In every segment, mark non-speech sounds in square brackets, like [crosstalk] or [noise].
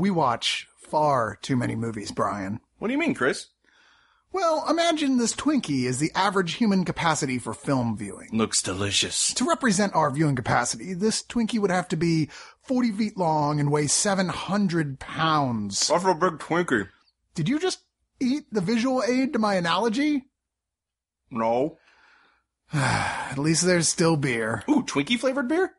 We watch far too many movies, Brian. What do you mean, Chris? Well, imagine this Twinkie is the average human capacity for film viewing. Looks delicious. To represent our viewing capacity, this Twinkie would have to be 40 feet long and weigh 700 pounds. That's a big Twinkie. Did you just eat the visual aid to my analogy? No. [sighs] At least there's still beer. Ooh, Twinkie flavored beer?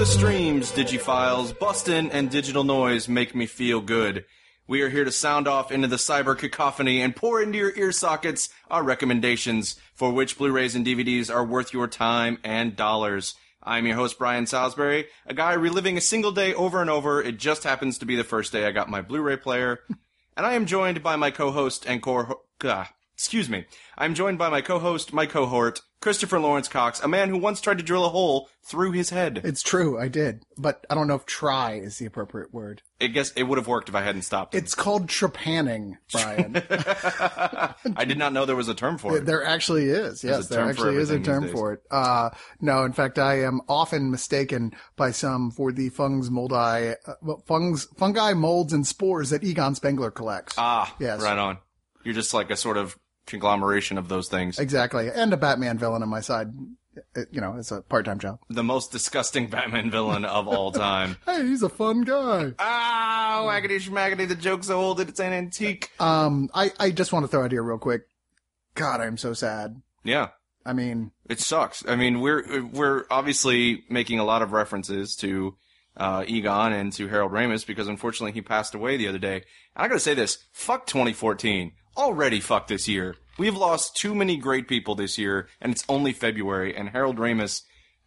The streams, digiphiles, bustin' and digital noise make me feel good. We are here to sound off into the cyber cacophony and pour into your ear sockets our recommendations for which Blu-rays and DVDs are worth your time and dollars. I'm your host Brian Salisbury, a guy reliving a single day over and over. It just happens to be the first day I got my Blu-ray player, [laughs] and I am joined by my co-host and core. Uh, excuse me. I'm joined by my co-host, my cohort, Christopher Lawrence Cox, a man who once tried to drill a hole through his head. It's true, I did. But I don't know if try is the appropriate word. I guess it would have worked if I hadn't stopped. him. It's called trepanning, Brian. [laughs] I did not know there was a term for it. There actually is. Yes, there actually is a term for it. Uh, no, in fact, I am often mistaken by some for the fungus moldi, uh, fungs, fungi, molds, and spores that Egon Spengler collects. Ah, Yes. right on. You're just like a sort of conglomeration of those things. Exactly. And a Batman villain on my side, you know, it's a part-time job. The most disgusting [laughs] Batman villain of all time. [laughs] Hey, he's a fun guy. Ah, waggity schmaggity, the joke's so old that it's an antique. Um, I, I just want to throw out here real quick. God, I'm so sad. Yeah. I mean, It sucks. I mean, we're we're obviously making a lot of references to uh, Egon and to Harold Ramis because unfortunately he passed away the other day. And I gotta say this: fuck 2014. Already fuck this year. We've lost too many great people this year, and it's only February. And Harold Ramis,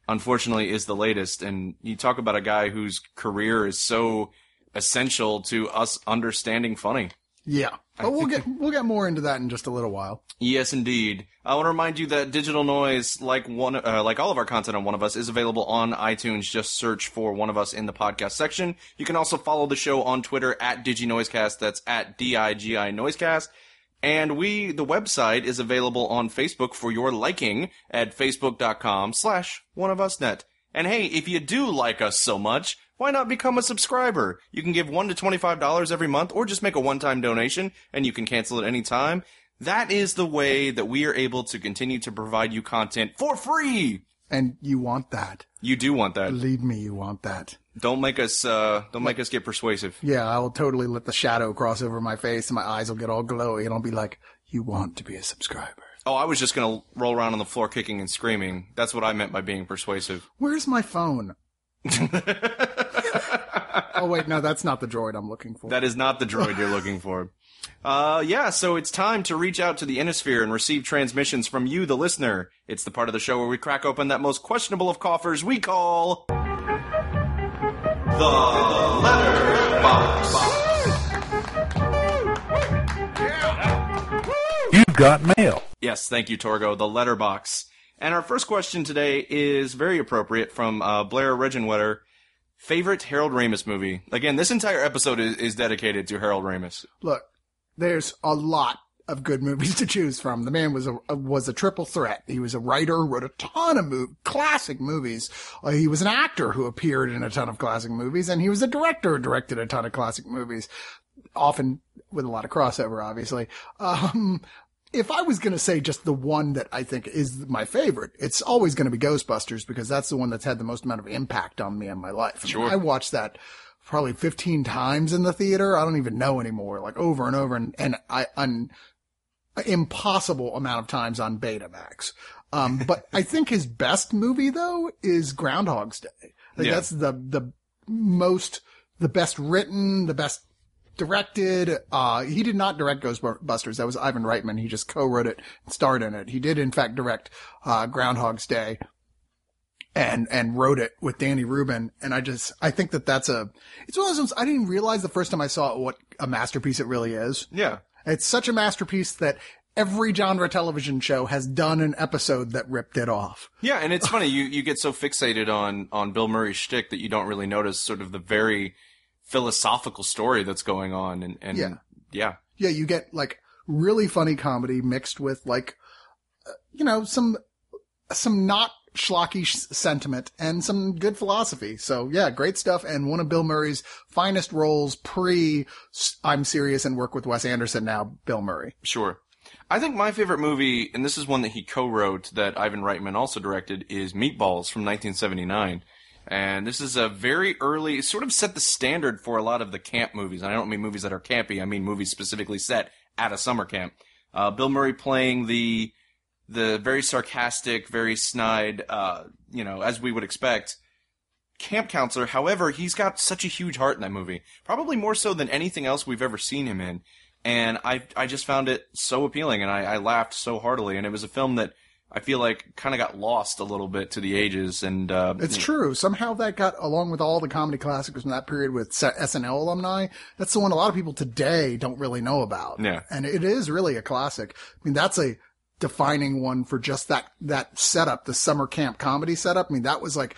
unfortunately, is the latest. And you talk about a guy whose career is so essential to us understanding funny. yeah. But we'll get, we'll get more into that in just a little while. Yes, indeed. I want to remind you that Digital Noise, like one, uh, like all of our content on One of Us, is available on iTunes. Just search for One of Us in the podcast section. You can also follow the show on Twitter at DigiNoisecast. That's at D-I-G-I Noisecast. And we, the website, is available on Facebook for your liking at facebook.com slash one of us net. And hey, if you do like us so much, why not become a subscriber? You can give one to twenty-five dollars every month, or just make a one-time donation, and you can cancel at any time. That is the way that we are able to continue to provide you content for free. And you want that. You do want that. Believe me, you want that. Don't make us. Uh, don't make us get persuasive. Yeah, I will totally let the shadow cross over my face and my eyes will get all glowy and I'll be like, you want to be a subscriber. Oh, I was just gonna roll around on the floor kicking and screaming. That's what I meant by being persuasive. Where's my phone? [laughs] oh wait, no, that's not the droid I'm looking for. That is not the droid you're looking for. [laughs] Uh, yeah, so it's time to reach out to the Innisphere and receive transmissions from you, the listener. It's the part of the show where we crack open that most questionable of coffers we call. The Letter Box. You've got mail. Yes, thank you, Torgo. The letterbox. And our first question today is very appropriate from uh, Blair Regenwetter. Favorite Harold Ramis movie? Again, this entire episode is, is dedicated to Harold Ramis. Look, there's a lot of good movies [laughs] to choose from. The man was a, was a triple threat. He was a writer, wrote a ton of mov- classic movies. Uh, he was an actor who appeared in a ton of classic movies, and he was a director who directed a ton of classic movies, often with a lot of crossover, obviously. Um, if I was going to say just the one that I think is my favorite, it's always going to be Ghostbusters because that's the one that's had the most amount of impact on me in my life. I mean, Sure. I watched that probably 15 times in the theater. I don't even know anymore, like over and over and, and I, an impossible amount of times on Betamax. Um, but I think his best movie though is Groundhog's Day. Think Yeah. that's the, the most, the best written, the best directed. Uh, he did not direct Ghostbusters. That was Ivan Reitman. He just co-wrote it and starred in it. He did in fact direct, uh, Groundhog's Day and, and wrote it with Danny Rubin. And I just, I think that that's a, it's one of those ones I didn't realize the first time I saw it what a masterpiece it really is. Yeah. It's such a masterpiece that every genre television show has done an episode that ripped it off. Yeah, and it's funny you you get so fixated on on Bill Murray's shtick that you don't really notice sort of the very philosophical story that's going on, and and Yeah. yeah, Yeah, you get like really funny comedy mixed with like, uh, you know, some, some not schlocky sentiment and some good philosophy. So yeah, great stuff. And one of Bill Murray's finest roles pre I'm serious and work with Wes Anderson now, Bill Murray. Sure. I think my favorite movie, and this is one that he co-wrote that Ivan Reitman also directed, is Meatballs from 1979. And this is a very early, sort of set the standard for a lot of the camp movies. And I don't mean movies that are campy, I mean movies specifically set at a summer camp. Uh, Bill Murray playing the, the very sarcastic, very snide, uh, you know, as we would expect, camp counselor. However, he's got such a huge heart in that movie. Probably more so than anything else we've ever seen him in. And I, I just found it so appealing and I, I laughed so heartily. And it was a film that I feel like kind of got lost a little bit to the ages. And, uh, It's true. Somehow that got along with all the comedy classics from that period with SNL alumni. That's the one a lot of people today don't really know about. Yeah. And it is really a classic. I mean, that's a defining one for just that, that setup, the summer camp comedy setup. I mean, that was like,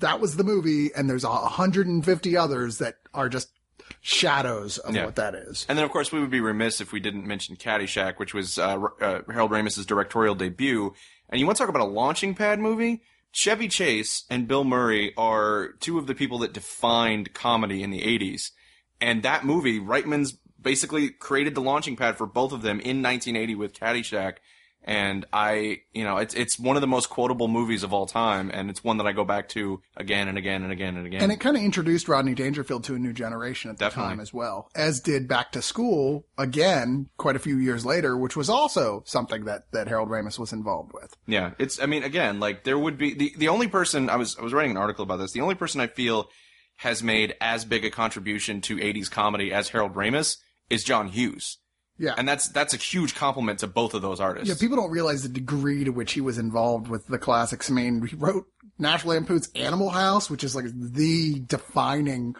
that was the movie and there's a 150 others that are just shadows of Yeah. what that is. And then, of course, we would be remiss if we didn't mention Caddyshack, which was uh, uh, Harold Ramis's directorial debut. And you want to talk about a launching pad movie? Chevy Chase and Bill Murray are two of the people that defined comedy in the 80s. And that movie, Reitman's basically created the launching pad for both of them in 1980 with Caddyshack. And I, you know, it's it's one of the most quotable movies of all time, and it's one that I go back to again and again and again and again. And it kind of introduced Rodney Dangerfield to a new generation at the Definitely. time as well, as did Back to School again quite a few years later, which was also something that, that Harold Ramis was involved with. Yeah, it's. I mean, again, like there would be the the only person I was I was writing an article about this. The only person I feel has made as big a contribution to '80s comedy as Harold Ramis is John Hughes, Yeah. and that's that's a huge compliment to both of those artists. yeah, people don't realize the degree to which he was involved with the classics. I mean, he wrote National Lampoon's Animal House, which is like the defining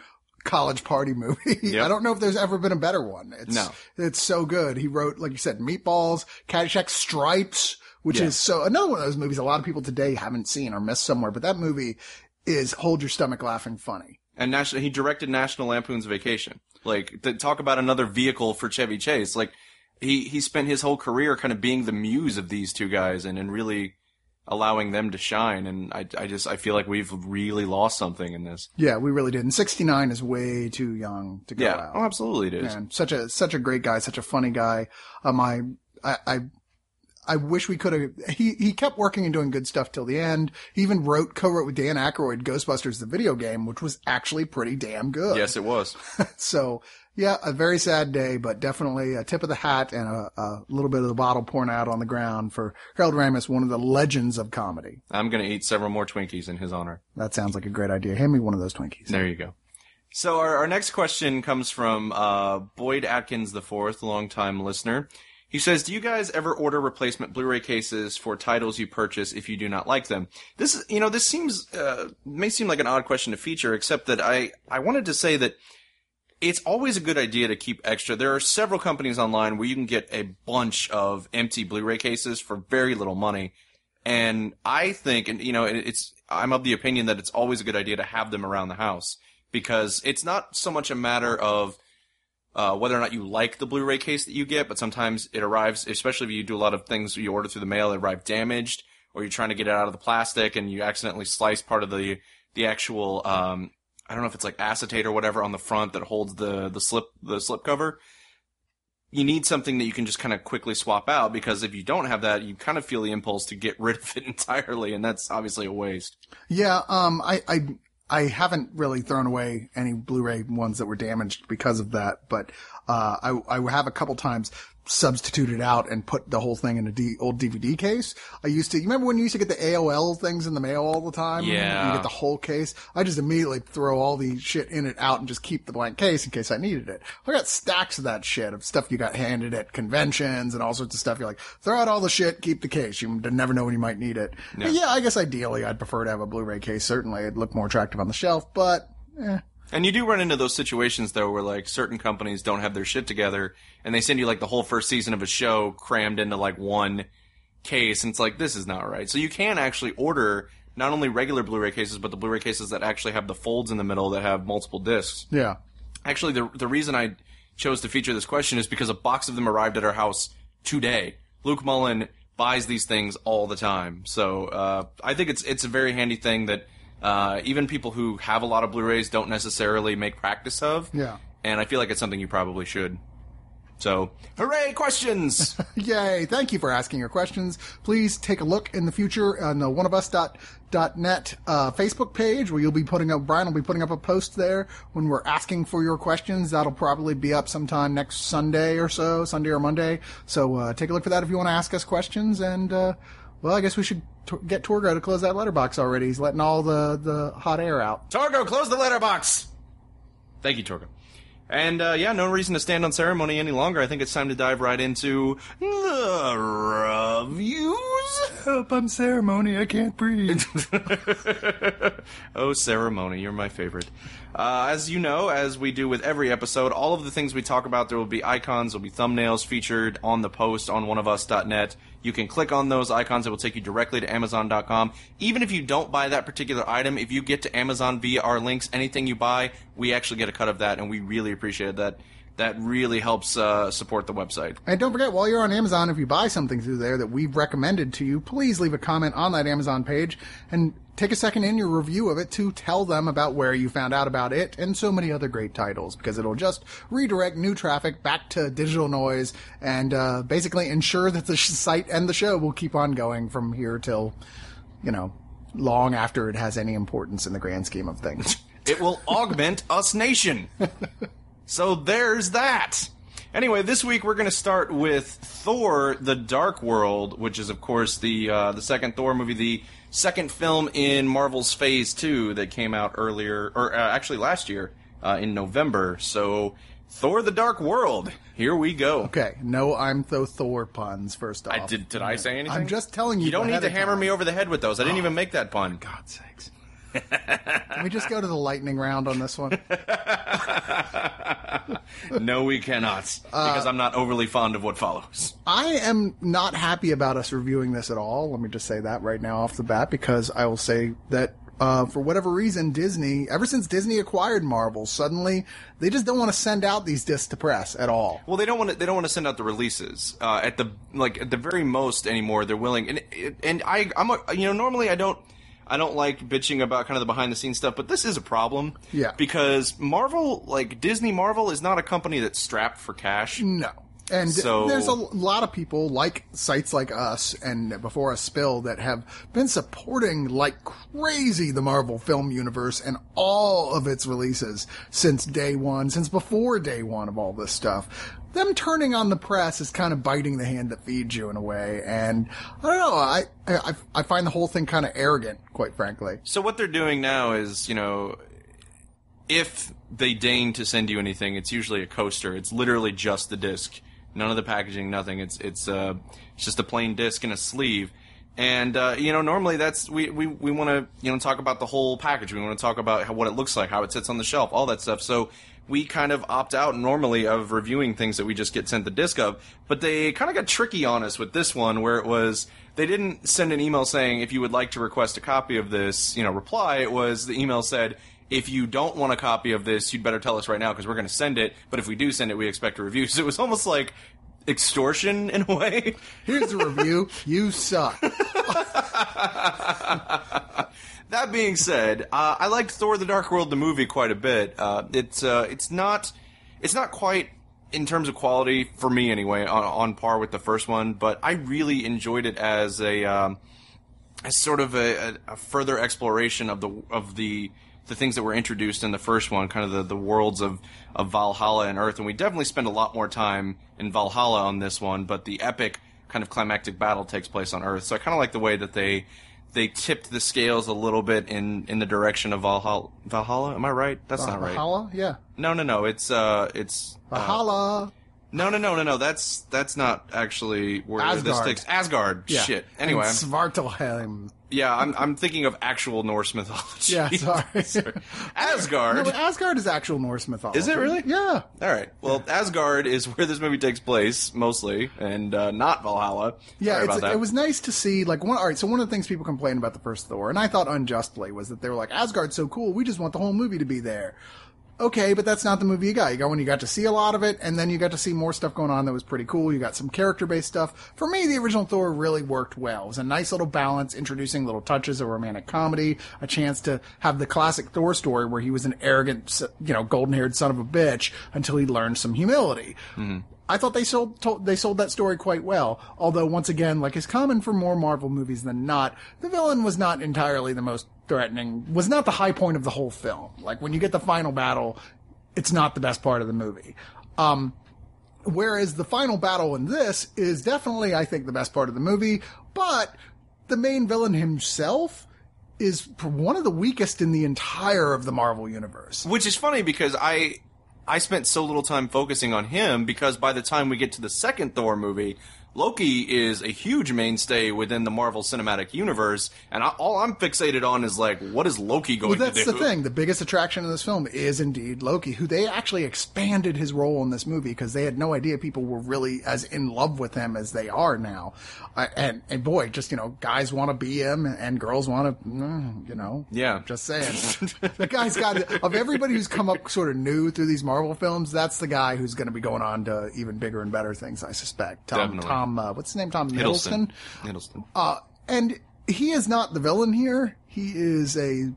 college party movie. [laughs] Yep. I don't know if there's ever been a better one. It's, No. it's so good. He wrote, like you said, Meatballs, Caddyshack, Stripes, which Yeah. is so another one of those movies a lot of people today haven't seen or missed somewhere, but that movie is hold your stomach laughing funny. and national he directed National Lampoon's Vacation. Like to talk about another vehicle for Chevy Chase. Like he he spent his whole career kind of being the muse of these two guys and and really allowing them to shine. And I I just I feel like we've really lost something in this. Yeah, we really did. And 69 is way too young to go Yeah, out. oh, absolutely it is. Man, such a such a great guy, such a funny guy. Um, I I I, I wish we could have. He he kept working and doing good stuff till the end. He even wrote co-wrote with Dan Aykroyd Ghostbusters the video game, which was actually pretty damn good. Yes, it was. [laughs] So yeah, a very sad day, but definitely a tip of the hat and a, a little bit of the bottle pouring out on the ground for Harold Ramis, one of the legends of comedy. I'm gonna eat several more Twinkies in his honor. That sounds like a great idea. Hand me one of those Twinkies. There you go. So our, our next question comes from uh, Boyd Atkins the fourth, longtime listener. He says, "Do you guys ever order replacement Blu-ray cases for titles you purchase if you do not like them?" This, is- you know, this seems uh, may seem like an odd question to feature, except that I I wanted to say that it's always a good idea to keep extra. There are several companies online where you can get a bunch of empty Blu-ray cases for very little money. And I think, and you know, it's, I'm of the opinion that it's always a good idea to have them around the house because it's not so much a matter of, uh, whether or not you like the Blu-ray case that you get, but sometimes it arrives, especially if you do a lot of things you order through the mail, it arrive damaged, or you're trying to get it out of the plastic and you accidentally slice part of the, the actual, um, I don't know if it's like acetate or whatever on the front that holds the, the slip, the slip cover. You need something that you can just kind of quickly swap out because if you don't have that, you kind of feel the impulse to get [laughs] rid of it entirely, and that's obviously a waste. Yeah, um, I, I, I haven't really thrown away any Blu-ray ones that were damaged because of that, but, uh, I, I have a couple times substituted out and put the whole thing in a D, old DVD case. I used to, you remember when you used to get the AOL things in the mail all the time? Yeah. You get the whole case. I just immediately throw all the shit in it out and just keep the blank case in case I needed it. I got stacks of that shit of stuff you got handed at conventions and all sorts of stuff. You're like, throw out all the shit, keep the case. You never know when you might need it. Yeah, I guess ideally I'd prefer to have a Blu-ray case. Certainly it'd look more attractive on the shelf, but eh. And you do run into those situations though where like certain companies don't have their shit together and they send you like the whole first season of a show crammed into like one case and it's like this is not right. So you can actually order not only regular Blu-ray cases but the Blu-ray cases that actually have the folds in the middle that have multiple discs. Yeah. Actually the the reason I chose to feature this question is because a box of them arrived at our house today. Luke Mullen buys these things all the time. So uh, I think it's it's a very handy thing that uh, even people who have a lot of Blu-rays don't necessarily make practice of. Yeah. And I feel like it's something you probably should. So, hooray, questions! [laughs] Yay. Thank you for asking your questions. Please take a look in the future on the oneofus.net uh, Facebook page where you'll be putting up, Brian will be putting up a post there when we're asking for your questions. That'll probably be up sometime next Sunday or so, Sunday or Monday. So uh, take a look for that if you want to ask us questions. And, uh, well, I guess we should t- get Torgo to close that letterbox already. He's letting all the, the hot air out. Torgo, close the letterbox! Thank you, Torgo. And uh, yeah, no reason to stand on ceremony any longer. I think it's time to dive right into the reviews. Help, I'm ceremony. I can't breathe. [laughs] [laughs] oh, ceremony, you're my favorite. Uh, as you know, as we do with every episode, all of the things we talk about, there will be icons, there will be thumbnails featured on the post on oneofus.net. You can click on those icons, it will take you directly to Amazon.com. Even if you don't buy that particular item, if you get to Amazon via our links, anything you buy, we actually get a cut of that, and we really appreciate that. That really helps uh, support the website. And don't forget, while you're on Amazon, if you buy something through there that we've recommended to you, please leave a comment on that Amazon page and take a second in your review of it to tell them about where you found out about it and so many other great titles because it'll just redirect new traffic back to digital noise and uh, basically ensure that the sh- site and the show will keep on going from here till, you know, long after it has any importance in the grand scheme of things. [laughs] It will augment us nation. So there's that. Anyway, this week we're going to start with Thor: The Dark World, which is, of course, the uh, the second Thor movie, the second film in Marvel's Phase Two that came out earlier, or uh, actually last year uh, in November. So, Thor: The Dark World. Here we go. Okay, no I'm Tho Thor puns first off. I did. Did I say anything? I'm just telling you. You don't need to hammer time. me over the head with those. I didn't even make that pun. God's sakes. Can we just go to the lightning round on this one? [laughs] no, we cannot, because I'm not overly fond of what follows. I am not happy about us reviewing this at all. Let me just say that right now off the bat, because I will say that uh, for whatever reason, Disney, ever since Disney acquired Marvel, suddenly they just don't want to send out these discs to press at all. Well, they don't want to. They don't want to send out the releases uh, at the like at the very most anymore. They're willing, and and I I'm a, you know normally I don't I don't like bitching about kind of the behind the scenes stuff, but this is a problem. Yeah. because Marvel like Disney Marvel is not a company that's strapped for cash. No. And So- there's a lot of people like sites like us and Before a Spill that have been supporting like crazy the Marvel film universe and all of its releases since day one, since before day one of all this stuff. Them turning on the press is kind of biting the hand that feeds you in a way. And I don't know, I, I, I find the whole thing kind of arrogant, quite frankly. So what they're doing now is, you know, if they deign to send you anything, it's usually a coaster. It's literally just the disc, none of the packaging, nothing. It's it's uh it's just a plain disc and a sleeve. And uh, you know, normally that's we we, we want to you know talk about the whole package. We want to talk about how, what it looks like, how it sits on the shelf, all that stuff. So we kind of opt out normally of reviewing things that we just get sent the disc of. But they kind of got tricky on us with this one, where it was they didn't send an email saying if you would like to request a copy of this, you know, reply. It was the email said if you don't want a copy of this, you'd better tell us right now because we're going to send it. But if we do send it, we expect a review. [laughs] So it was almost like extortion in a way. Here's the review. you suck. [laughs] That being said, uh, I liked Thor: The Dark World, the movie, quite a bit. Uh, it's uh, it's not it's not quite in terms of quality for me anyway on, on par with the first one, but I really enjoyed it as a um, as sort of a, a, a further exploration of the of the the things that were introduced in the first one, kind of the, the worlds of, of Valhalla and Earth, and we definitely spend a lot more time in Valhalla on this one, but the epic kind of climactic battle takes place on Earth. So I kind of like the way that they they tipped the scales a little bit in, in the direction of Valhalla. Valhalla, am I right? That's not right. Valhalla? Yeah. No, no, no. It's uh, it's uh, Valhalla. no, no, no, no, no. That's that's not actually where this takes Asgard. Yeah. Shit. Anyway, And Svartalfheim. Yeah, I'm I'm thinking of actual Norse mythology. Yeah, [laughs] [laughs] sorry. Asgard. No, Asgard is actual Norse mythology. Is it really? Yeah. All right. Well, Asgard is where this movie takes place mostly, and uh, not Valhalla. Yeah, Sorry it's, about that. it was nice to see. Like, one, all right. So one of the things people complained about the first Thor, and I thought unjustly, was that they were like, "Asgard's so cool, we just want the whole movie to be there." Okay, but that's not the movie you got. You got when you got to see a lot of it, and then you got to see more stuff going on that was pretty cool. You got some character based stuff. For me, the original Thor really worked well. It was a nice little balance, introducing little touches of romantic comedy, a chance to have the classic Thor story where he was an arrogant, you know, golden haired son of a bitch until he learned some humility. Mm-hmm. I thought they sold told, they sold that story quite well. Although once again, like is common for more Marvel movies than not, the villain was not entirely the most threatening. Was not the high point of the whole film. Like when you get the final battle, it's not the best part of the movie. Um, whereas the final battle in this is definitely, I think, the best part of the movie. But the main villain himself is one of the weakest in the entire of the Marvel universe. Which is funny because I I spent so little time focusing on him because by the time we get to the second Thor movie, Loki is a huge mainstay within the Marvel Cinematic Universe, and I, all I'm fixated on is like, what is Loki going Well, to do? That's the thing. The biggest attraction in this film is indeed Loki, who they actually expanded his role in this movie because they had no idea people were really as in love with him as they are now. Uh, and and boy, just you know, guys want to be him, and girls want to, you know, Yeah. Just saying, the guy's got of everybody who's come up sort of new through these Marvel films. That's the guy who's going to be going on to even bigger and better things, I suspect. Tom, Definitely. Tom, uh, what's his name? Tom Hiddleston. Hiddleston. Uh, and he is not the villain here. He is a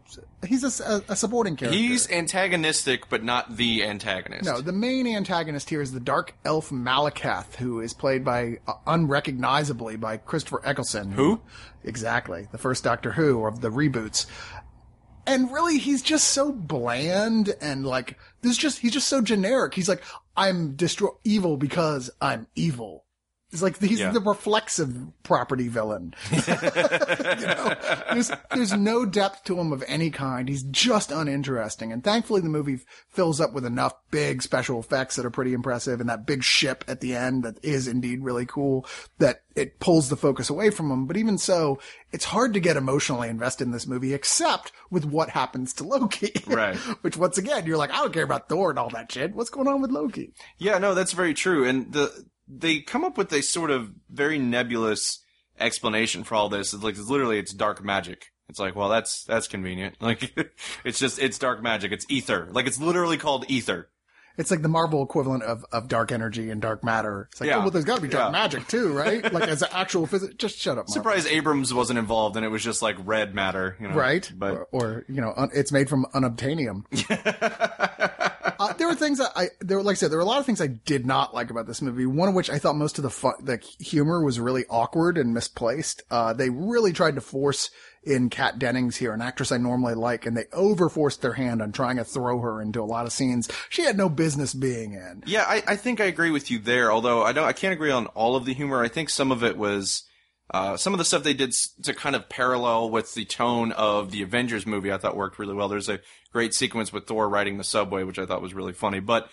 he's a supporting character. He's antagonistic, but not the antagonist. no, the main antagonist here is the dark elf Malekith, who is played by uh, unrecognizably by Christopher Eccleston. Who? Exactly, the first Doctor Who of the reboots. And really, he's just so bland and like this. Just he's just so generic. He's like, I'm destroy evil because I'm evil. It's like he's Yeah. the reflexive property villain. [laughs] [laughs] you know, there's there's no depth to him of any kind. He's just uninteresting. And thankfully, the movie f- fills up with enough big special effects that are pretty impressive, and that big ship at the end that is indeed really cool. That it pulls the focus away from him. But even so, it's hard to get emotionally invested in this movie, except with what happens to Loki. [laughs] Right. Which once again, you're like, I don't care about Thor and all that shit. What's going on with Loki? Yeah, no, that's very true. And the they come up with a sort of very nebulous explanation for all this. It's like it's literally it's dark magic. It's like, well, that's that's convenient. [laughs] Like it's just it's dark magic. It's ether. Like it's literally called ether. It's like the Marvel equivalent of, of dark energy and dark matter. It's like, oh, Yeah. oh, well, there's got to be dark Yeah. magic too, right? [laughs] like as an actual physics. Just shut up, Marvel. Surprised Abrams wasn't involved and it was just like red matter, you know. right? But or, or, you know, un- it's made from unobtainium. [laughs] uh, there were things that I there were like I said there were a lot of things I did not like about this movie. One of which I thought most of the the humor was really awkward and misplaced. Uh, they really tried to force in Kat Dennings here, an actress I normally like, and they overforced their hand on trying to throw her into a lot of scenes she had no business being in. Yeah, I, I think I agree with you there. Although I don't, I can't agree on all of the humor. I think some of it was, uh, some of the stuff they did to kind of parallel with the tone of the Avengers movie. I thought worked really well. There's a great sequence with Thor riding the subway, which I thought was really funny. But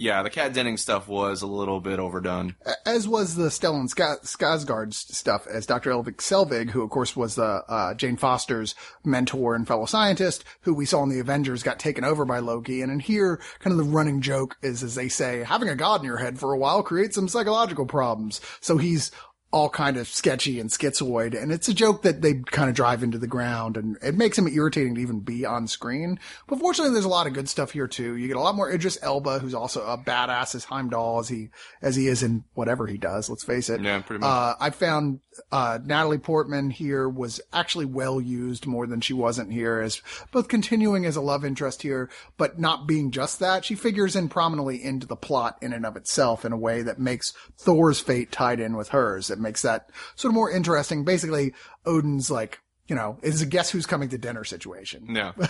yeah, the Kat Denning stuff was a little bit overdone. as was the Stellan Ska- Skarsgård stuff as Dr. Elvik Selvig, who of course was uh, uh, Jane Foster's mentor and fellow scientist, who we saw in the Avengers got taken over by Loki. And in here, kind of the running joke is, as they say, having a god in your head for a while creates some psychological problems. So he's all kind of sketchy and schizoid. And it's a joke that they kind of drive into the ground and it makes him irritating to even be on screen. But fortunately, there's a lot of good stuff here too. You get a lot more Idris Elba, who's also a badass as Heimdall as he, as he is in whatever he does. Let's face it. Yeah, pretty much. Uh, I found, uh, Natalie Portman here was actually well used more than she wasn't here as both continuing as a love interest here, but not being just that. She figures in prominently into the plot in and of itself in a way that makes Thor's fate tied in with hers. It makes that sort of more interesting. Basically, Odin's like, you know, is a guess who's coming to dinner situation. Yeah. [laughs]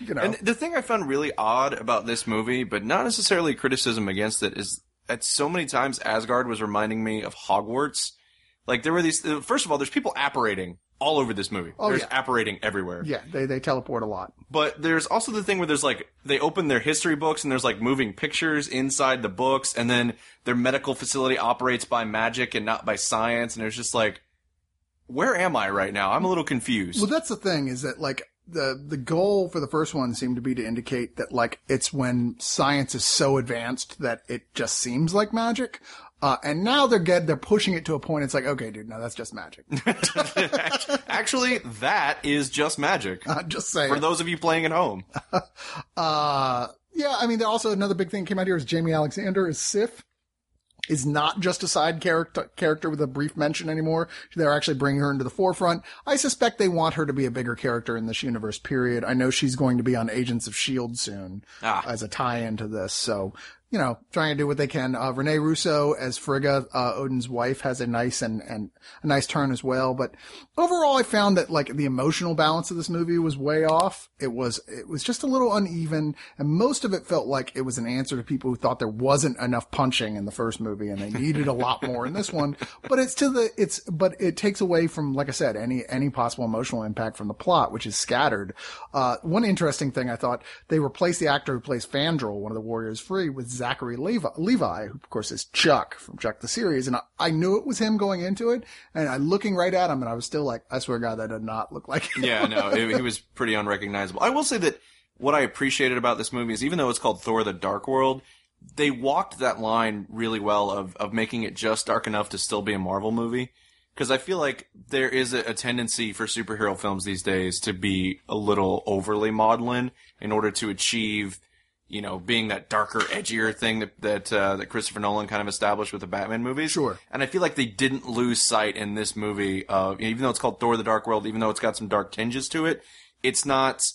You know, And the thing I found really odd about this movie, but not necessarily criticism against it, is that so many times Asgard was reminding me of Hogwarts. Like there were these. uh, First of all, there's people apparating all over this movie. Oh, there's yeah. apparating everywhere. yeah, they, they teleport a lot. But there's also the thing where there's like they open their history books and there's like moving pictures inside the books, and then their medical facility operates by magic and not by science, and it's just like. where am I right now? I'm a little confused. Well, that's the thing is that like the the goal for the first one seemed to be to indicate that like it's when science is so advanced that it just seems like magic. Uh, and now they're get they're pushing it to a point. It's like, okay, dude, no, that's just magic. [laughs] Actually, that is just magic. [laughs] Uh, just saying. For those of you playing at home. [laughs] Uh, yeah, I mean, there also another big thing came out here is Jaimie Alexander is Sif is not just a side character character with a brief mention anymore. They're actually bringing her into the forefront. I suspect they want her to be a bigger character in this universe. Period. I know she's going to be on Agents of Shield soon Ah. as a tie-in to this. So you know, trying to do what they can. Uh, Renee Russo as Frigga, uh, Odin's wife, has a nice and, and a nice turn as well. But overall, I found that like the emotional balance of this movie was way off. It was, it was just a little uneven and most of it felt like it was an answer to people who thought there wasn't enough punching in the first movie and they needed a lot more in this one. But it's to the, it's, but it takes away from, like I said, any, any possible emotional impact from the plot, which is scattered. Uh, one interesting thing I thought they replaced the actor who plays Fandral, one of the Warriors Three, with Zachary Levi, Levi, who of course is Chuck from Chuck the series. And I, I knew it was him going into it. And I looking right at him and I was still like, I swear to God, that did not look like him. Yeah, no, [laughs] it, he was pretty unrecognizable. I will say that what I appreciated about this movie is even though it's called Thor the Dark World, they walked that line really well of, of making it just dark enough to still be a Marvel movie. Because I feel like there is a, a tendency for superhero films these days to be a little overly maudlin in order to achieve, you know, being that darker, edgier thing that that uh, that Christopher Nolan kind of established with the Batman movies. Sure. And I feel like they didn't lose sight in this movie of even though it's called Thor: The Dark World, even though it's got some dark tinges to it, it's not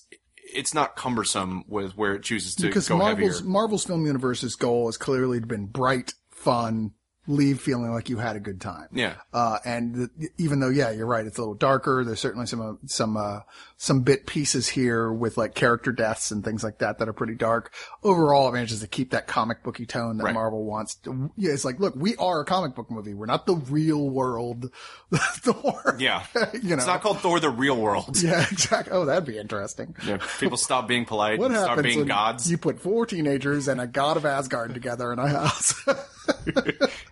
it's not cumbersome with where it chooses to because go Marvel's heavier. Marvel's film universe's goal has clearly been bright, fun, leave feeling like you had a good time. Yeah. Uh, and the, even though, yeah, you're right, it's a little darker. There's certainly some, uh, some, uh, some bit pieces here with like character deaths and things like that that are pretty dark. Overall, it manages to keep that comic booky tone that Right. Marvel wants. To, yeah, it's like, look, we are a comic book movie. We're not the real world [laughs] Thor. Yeah. [laughs] you know. It's not called Thor: The Real World. [laughs] yeah, exactly. Oh, that'd be interesting. Yeah, people stop being polite What and start happens being when gods, you put four teenagers and a god of Asgard together in a house?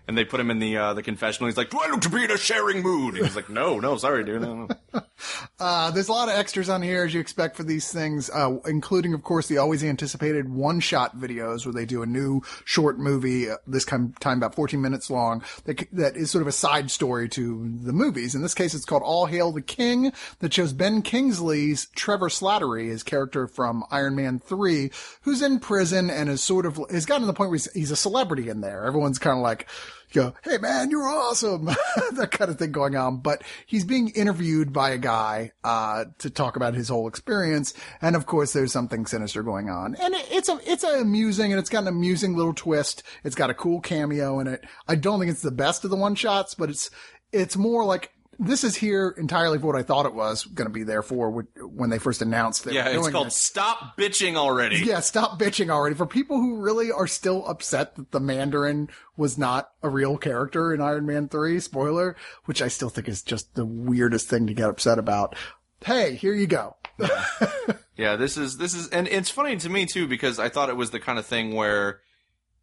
and they put him in the uh, the confessional. He's like, "Do I look to be in a sharing mood?" And he's like, "No, no, sorry, dude." No, no. Uh, there's a lot of extras on here as you expect for these things, uh, including, of course, the always anticipated one-shot videos where they do a new short movie, uh, this time, time about 14 minutes long, that, that is sort of a side story to the movies. In this case, it's called All Hail the King, that shows Ben Kingsley's Trevor Slattery, his character from Iron Man 3, who's in prison and is sort of, has gotten to the point where he's, he's a celebrity in there. Everyone's kind of like, go, hey man, you're awesome. [laughs] that kind of thing going on. But he's being interviewed by a guy, uh, to talk about his whole experience. And of course, there's something sinister going on. And it, it's a, it's a amusing and it's got an amusing little twist. It's got a cool cameo in it. I don't think it's the best of the one shots, but it's, it's more like, this is here entirely for what I thought it was going to be there for when- they first announced they yeah, it's called it. "Stop Bitching Already." Yeah, stop bitching already. For people who really are still upset that the Mandarin was not a real character in Iron Man 3, spoiler, which I still think is just the weirdest thing to get upset about. Hey, here you go. Yeah, [laughs] this is this is, and it's funny to me too because I thought it was the kind of thing where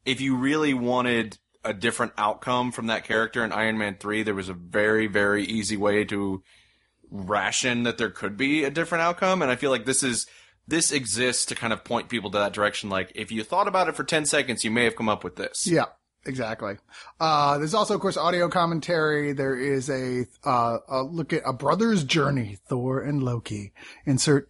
if you really wanted a different outcome from that character in Iron Man three, there was a very very easy way to ration that there could be a different outcome, and I feel like this is this exists to kind of point people to that direction. Like if you thought about it for ten seconds, you may have come up with this. Yeah, exactly. Uh, there's also, of course, audio commentary. There is a, uh, a look at a brother's journey, Thor and Loki. Insert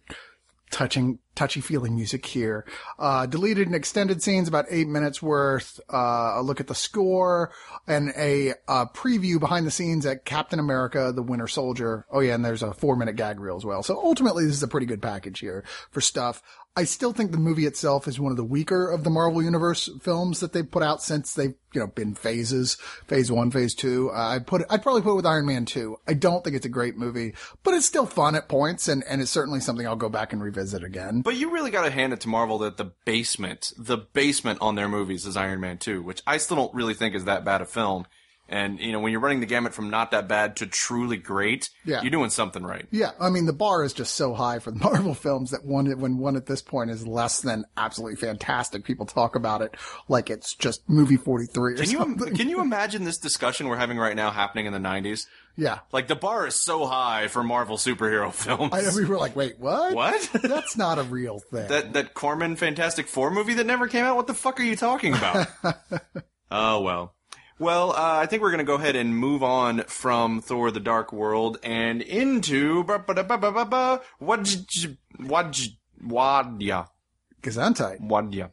touching, touchy feely music here. Uh, deleted and extended scenes, about eight minutes worth. Uh, a look at the score and a, uh, preview behind the scenes at Captain America, the Winter Soldier. Oh yeah, and there's a four minute gag reel as well. So ultimately, this is a pretty good package here for stuff. I still think the movie itself is one of the weaker of the Marvel Universe films that they've put out since they've, you know, been phases, phase one, phase two. Uh, I'd put, I'd probably put it with Iron Man 2. I don't think it's a great movie, but it's still fun at points and, and it's certainly something I'll go back and revisit again. But you really got to hand it to Marvel that the basement, the basement on their movies is Iron Man 2, which I still don't really think is that bad a film. And you know, when you're running the gamut from not that bad to truly great, Yeah. you're doing something right. Yeah, I mean the bar is just so high for the [laughs] Marvel films that one when one at this point is less than absolutely fantastic, people talk about it like it's just movie forty three or Can you something. can you [laughs] imagine this discussion we're having right now happening in the 90s? yeah, Like the bar is so high for Marvel superhero films. I know we were like, wait, what? What? [laughs] That's not a real thing. that that Corman Fantastic Four movie that never came out. What the fuck are you talking about? oh well. Well, uh, I think we're gonna go ahead and move on from Thor: The Dark World and into Waj- Waj- Wadya Gesundheit. Wadya.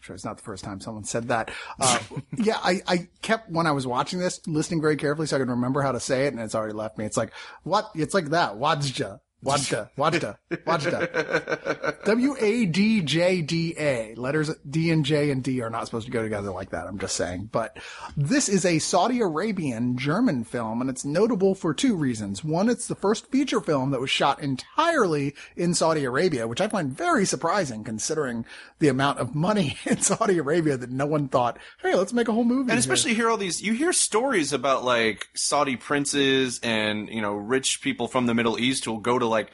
Sure, it's not the first time someone said that. Uh, [laughs] yeah, I, I kept when I was watching this listening very carefully so I could remember how to say it, and it's already left me. It's like what? It's like that. Wadja. Wadja, Wadja, Wadja. W A D J D A. Letters D and J and D are not supposed to go together like that. I'm just saying. But this is a Saudi Arabian German film, and it's notable for two reasons. One, it's the first feature film that was shot entirely in Saudi Arabia, which I find very surprising considering the amount of money [laughs] in Saudi Arabia that no one thought, hey, let's make a whole movie. And especially you hear all these, you hear stories about like Saudi princes and you know rich people from the Middle East who'll go to like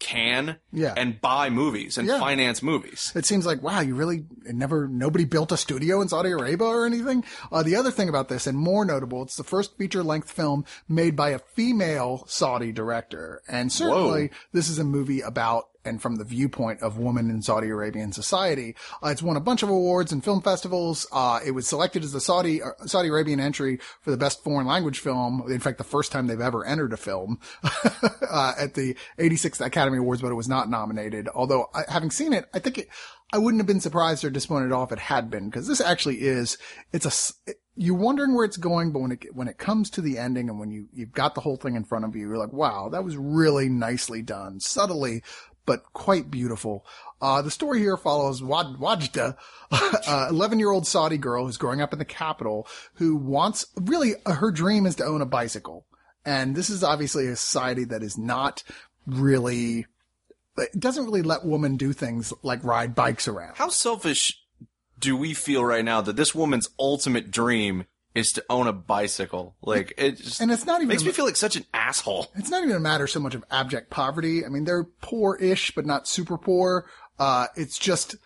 Cannes Yeah. and buy movies and Yeah. finance movies. It seems like, wow, you really never, nobody built a studio in Saudi Arabia or anything. Uh, the other thing about this, and more notable, it's the first feature length film made by a female Saudi director. And certainly this is a movie about and from the viewpoint of women in Saudi Arabian society. Uh, it's won a bunch of awards and film festivals. Uh, it was selected as the Saudi, uh, Saudi Arabian entry for the best foreign language film. In fact, the first time they've ever entered a film, [laughs] uh, at the 86th Academy Awards, but it was not nominated. Although I, having seen it, I think it, I wouldn't have been surprised or disappointed at all if it had been, because this actually is, it's a, s- you're wondering where it's going, but when it, when it comes to the ending and when you, you've got the whole thing in front of you, you're like, wow, that was really nicely done, subtly, but quite beautiful. Uh, the story here follows Wad- Wajda, [laughs] a 11 year old Saudi girl who's growing up in the capital who wants, really, uh, her dream is to own a bicycle. And this is obviously a society that is not really, it doesn't really let women do things like ride bikes around. How selfish do we feel right now that this woman's ultimate dream is to own a bicycle? Like it just And it's not even, makes a- me feel like such an asshole. it's not even a matter so much of abject poverty. I mean, they're poor-ish, but not super poor. Uh, it's just,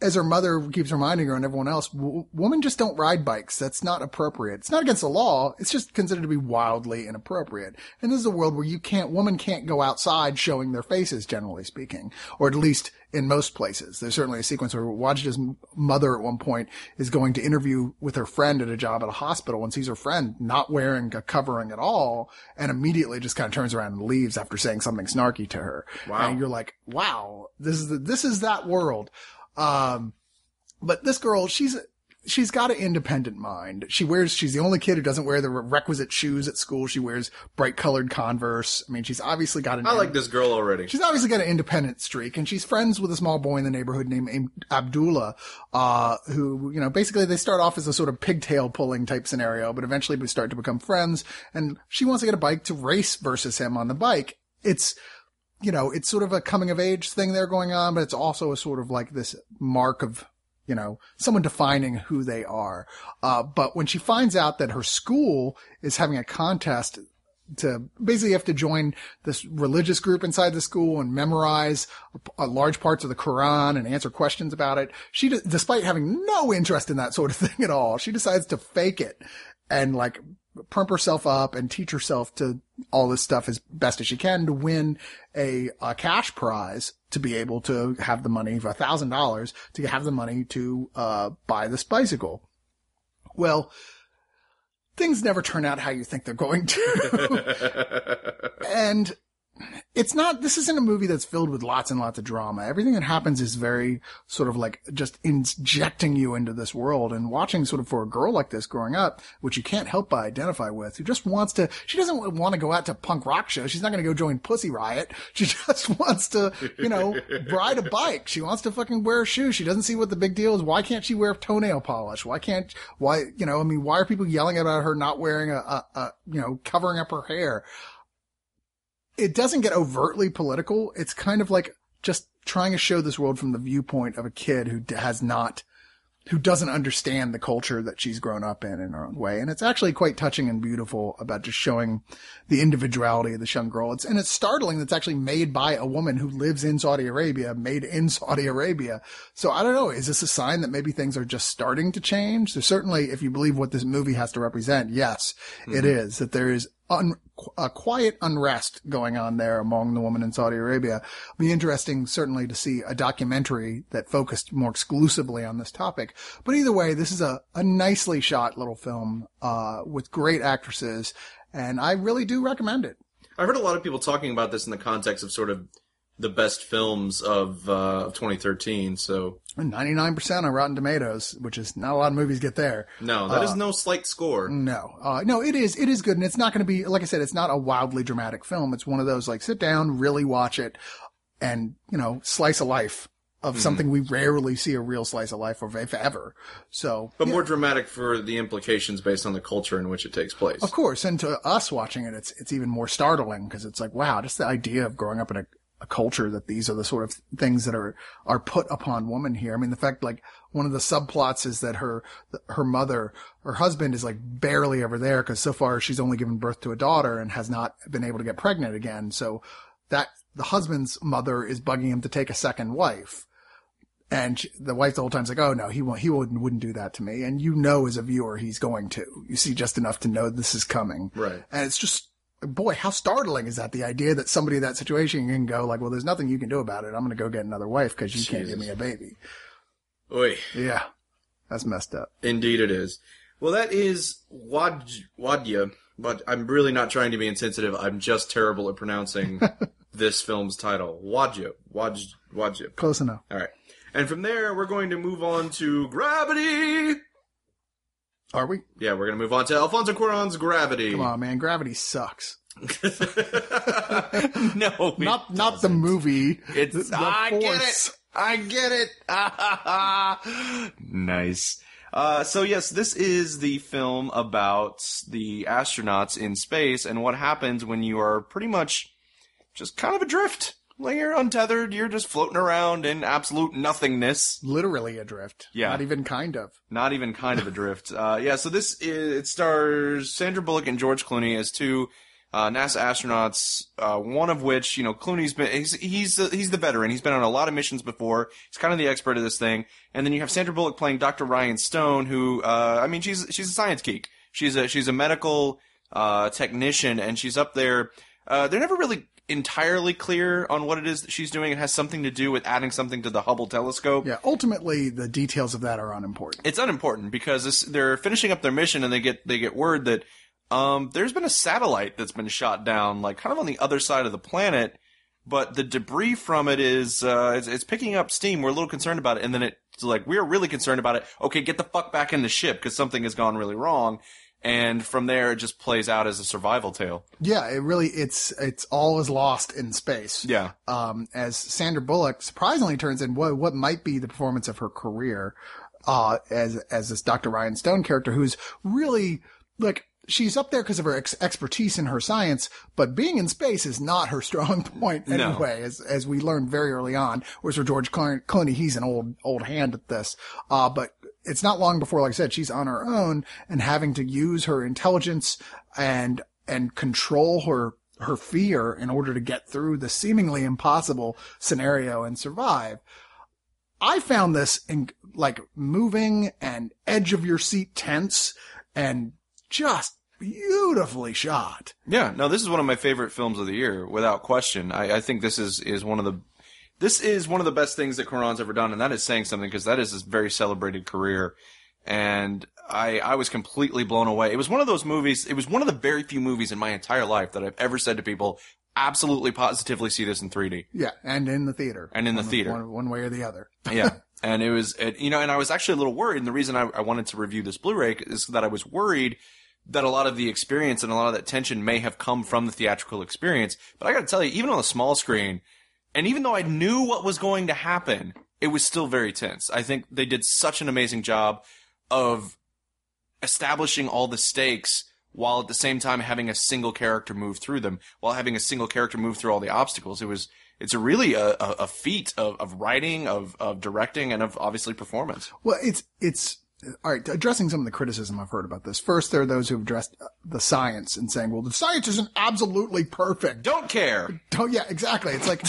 as her mother keeps reminding her and everyone else, w- women just don't ride bikes. That's not appropriate. It's not against the law. It's just considered to be wildly inappropriate. And this is a world where you can't, women can't go outside showing their faces, generally speaking, or at least in most places. There's certainly a sequence where Wajda's mother at one point is going to interview with her friend at a job at a hospital and sees her friend not wearing a covering at all and immediately just kind of turns around and leaves after saying something snarky to her. Wow. And you're like, wow, this is the, this is that world. Um, but this girl, she's, she's got an independent mind. She wears, she's the only kid who doesn't wear the requisite shoes at school. She wears bright colored Converse. I mean, she's obviously got an, I like this girl already. she's obviously got an independent streak and she's friends with a small boy in the neighborhood named Abdullah, uh, who, you know, basically they start off as a sort of pigtail pulling type scenario, but eventually we start to become friends and she wants to get a bike to race versus him on the bike. It's, you know, it's sort of a coming of age thing there going on, but it's also a sort of like this mark of, you know, someone defining who they are. Uh, but when she finds out that her school is having a contest to basically have to join this religious group inside the school and memorize uh, large parts of the Quran and answer questions about it. She, despite having no interest in that sort of [laughs] thing at all, she decides to fake it and like pump herself up and teach herself to all this stuff as best as she can to win a, a cash prize to be able to have the money for a thousand dollars to have the money to uh, buy this bicycle. Well, things never turn out how you think they're going to. [laughs] and it's not, this isn't a movie that's filled with lots and lots of drama. Everything that happens is very sort of like just injecting you into this world and watching sort of for a girl like this growing up, which you can't help but identify with, who just wants to, she doesn't want to go out to punk rock shows. She's not going to go join Pussy Riot. [laughs] She just wants to, you know, [laughs] ride a bike. She wants to fucking wear shoes. She doesn't see what the big deal is. Why can't she wear toenail polish? Why can't, why, you know, I mean, why are people yelling about her not wearing a, a, a you know, covering up her hair? It doesn't get overtly political. It's kind of like just trying to show this world from the viewpoint of a kid who has not, who doesn't understand the culture that she's grown up in in her own way. And it's actually quite touching and beautiful about just showing the individuality of this young girl. It's, and it's startling that's actually made by a woman who lives in Saudi Arabia, made in [laughs] Saudi Arabia. So I don't know. Is this a sign that maybe things are just starting to change? So certainly if you believe what this movie has to represent, yes, it mm-hmm. is that there is un, a quiet unrest going on there among the women in Saudi Arabia. It'll be interesting, certainly, to see a documentary that focused more exclusively on this topic. But either way, this is a, a nicely shot little film, uh, with great actresses, and I really do recommend it. I've heard a lot of people talking about this in the context of sort of the best films of uh, of 2013. So 99% on Rotten Tomatoes, which is not a lot of movies get there. no, that is no slight score. No, uh, no, it is, it is good. And it's not going to be, like I said, it's not a wildly dramatic film. It's one of those like sit down, really watch it and, you know, slice of life of something we rarely see a real slice of life of, if ever. So, But more dramatic for the implications based on the culture in which it takes place. of course, and to us watching it, it's, it's even more startling because it's like, wow, just the idea of growing up in a, a culture that these are the sort of things that are, are put upon women here. I mean, the fact like one of the subplots is that her, her mother, her husband is like barely ever there because so far she's only given birth to a daughter and has not been able to get pregnant again. So that the husband's mother is bugging him to take a second wife. And she- the wife the whole time's like, "Oh no, he won't. He wouldn't wouldn't do that to me." And you know, as a viewer, he's going to. You see just enough to know this is coming. Right. And it's just, boy, how startling is that? The idea that somebody in that situation can go like, "Well, there's nothing you can do about it. I'm going to go get another wife because you can't give me a baby." Oy. Yeah, that's messed up. Indeed, it is. Well, that is Wad Wadya, but I'm really not trying to be insensitive. I'm just terrible at pronouncing [laughs] this film's title. Wadya. Wad Wadya. Close enough. All right. And from there, we're going to move on to Gravity. Are we? Yeah, we're to move on to Alfonso Cuarón's Gravity. Come on, man. Gravity sucks. [laughs] [laughs] no, Not not the movie. It's the I get it. I get it. [laughs] nice. Uh, so yes, this is the film about the astronauts in space and what happens when you are pretty much just kind of adrift. Like you're untethered, you're just floating around in absolute nothingness. Literally adrift. Yeah. Not even kind of. Not even kind of adrift. [laughs] Uh, yeah, so this is, it stars Sandra Bullock and George Clooney as two uh, NASA astronauts. Uh, one of which, you know, Clooney's been he's he's the, he's the veteran. He's been on a lot of missions before. He's kind of the expert of this thing. And then you have Sandra Bullock playing Dr. Ryan Stone, who uh, I mean, she's she's a science geek. She's a she's a medical uh, technician, and she's up there. Uh, they're never really entirely clear on what it is that she's doing. It has something to do with adding something to the Hubble telescope. Yeah. Ultimately, the details of that are unimportant. It's unimportant because this, they're finishing up their mission and they get they get word that um, there's been a satellite that's been shot down, like kind of on the other side of the planet, but the debris from it is uh, it's, it's picking up steam. We're a little concerned about it, and then it's like we're really concerned about it. Okay, get the fuck back in the ship because something has gone really wrong. And from there, it just plays out as a survival tale. Yeah, it really it's it's all is lost in space. Yeah. Um, as Sandra Bullock surprisingly turns in what what might be the performance of her career, uh, as as this Dr. Ryan Stone character who's really like she's up there because of her ex- expertise in her science, but being in space is not her strong [laughs] point No. anyway, as as we learned very early on. Whereas for George Clooney, he's an old old hand at this. Uh, but it's not long before, like I said, she's on her own and having to use her intelligence and and control her her fear in order to get through the seemingly impossible scenario and survive. I found this in like moving and edge of your seat tense and just beautifully shot. Yeah, no, this is one of my favorite films of the year, without question. I, I think this is, is one of the this is one of the best things that Cuarón's ever done, and that is saying something because that is his very celebrated career. And I I was completely blown away. It was one of those movies. It was one of the very few movies in my entire life that I've ever said to people, absolutely positively see this in 3D. Yeah, and in the theater. And in the One- theater. One, one way or the other. [laughs] yeah. And it was, it, you know, and I was actually a little worried. And the reason I, I wanted to review this Blu-ray is that I was worried that a lot of the experience and a lot of that tension may have come from the theatrical experience. But I got to tell you, even on the small screen, and even though I knew what was going to happen, it was still very tense. I think they did such an amazing job of establishing all the stakes while at the same time having a single character move through them, while having a single character move through all the obstacles. It was it's a really a, a, a feat of, of writing, of, of directing, and of obviously performance. Well, it's it's all right. Addressing some of the criticism I've heard about this. First, there are those who've addressed uh, the science and saying, "Well, the science isn't absolutely perfect." Don't care. Don't. Yeah, exactly. It's like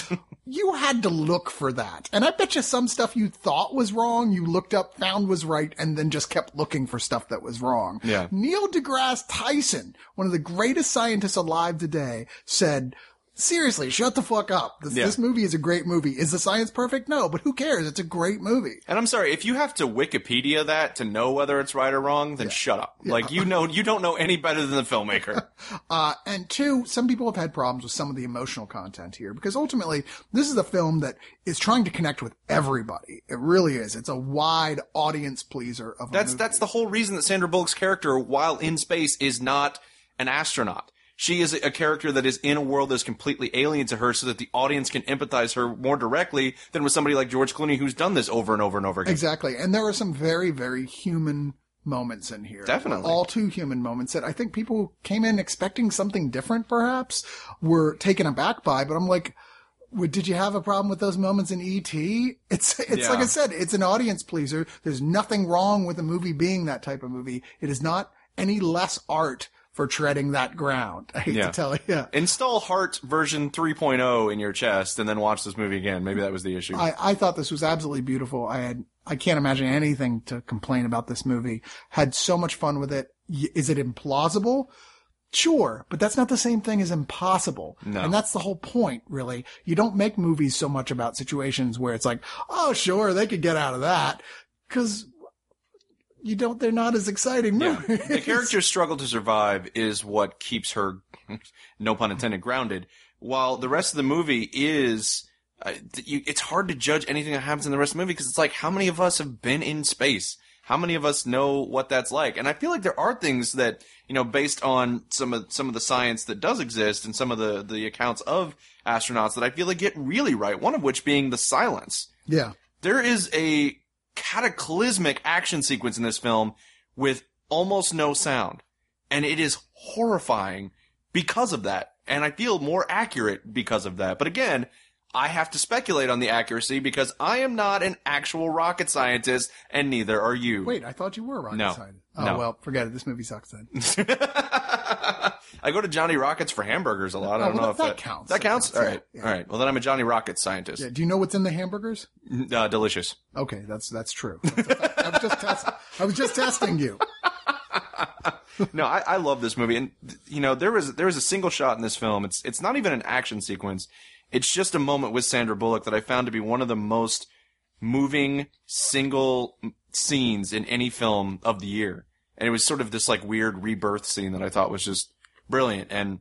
you had to look for that, and I bet you some stuff you thought was wrong, you looked up, found was right, and then just kept looking for stuff that was wrong. Yeah. Neil deGrasse Tyson, one of the greatest scientists alive today, said. Seriously, shut the fuck up. This, Yeah. this movie is a great movie. Is the science perfect? No, but who cares? It's a great movie. And I'm sorry if you have to Wikipedia that to know whether it's right or wrong, then shut up. Like you know, you don't know any better than the filmmaker. [laughs] Uh, and two, some people have had problems with some of the emotional content here because ultimately this is a film that is trying to connect with everybody. It really is. It's a wide audience pleaser of a That's movie. that's the whole reason that Sandra Bullock's character, while in space, is not an astronaut. She is a character that is in a world that is completely alien to her, so that the audience can empathize her more directly than with somebody like George Clooney, who's done this over and over and over again. Exactly. And there are some very, very human moments in here. Definitely. All too human moments that I think people who came in expecting something different perhaps were taken aback by, but I'm like, did you have a problem with those moments in ET? It's, it's Yeah. like I said, it's an audience pleaser. There's nothing wrong with a movie being that type of movie. It is not any less art for treading that ground. [laughs] I hate Yeah. to tell you. Yeah. Install Heart version 3.0 in your chest, and then watch this movie again. Maybe that was the issue. I, I thought this was absolutely beautiful. I had, I can't imagine anything to complain about this movie. Had so much fun with it. Y- Is it implausible? Sure, but that's not the same thing as impossible. No. And that's the whole point, really. You don't make movies so much about situations where it's like, oh, sure, they could get out of that. Cause you don't, they're not as exciting Yeah. [laughs] the character's struggle to survive is what keeps her, [laughs] no pun intended, grounded. While the rest of the movie is, uh, you, it's hard to judge anything that happens in the rest of the movie because it's like, how many of us have been in space? How many of us know what that's like? And I feel like there are things that, you know, based on some of, some of the science that does exist and some of the, the accounts of astronauts that I feel like get really right. One of which being the silence yeah. there is a cataclysmic action sequence in this film with almost no sound. And it is horrifying because of that. And I feel more accurate because of that. But again, I have to speculate on the accuracy because I am not an actual rocket scientist and neither are you. Wait, I thought you were rocket No. scientist. Oh, No. well, forget it. This movie sucks then. [laughs] I go to Johnny Rockets for hamburgers a lot. I Oh, don't well, know if that- that, that counts. That That counts. All right. yeah. All right. Well, then I'm a Johnny Rockets scientist. Yeah, do you know what's in the hamburgers? Uh, delicious. Okay, that's that's true. I was just test, I was just testing you. [laughs] no, I, I love this movie, and you know there was there was a single shot in this film. It's it's not even an action sequence. It's just a moment with Sandra Bullock that I found to be one of the most moving single scenes in any film of the year. And it was sort of this like weird rebirth scene that I thought was just brilliant. And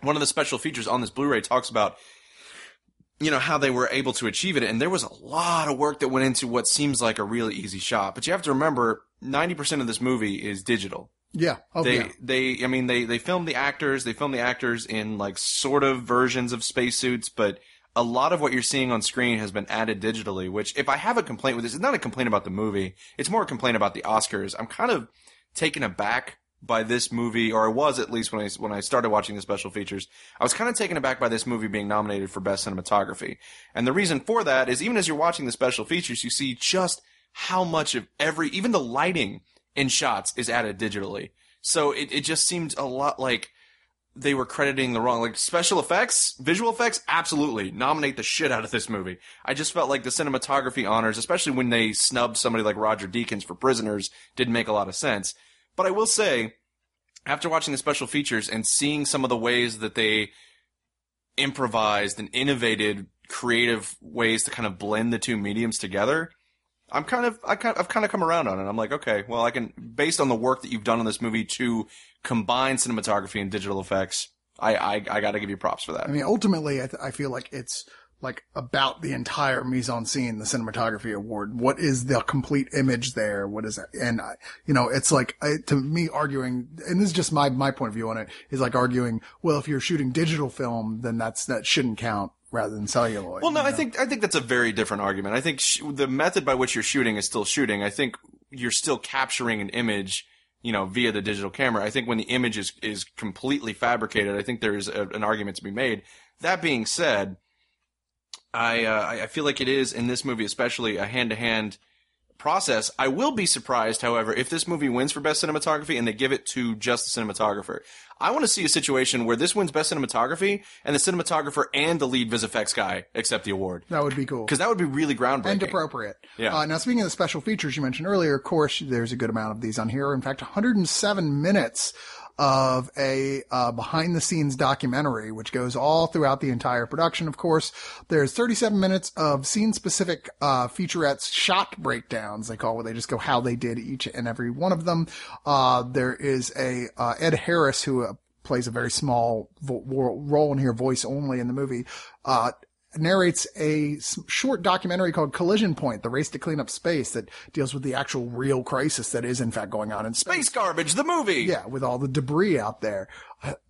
one of the special features on this Blu-ray talks about you know how they were able to achieve it and there was a lot of work that went into what seems like a really easy shot but you have to remember 90% of this movie is digital Yeah. Oh, they yeah. they I mean they they film the actors, they film the actors in like sort of versions of spacesuits, but a lot of what you're seeing on screen has been added digitally, which if I have a complaint with this, it's not a complaint about the movie. It's more a complaint about the Oscars. I'm kind of taken aback by this movie, or I was at least when I when I started watching the special features. I was kind of taken aback by this movie being nominated for best cinematography. And the reason for that is even as you're watching the special features, you see just how much of every even the lighting in shots is added digitally. So it, it just seemed a lot like they were crediting the wrong like special effects, visual effects, absolutely nominate the shit out of this movie. I just felt like the cinematography honors, especially when they snubbed somebody like Roger Deakins for Prisoners, didn't make a lot of sense. But I will say, after watching the special features and seeing some of the ways that they improvised and innovated creative ways to kind of blend the two mediums together, I'm kind of I kind I've kind of come around on it. I'm like, okay, well, I can based on the work that you've done on this movie to combine cinematography and digital effects. I I, I got to give you props for that. I mean, ultimately, I, th- I feel like it's like about the entire mise en scene, the cinematography award. What is the complete image there? What is it? And I, you know, it's like I, to me arguing, and this is just my my point of view on it is like arguing. Well, if you're shooting digital film, then that's that shouldn't count rather than celluloid. Well, no, you I think I think that's a very different argument. I think sh- the method by which you're shooting is still shooting. I think you're still capturing an image you know, via the digital camera. I think when the image is, is completely fabricated, I think there is a, an argument to be made. That being said, I, uh, I feel like it is in this movie, especially a hand to hand process. I will be surprised, however, if this movie wins for best cinematography and they give it to just the cinematographer. I want to see a situation where this wins best cinematography and the cinematographer and the lead vis effects guy accept the award. That would be cool. Because that would be really groundbreaking. and appropriate. Yeah. Uh, now, speaking of the special features you mentioned earlier, of course, there's a good amount of these on here. In fact, 107 minutes of a uh, behind the scenes documentary, which goes all throughout the entire production. Of course, there's 37 minutes of scene specific uh, featurettes, shot breakdowns. They call where they just go how they did each and every one of them. Uh, there is a uh, Ed Harris who uh, plays a very small vo- role in here, voice only in the movie. Uh, narrates a short documentary called Collision Point, the race to clean up space that deals with the actual real crisis that is in fact going on in space. Space Garbage, the movie! Yeah, with all the debris out there.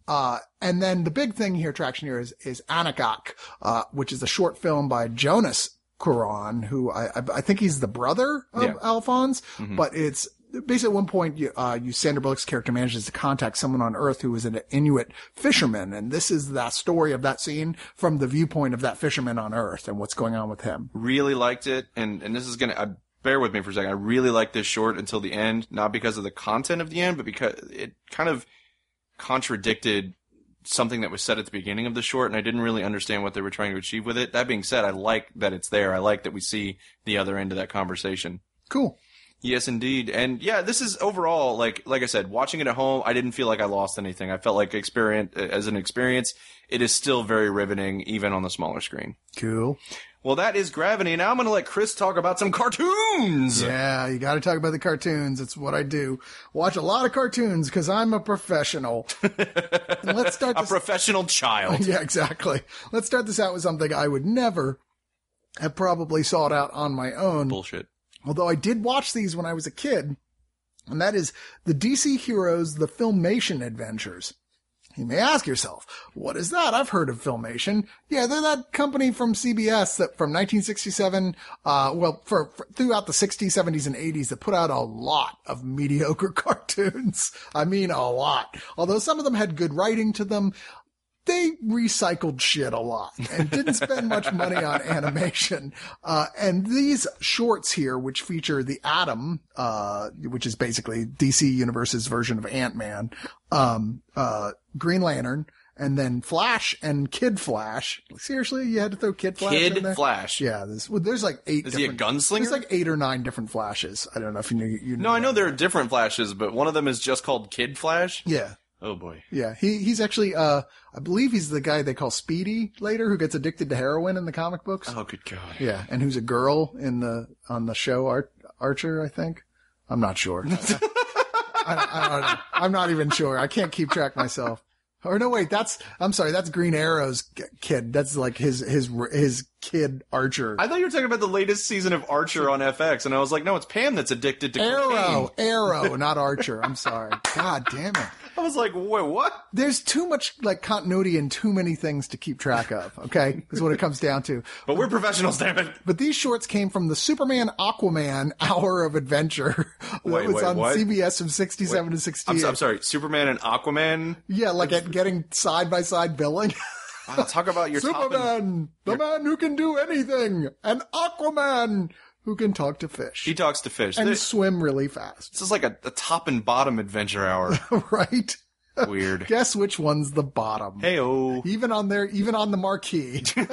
Uh, and then the big thing here, traction here is, is Aningaaq, uh, which is a short film by Jonas Cuaron, who I, I, think he's the brother of Yeah. Alphonse, but it's basically at one point, you, uh, you, Sandra Bullock's character manages to contact someone on Earth who is an Inuit fisherman. And this is that story of that scene from the viewpoint of that fisherman on Earth and what's going on with him. Really liked it, and, and this is gonna, uh, bear with me for a second. I really liked this short until the end, not because of the content of the end, but because it kind of contradicted something that was said at the beginning of the short, and I didn't really understand what they were trying to achieve with it. That being said, I like that it's there. I like that we see the other end of that conversation. Cool. Yes, indeed. And yeah, this is overall like like I said, watching it at home, I didn't feel like I lost anything. I felt like experience as an experience, it is still very riveting even on the smaller screen. Cool. Well, that is Gravity. Now I'm going to let Chris talk about some cartoons. Yeah, you got to talk about the cartoons. It's what I do. Watch a lot of cartoons because I'm a professional. [laughs] Let's start A professional child. [laughs] yeah, exactly. Let's start this out with something I would never have probably sought out on my own. Bullshit. Although I did watch these when I was a kid, and that is the DC Heroes, the Filmation Adventures. You may ask yourself, what is that? I've heard of Filmation. Yeah, they're that company from CBS that from 1967, uh, well, for, for throughout the 60s, 70s, and 80s that put out a lot of mediocre [laughs] cartoons. I mean, a lot. Although some of them had good writing to them, they recycled shit a lot and didn't spend much money on animation. Uh, and these shorts here, which feature the Atom, uh, which is basically DC Universe's version of Ant-Man, um, uh, Green Lantern, and then Flash and Kid Flash. Seriously, you had to throw Kid Flash in Kid there? Flash. Yeah, this, well, there's like eight. Is he a different- gunslinger? There's like eight or nine different Flashes. I don't know if you knew. You know. No, I know there are different Flashes, but one of them is just called Kid Flash. Yeah. Oh boy. Yeah, he he's actually uh I believe he's the guy they call Speedy later who gets addicted to heroin in the comic books. Oh good god. Yeah, and who's a girl in the on the show Ar- Archer, I think. I'm not sure. [laughs] I, I, I don't know. I'm not even sure. I can't keep track myself. Or no, wait, that's I'm sorry, that's Green Arrow's kid. That's like his his his kid Archer. I thought you were talking about the latest season of Archer on FX, and I was like, no, it's Pam that's addicted to Arrow, cocaine. Arrow, [laughs] not Archer. I'm sorry. God damn it. I was like, wait, what? There's too much like continuity and too many things to keep track of. Okay, is what it comes down to. [laughs] But we're professionals, damn it. But these shorts came from the Superman Aquaman Hour of Adventure [laughs] that Wait, was wait, on what? CBS from 67 to I'm, 68. so- I'm sorry, Superman and Aquaman. Yeah, like at getting side by side billing. Wow, talk about your top. and- Superman, the man who can do anything, and Aquaman who can talk to fish He talks to fish. and This, swim really fast. this is like a, a top and bottom adventure hour. [laughs] right? Weird. [laughs] Guess which one's the bottom? Heyo. Even on there, even on the marquee. [laughs] it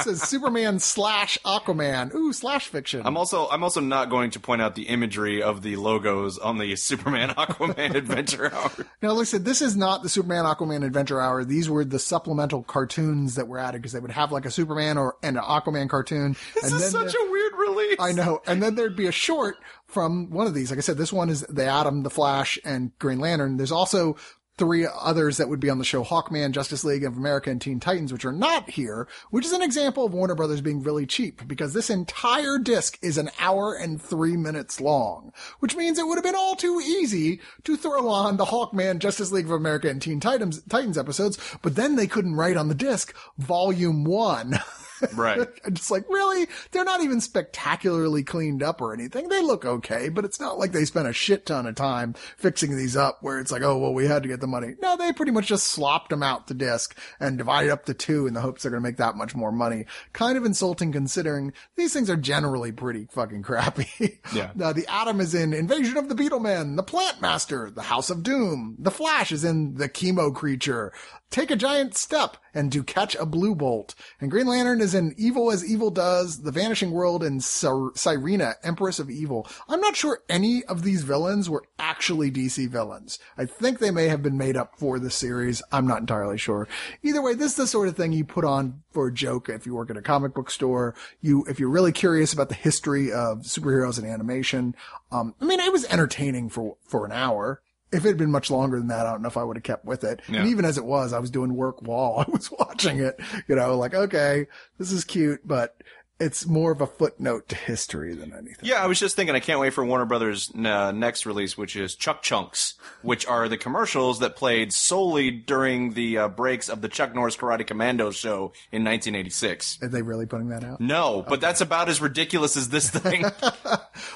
says Superman slash Aquaman. Ooh, slash fiction. I'm also I'm also not going to point out the imagery of the logos on the Superman [laughs] Aquaman Adventure Hour. Now, listen, this is not the Superman Aquaman Adventure Hour. These were the supplemental cartoons that were added because they would have like a Superman or and an Aquaman cartoon. This and is such a weird release. I know. And then there'd be a short from one of these. Like I said, this one is the Atom, the Flash, and Green Lantern. There's also three others that would be on the show Hawkman, Justice League of America, and Teen Titans, which are not here, which is an example of Warner Brothers being really cheap because this entire disc is an hour and three minutes long, which means it would have been all too easy to throw on the Hawkman, Justice League of America, and Teen Titans, Titans episodes, but then they couldn't write on the disc volume one. [laughs] Right. [laughs] just like, really? They're not even spectacularly cleaned up or anything. They look okay, but it's not like they spent a shit ton of time fixing these up where it's like, oh, well, we had to get the money. No, they pretty much just slopped them out the disc and divided up the two in the hopes they're going to make that much more money. Kind of insulting considering these things are generally pretty fucking crappy. [laughs] Yeah. Uh, the Atom is in Invasion of the Beetlemen, The Plant Master, The House of Doom. The Flash is in The Chemo Creature. Take a Giant Step and do Catch a Blue Bolt. And Green Lantern is in Evil as Evil Does, The Vanishing World, and Sirena, Empress of Evil. I'm not sure any of these villains were actually DC villains. I think they may have been made up for the series. I'm not entirely sure. Either way, this is the sort of thing you put on for a joke if you work at a comic book store. You, if you're really curious about the history of superheroes and animation. Um, I mean, it was entertaining for, for an hour. If it had been much longer than that, I don't know if I would have kept with it. Yeah. And even as it was, I was doing work while [laughs] I was watching it. You know, like, okay, this is cute, but it's more of a footnote to history than anything. Yeah, I was just thinking, I can't wait for Warner Brothers' uh, next release, which is Chuck Chunks, which are the commercials that played solely during the uh, breaks of the Chuck Norris Karate Commando show in 1986. Are they really putting that out? No, but that's about as ridiculous as this thing. [laughs]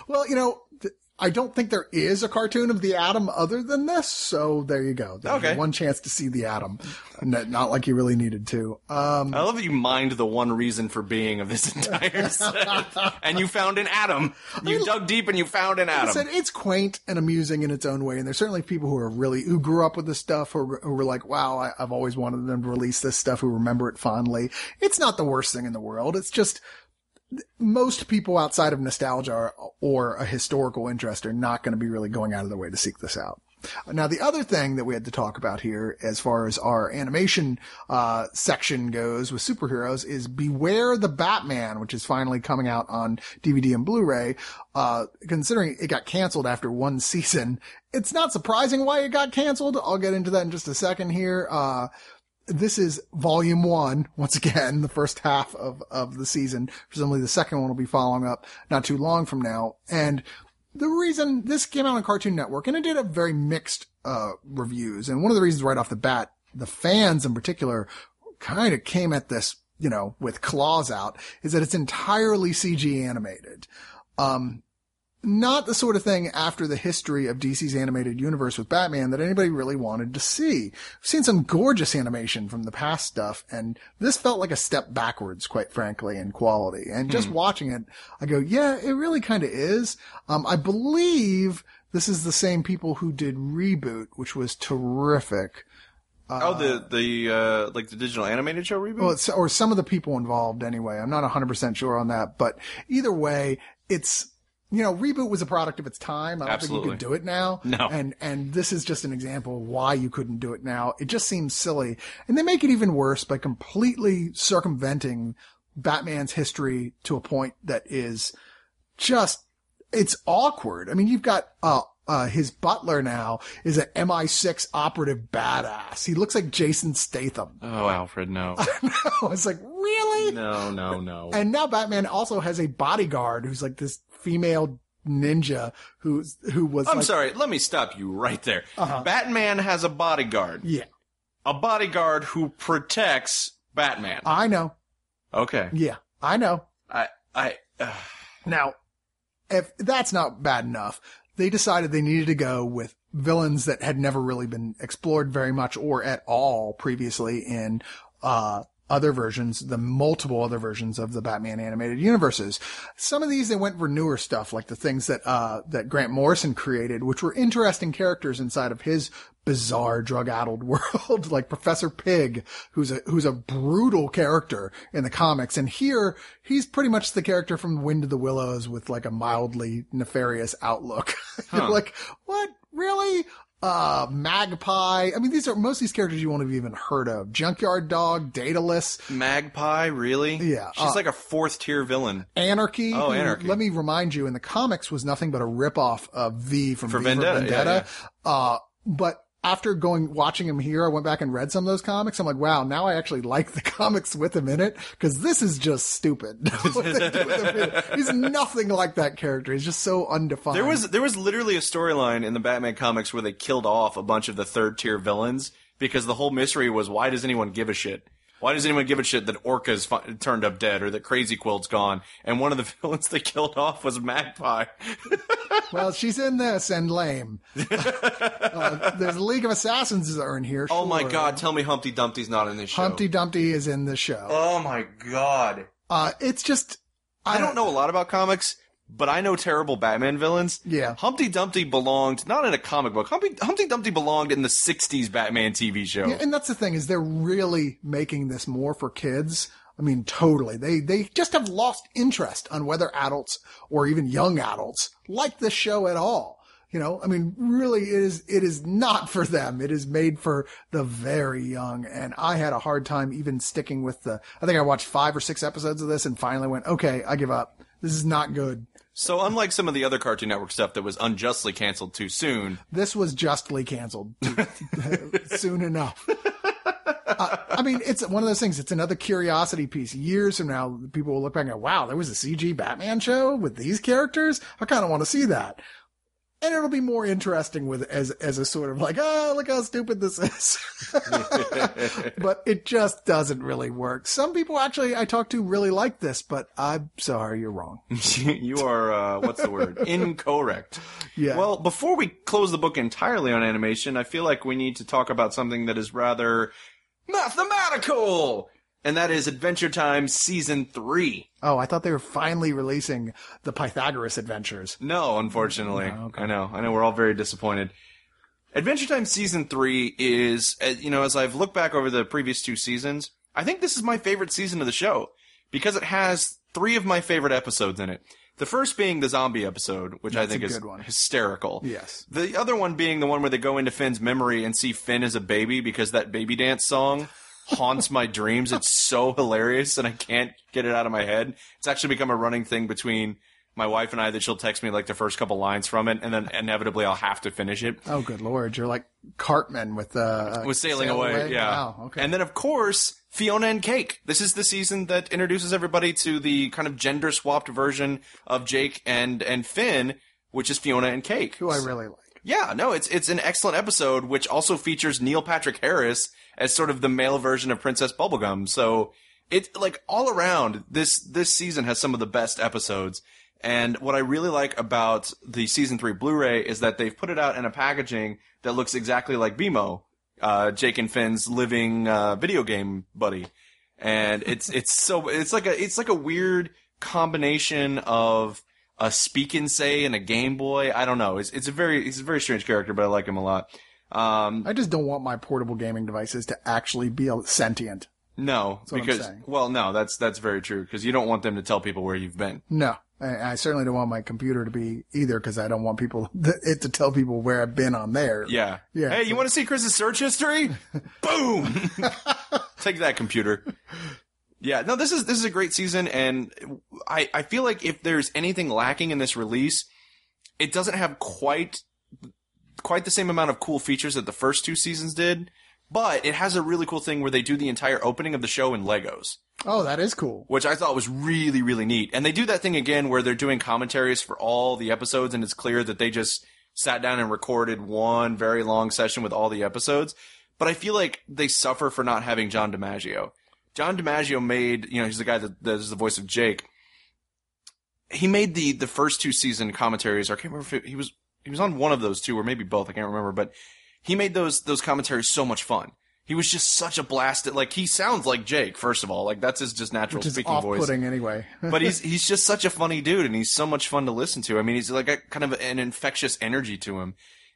Well, you know, I don't think there is a cartoon of the Atom other than this. So there you go. There's Okay. One chance to see the Atom. Not like you really needed to. Um, I love that you mined the one reason for being of this entire [laughs] set, and you found an atom. You dug deep and you found an atom. said it's quaint and amusing in its own way, and there's certainly people who are really who grew up with this stuff, who, who were like, "Wow, I, I've always wanted them to release this stuff." Who remember it fondly. It's not the worst thing in the world. It's just most people outside of nostalgia or, or a historical interest are not going to be really going out of their way to seek this out. Now, the other thing that we had to talk about here, as far as our animation uh, section goes with superheroes, is Beware the Batman, which is finally coming out on DVD and Blu-ray. Uh, considering it got canceled after one season, it's not surprising why it got canceled. I'll get into that in just a second here. Uh, this is volume one. Once again, the first half of, of the season. Presumably the second one will be following up not too long from now. And the reason this came out on Cartoon Network and it did have very mixed, uh, reviews. And one of the reasons right off the bat, the fans in particular kind of came at this, you know, with claws out is that it's entirely CG animated. Um, not the sort of thing after the history of DC's animated universe with Batman that anybody really wanted to see. We've seen some gorgeous animation from the past stuff, and this felt like a step backwards, quite frankly, in quality. And just watching it, I go, yeah, it really kind of is. Um, I believe this is the same people who did Reboot, which was terrific. oh, the the uh, like the digital animated show reboot. Well, it's, or some of the people involved anyway. I'm not 100% sure on that, but either way, it's, you know, reboot was a product of its time. I don't think Absolutely. you could do it now. No. And, and this is just an example of why you couldn't do it now. It just seems silly. And they make it even worse by completely circumventing Batman's history to a point that is just, it's awkward. I mean, you've got, uh, uh, his butler now is an MI6 operative badass. He looks like Jason Statham. oh, Alfred, no, [laughs] I was like, really? No, no, no. And now Batman also has a bodyguard who's like this female ninja who's who was I'm like, sorry. Let me stop you right there. Batman has a bodyguard. yeah, A bodyguard who protects Batman. I know, Okay. yeah, I know. I I. Uh, Now, if that's not bad enough, they decided they needed to go with villains that had never really been explored very much or at all previously in, uh, other versions, the multiple other versions of the Batman animated universes. Some of these they went for newer stuff, like the things that uh that Grant Morrison created, which were interesting characters inside of his bizarre drug-addled [laughs] world, like Professor Pig, who's a who's a brutal character in the comics, and here he's pretty much the character from Wind of the Willows with like a mildly nefarious outlook. [laughs] You're like, what? Really? Uh, Magpie. I mean, these are most of these characters you won't have even heard of. Junkyard Dog, Daedalus, Magpie, really? Yeah, She's uh, like a fourth tier villain. Anarchy. Oh, Anarchy. Let me remind you, in the comics was nothing but a ripoff of V from For V for Vendetta, yeah, Uh, but after going, watching him here, I went back and read some of those comics. I'm like, wow, now I actually like the [laughs] comics with him in it because this is just stupid. [laughs] He's nothing like that character. He's just so undefined. There was there was literally a storyline in the Batman comics where they killed off a bunch of the third tier villains because the whole mystery was why does anyone give a shit? Why does anyone give a shit that Orca's fu- turned up dead or that Crazy Quilt's gone? And one of the [laughs] villains they killed off was Magpie. [laughs] Well, she's in this and lame. [laughs] uh, there's a League of Assassins are in here. Oh my god, tell me Humpty Dumpty's not in this show. Humpty Dumpty is in the show. Oh my god. Uh, it's just I don't know a lot about comics, but I know terrible Batman villains. Yeah. Humpty Dumpty belonged not in a comic book. Humpty, Humpty Dumpty belonged in the 60s Batman TV show. Yeah, and that's the thing is they're really making this more for kids. I mean, totally. They they just have lost interest on whether adults or even young adults like this show at all. You know, I mean, really, it is it is not [laughs] for them. It is made for the very young. And I had a hard time even sticking with the. I think I watched five or six episodes of this and finally went, okay, I give up. This is not good. So unlike some of the other Cartoon Network stuff that was unjustly canceled too soon, This was justly canceled [laughs] soon enough. Uh, I mean, it's one of those things. It's another curiosity piece. Years from now, people will look back and go, wow, there was a CG Batman show with these characters. I kind of want to see that. And it'll be more interesting with as as a sort of like, oh, look how stupid this is. [laughs] but it just doesn't really work. Some people actually I talk to really like this, but I'm sorry, you're wrong. [laughs] you are uh, what's the word? [laughs] Incorrect. Yeah. Well, before we close the book entirely on animation, I feel like we need to talk about something that is rather mathematical, and that is Adventure Time Season Three. Oh, I thought they were finally releasing the Pythagoras Adventures. No, unfortunately. Oh, okay. I know. I know. We're all very disappointed. Adventure Time Season 3 is, uh, you know, as I've looked back over the previous two seasons, I think this is my favorite season of the show because it has three of my favorite episodes in it. The first being the zombie episode, which I think is one. hysterical. Yes. The other one being the one where they go into Finn's memory and see Finn as a baby because that baby dance song haunts my dreams. It's so hilarious and I can't get it out of my head. It's actually become a running thing between my wife and I that she'll text me like the first couple lines from it and then inevitably I'll have to finish it. Oh, good lord! You're like Cartman with uh, With sailing Sail away, yeah. Wow. Okay. And then of course, Fiona and Cake. This is the season that introduces everybody to the kind of gender swapped version of Jake and and Finn, which is Fiona and Cake. who I really like. Yeah, no, it's it's an excellent episode, which also features Neil Patrick Harris as sort of the male version of Princess Bubblegum. So it like all around this this season has some of the best episodes. And what I really like about the season three Blu-ray is that they've put it out in a packaging that looks exactly like BMO, uh, Jake and Finn's living uh, video game buddy. And it's it's so it's like a it's like a weird combination of a speak and say and a Game Boy. I don't know. It's it's a very he's a very strange character, but I like him a lot. Um, I just don't want my portable gaming devices to actually be sentient. no, what I'm because well, no, that's that's very true because you don't want them to tell people where you've been. No, I, I certainly don't want my computer to be either because I don't want people [laughs] it to tell people where I've been on there. Yeah. Yeah, Hey, you want to see Chris's search history? [laughs] Boom. [laughs] Take that, computer. Yeah. No, this is this is a great season, and I I feel like if there's anything lacking in this release, it doesn't have quite quite the same amount of cool features that the first two seasons did. But it has a really cool thing where they do the entire opening of the show in Legos Oh, that is cool. which I thought was really, really neat. And they do that thing again where they're doing commentaries for all the episodes, and it's clear that they just sat down and recorded one very long session with all the episodes. But I feel like they suffer for not having John DiMaggio. John DiMaggio made, you know, he's the guy that does the voice of Jake. He made the the first two season commentaries, or I can't remember if it, he was he was on one of those two, or maybe both. I can't remember, but he made those those commentaries so much fun. He was just such a blast. At like he sounds like Jake. First of all, like that's his just natural Which is speaking voice off-putting anyway. [laughs] but he's he's just such a funny dude, and he's so much fun to listen to. I mean, he's like a kind of an infectious energy to him,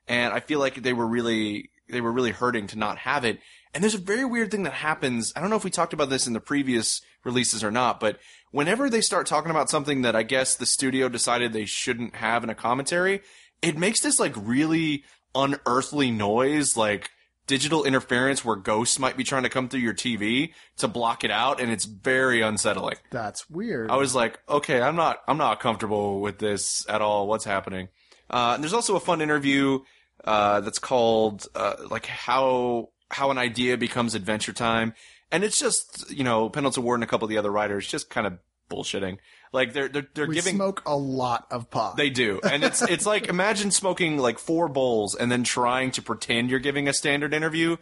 and I feel like they were really they were really hurting to not have it. And there's a very weird thing that happens. I don't know if we talked about this in the previous releases or not, but whenever they start talking about something that I guess the studio decided they shouldn't have in a commentary, it makes this like really unearthly noise, like digital interference where ghosts might be trying to come through your TV to block it out, and it's very unsettling. That's weird. I was like, okay, I'm not, I'm not comfortable with this at all. What's happening? Uh, and there's also a fun interview uh, that's called uh, like how how an idea becomes Adventure Time, and it's just you know Pendleton Ward and a couple of the other writers just kind of bullshitting. Like they're they're, they're we giving smoke a lot of pot. they do, and it's it's like imagine smoking like four bowls and then trying to pretend you're giving a standard interview.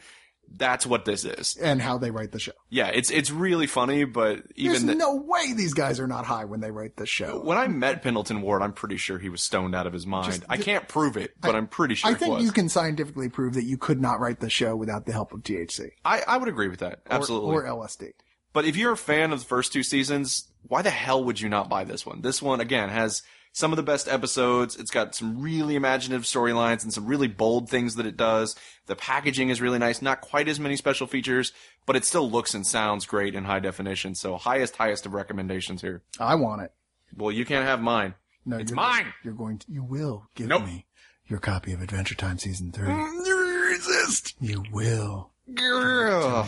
That's what this is. and how they write the show. Yeah, it's it's really funny, but even There's the, no way these guys are not high when they write this show. when I met Pendleton Ward, I'm pretty sure he was stoned out of his mind. I can't prove it, but I, am pretty sure I think was. you can scientifically prove that you could not write the show without the help of THC I, I would agree with that. or- Absolutely. or, LSD. But if you're a fan of the first two seasons, why the hell would you not buy this one? This one, again, has some of the best episodes. It's got some really imaginative storylines and some really bold things that it does. The packaging is really nice. Not quite as many special features, but it still looks and sounds great in high definition. So highest, highest of recommendations here. I want it. Well, you can't have mine. No, It's you're, mine! You're going to. You will give Nope. me your copy of Adventure Time season three. Mm, you resist. You will. Girl.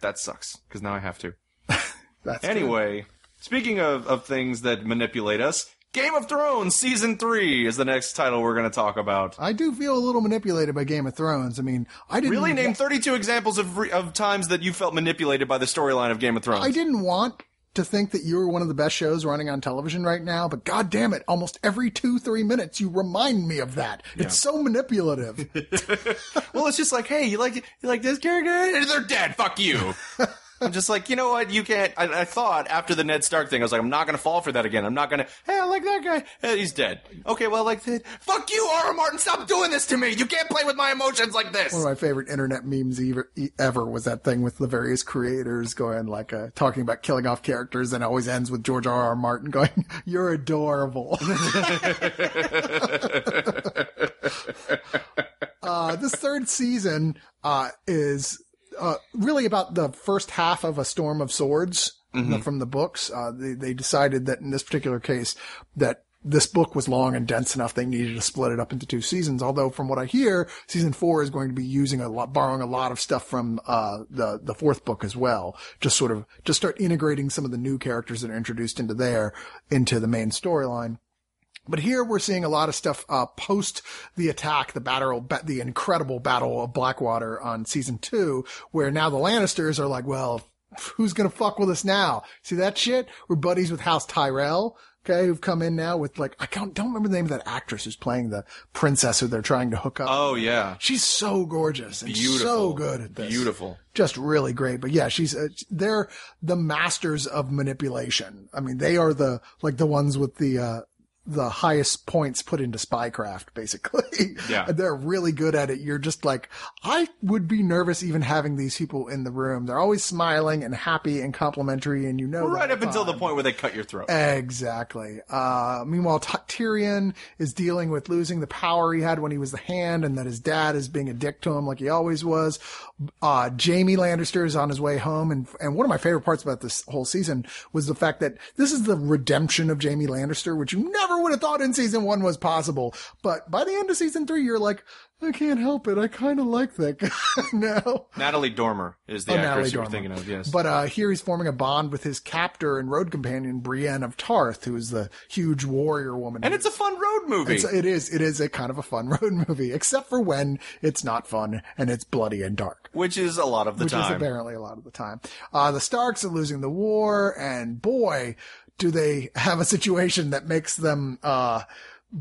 That sucks, because now I have to. [laughs] That's good. Anyway, speaking of, of things that manipulate us, Game of Thrones Season 3 is the next title we're going to talk about. I do feel a little manipulated by Game of Thrones. I mean, I didn't Really? Name 32 examples of, re- of times that you felt manipulated by the storyline of Game of Thrones. I didn't want to think that you were one of the best shows running on television right now, but god damn it, almost every two, three minutes you remind me of that. It's so manipulative. [laughs] Well, it's just like, hey, you like you like this character? They're dead. Fuck you. [laughs] I'm just like, you know what? You can't. I, I thought after the Ned Stark thing, I was like, I'm not going to fall for that again. I'm not going to. Hey, I like that guy. Hey, he's dead. Okay, well, like, fuck you, R. Martin. Stop doing this to me. You can't play with my emotions like this. One of my favorite internet memes ever, ever was that thing with the various creators going like, uh, talking about killing off characters and always ends with George R. R. Martin going, [laughs] you're adorable. [laughs] uh, this third season, uh, is, uh, really about the first half of a storm of swords from the books. Uh, they, they decided that in this particular case that this book was long and dense enough they needed to split it up into two seasons. Although from what I hear, season four is going to be using a lot, borrowing a lot of stuff from, uh, the, the fourth book as well. Just sort of, just start integrating some of the new characters that are introduced into there, into the main storyline. But here we're seeing a lot of stuff uh, post the attack, the battle, the incredible battle of Blackwater on season two, where now the Lannisters are like, well, who's gonna fuck with us now? See that shit? We're buddies with House Tyrell. Okay, who've come in now with like I can't, don't remember the name of that actress who's playing the princess who they're trying to hook up. oh yeah, She's so gorgeous and beautiful. so good at this Beautiful. just really great. But yeah, she's, uh, they're the masters of manipulation. I mean, they are the, like the ones with the, uh, the highest points put into spycraft, basically. [laughs] Yeah. And they're really good at it. You're just like, I would be nervous even having these people in the room. They're always smiling and happy and complimentary and you know, Right up until the point where they cut your throat. Exactly. Uh, meanwhile, T- Tyrion is dealing with losing the power he had when he was the hand and that his dad is being a dick to him like he always was. Uh, Jaime Lannister is on his way home. And, and one of my favorite parts about this whole season was the fact that this is the redemption of Jaime Lannister, which you never would have thought in season one was possible. But by the end of season three, you're like, I can't help it. I kind of like that guy [laughs] now. Natalie Dormer is the Oh, actress you were Dormer. thinking of. Yes. But uh, here he's forming a bond with his captor and road companion Brienne of Tarth, who is the huge warrior woman. and it's a fun road movie. It's- it is it is a kind of a fun [laughs] road movie, except for when it's not fun and it's bloody and dark. which is a lot of the time. Which is apparently a lot of the time. Uh, the Starks are losing the war, and boy, do they have a situation that makes them, uh,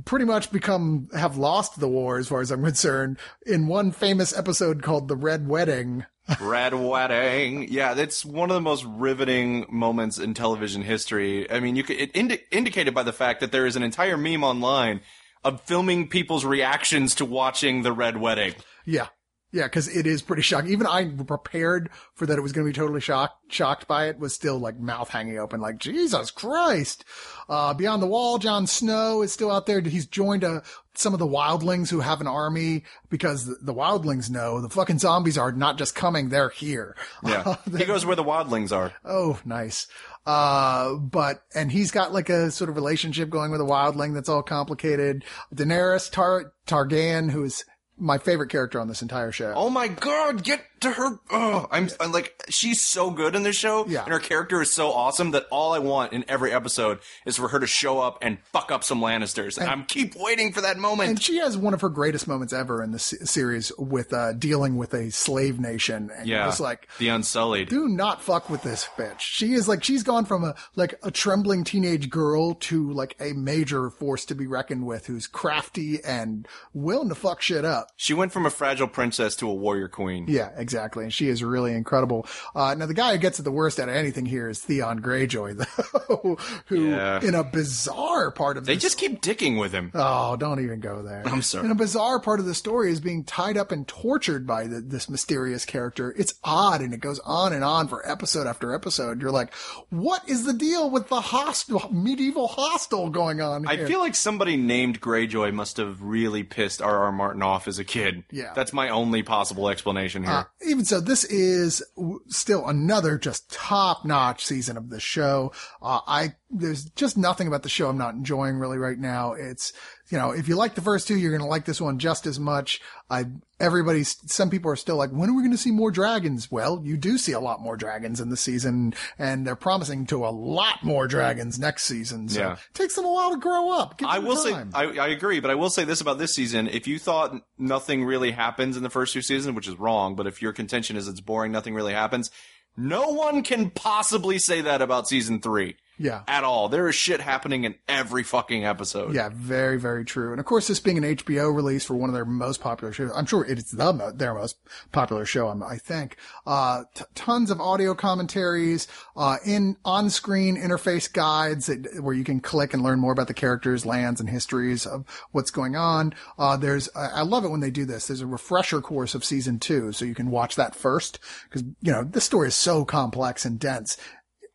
pretty much become, have lost the war as far as I'm concerned. In one famous episode called The Red Wedding, [laughs] Red Wedding. Yeah, that's one of the most riveting moments in television history. I mean, you could, it indi- indicated by the fact that there is an entire meme online of filming people's reactions to watching the Red Wedding. Yeah. Yeah, because it is pretty shocking. Even I prepared for that it was going to be totally shocked, shocked by it, was still like mouth hanging open, like, Jesus Christ. Uh, beyond the wall, Jon Snow is still out there. He's joined, uh, some of the wildlings who have an army because the, the wildlings know the fucking zombies are not just coming, they're here. Yeah. [laughs] he goes where the wildlings are. Oh, nice. Uh, but, and he's got like a sort of relationship going with a wildling that's all complicated. Daenerys Tar- Targaryen, who is my favorite character on this entire show. Oh my god, get to her. Oh, I'm, I'm like, she's so good in this show. Yeah. And her character is so awesome that all I want in every episode is for her to show up and fuck up some Lannisters. And I'm keep waiting for that moment. And she has one of her greatest moments ever in the series with uh, dealing with a slave nation. And yeah. it's like, the Unsullied. do not fuck with this bitch. She is like, she's gone from a, like a trembling teenage girl to like a major force to be reckoned with who's crafty and willing to fuck shit up. She went from a fragile princess to a warrior queen. Yeah, exactly. Exactly. And she is really incredible. Uh, now the guy who gets it the worst out of anything here is Theon Greyjoy, [laughs] though, who Yeah. in a bizarre part of They this just keep dicking with him. Oh, don't even go there. I'm sorry. In a bizarre part of the story is being tied up and tortured by the, this mysterious character. It's odd and it goes on and on for episode after episode. You're like, what is the deal with the hostel, medieval hostel going on I feel like somebody named Greyjoy must have really pissed R.R. Martin off as a kid. Yeah. That's my only possible explanation here. Uh, even so, this is still another just top notch season of the show. Uh, I, there's just nothing about the show I'm not enjoying really right now. It's, you know, if you like the first two, you're going to like this one just as much. I, everybody's, some people are still like, when are we going to see more dragons? Well, you do see a lot more dragons in the season and they're promising to a lot more dragons next season. So Yeah. it takes them a while to grow up. I will say. I, I agree, but I will say this about this season. If you thought nothing really happens in the first two seasons, which is wrong, but if your contention is it's boring, nothing really happens, no one can possibly say that about season three yeah. at all. There is shit happening in every fucking episode. Yeah, very, very true. And of course, this being an HBO release for one of their most popular shows, I'm sure it's the mo- their most popular show. I'm- think. Uh, t- tons of audio commentaries, uh, in on-screen interface guides that, where you can click and learn more about the characters, lands, and histories of what's going on. Uh, there's, I I love it when they do this. There's a refresher course of season two, so you can watch that first because you know this story is so complex and dense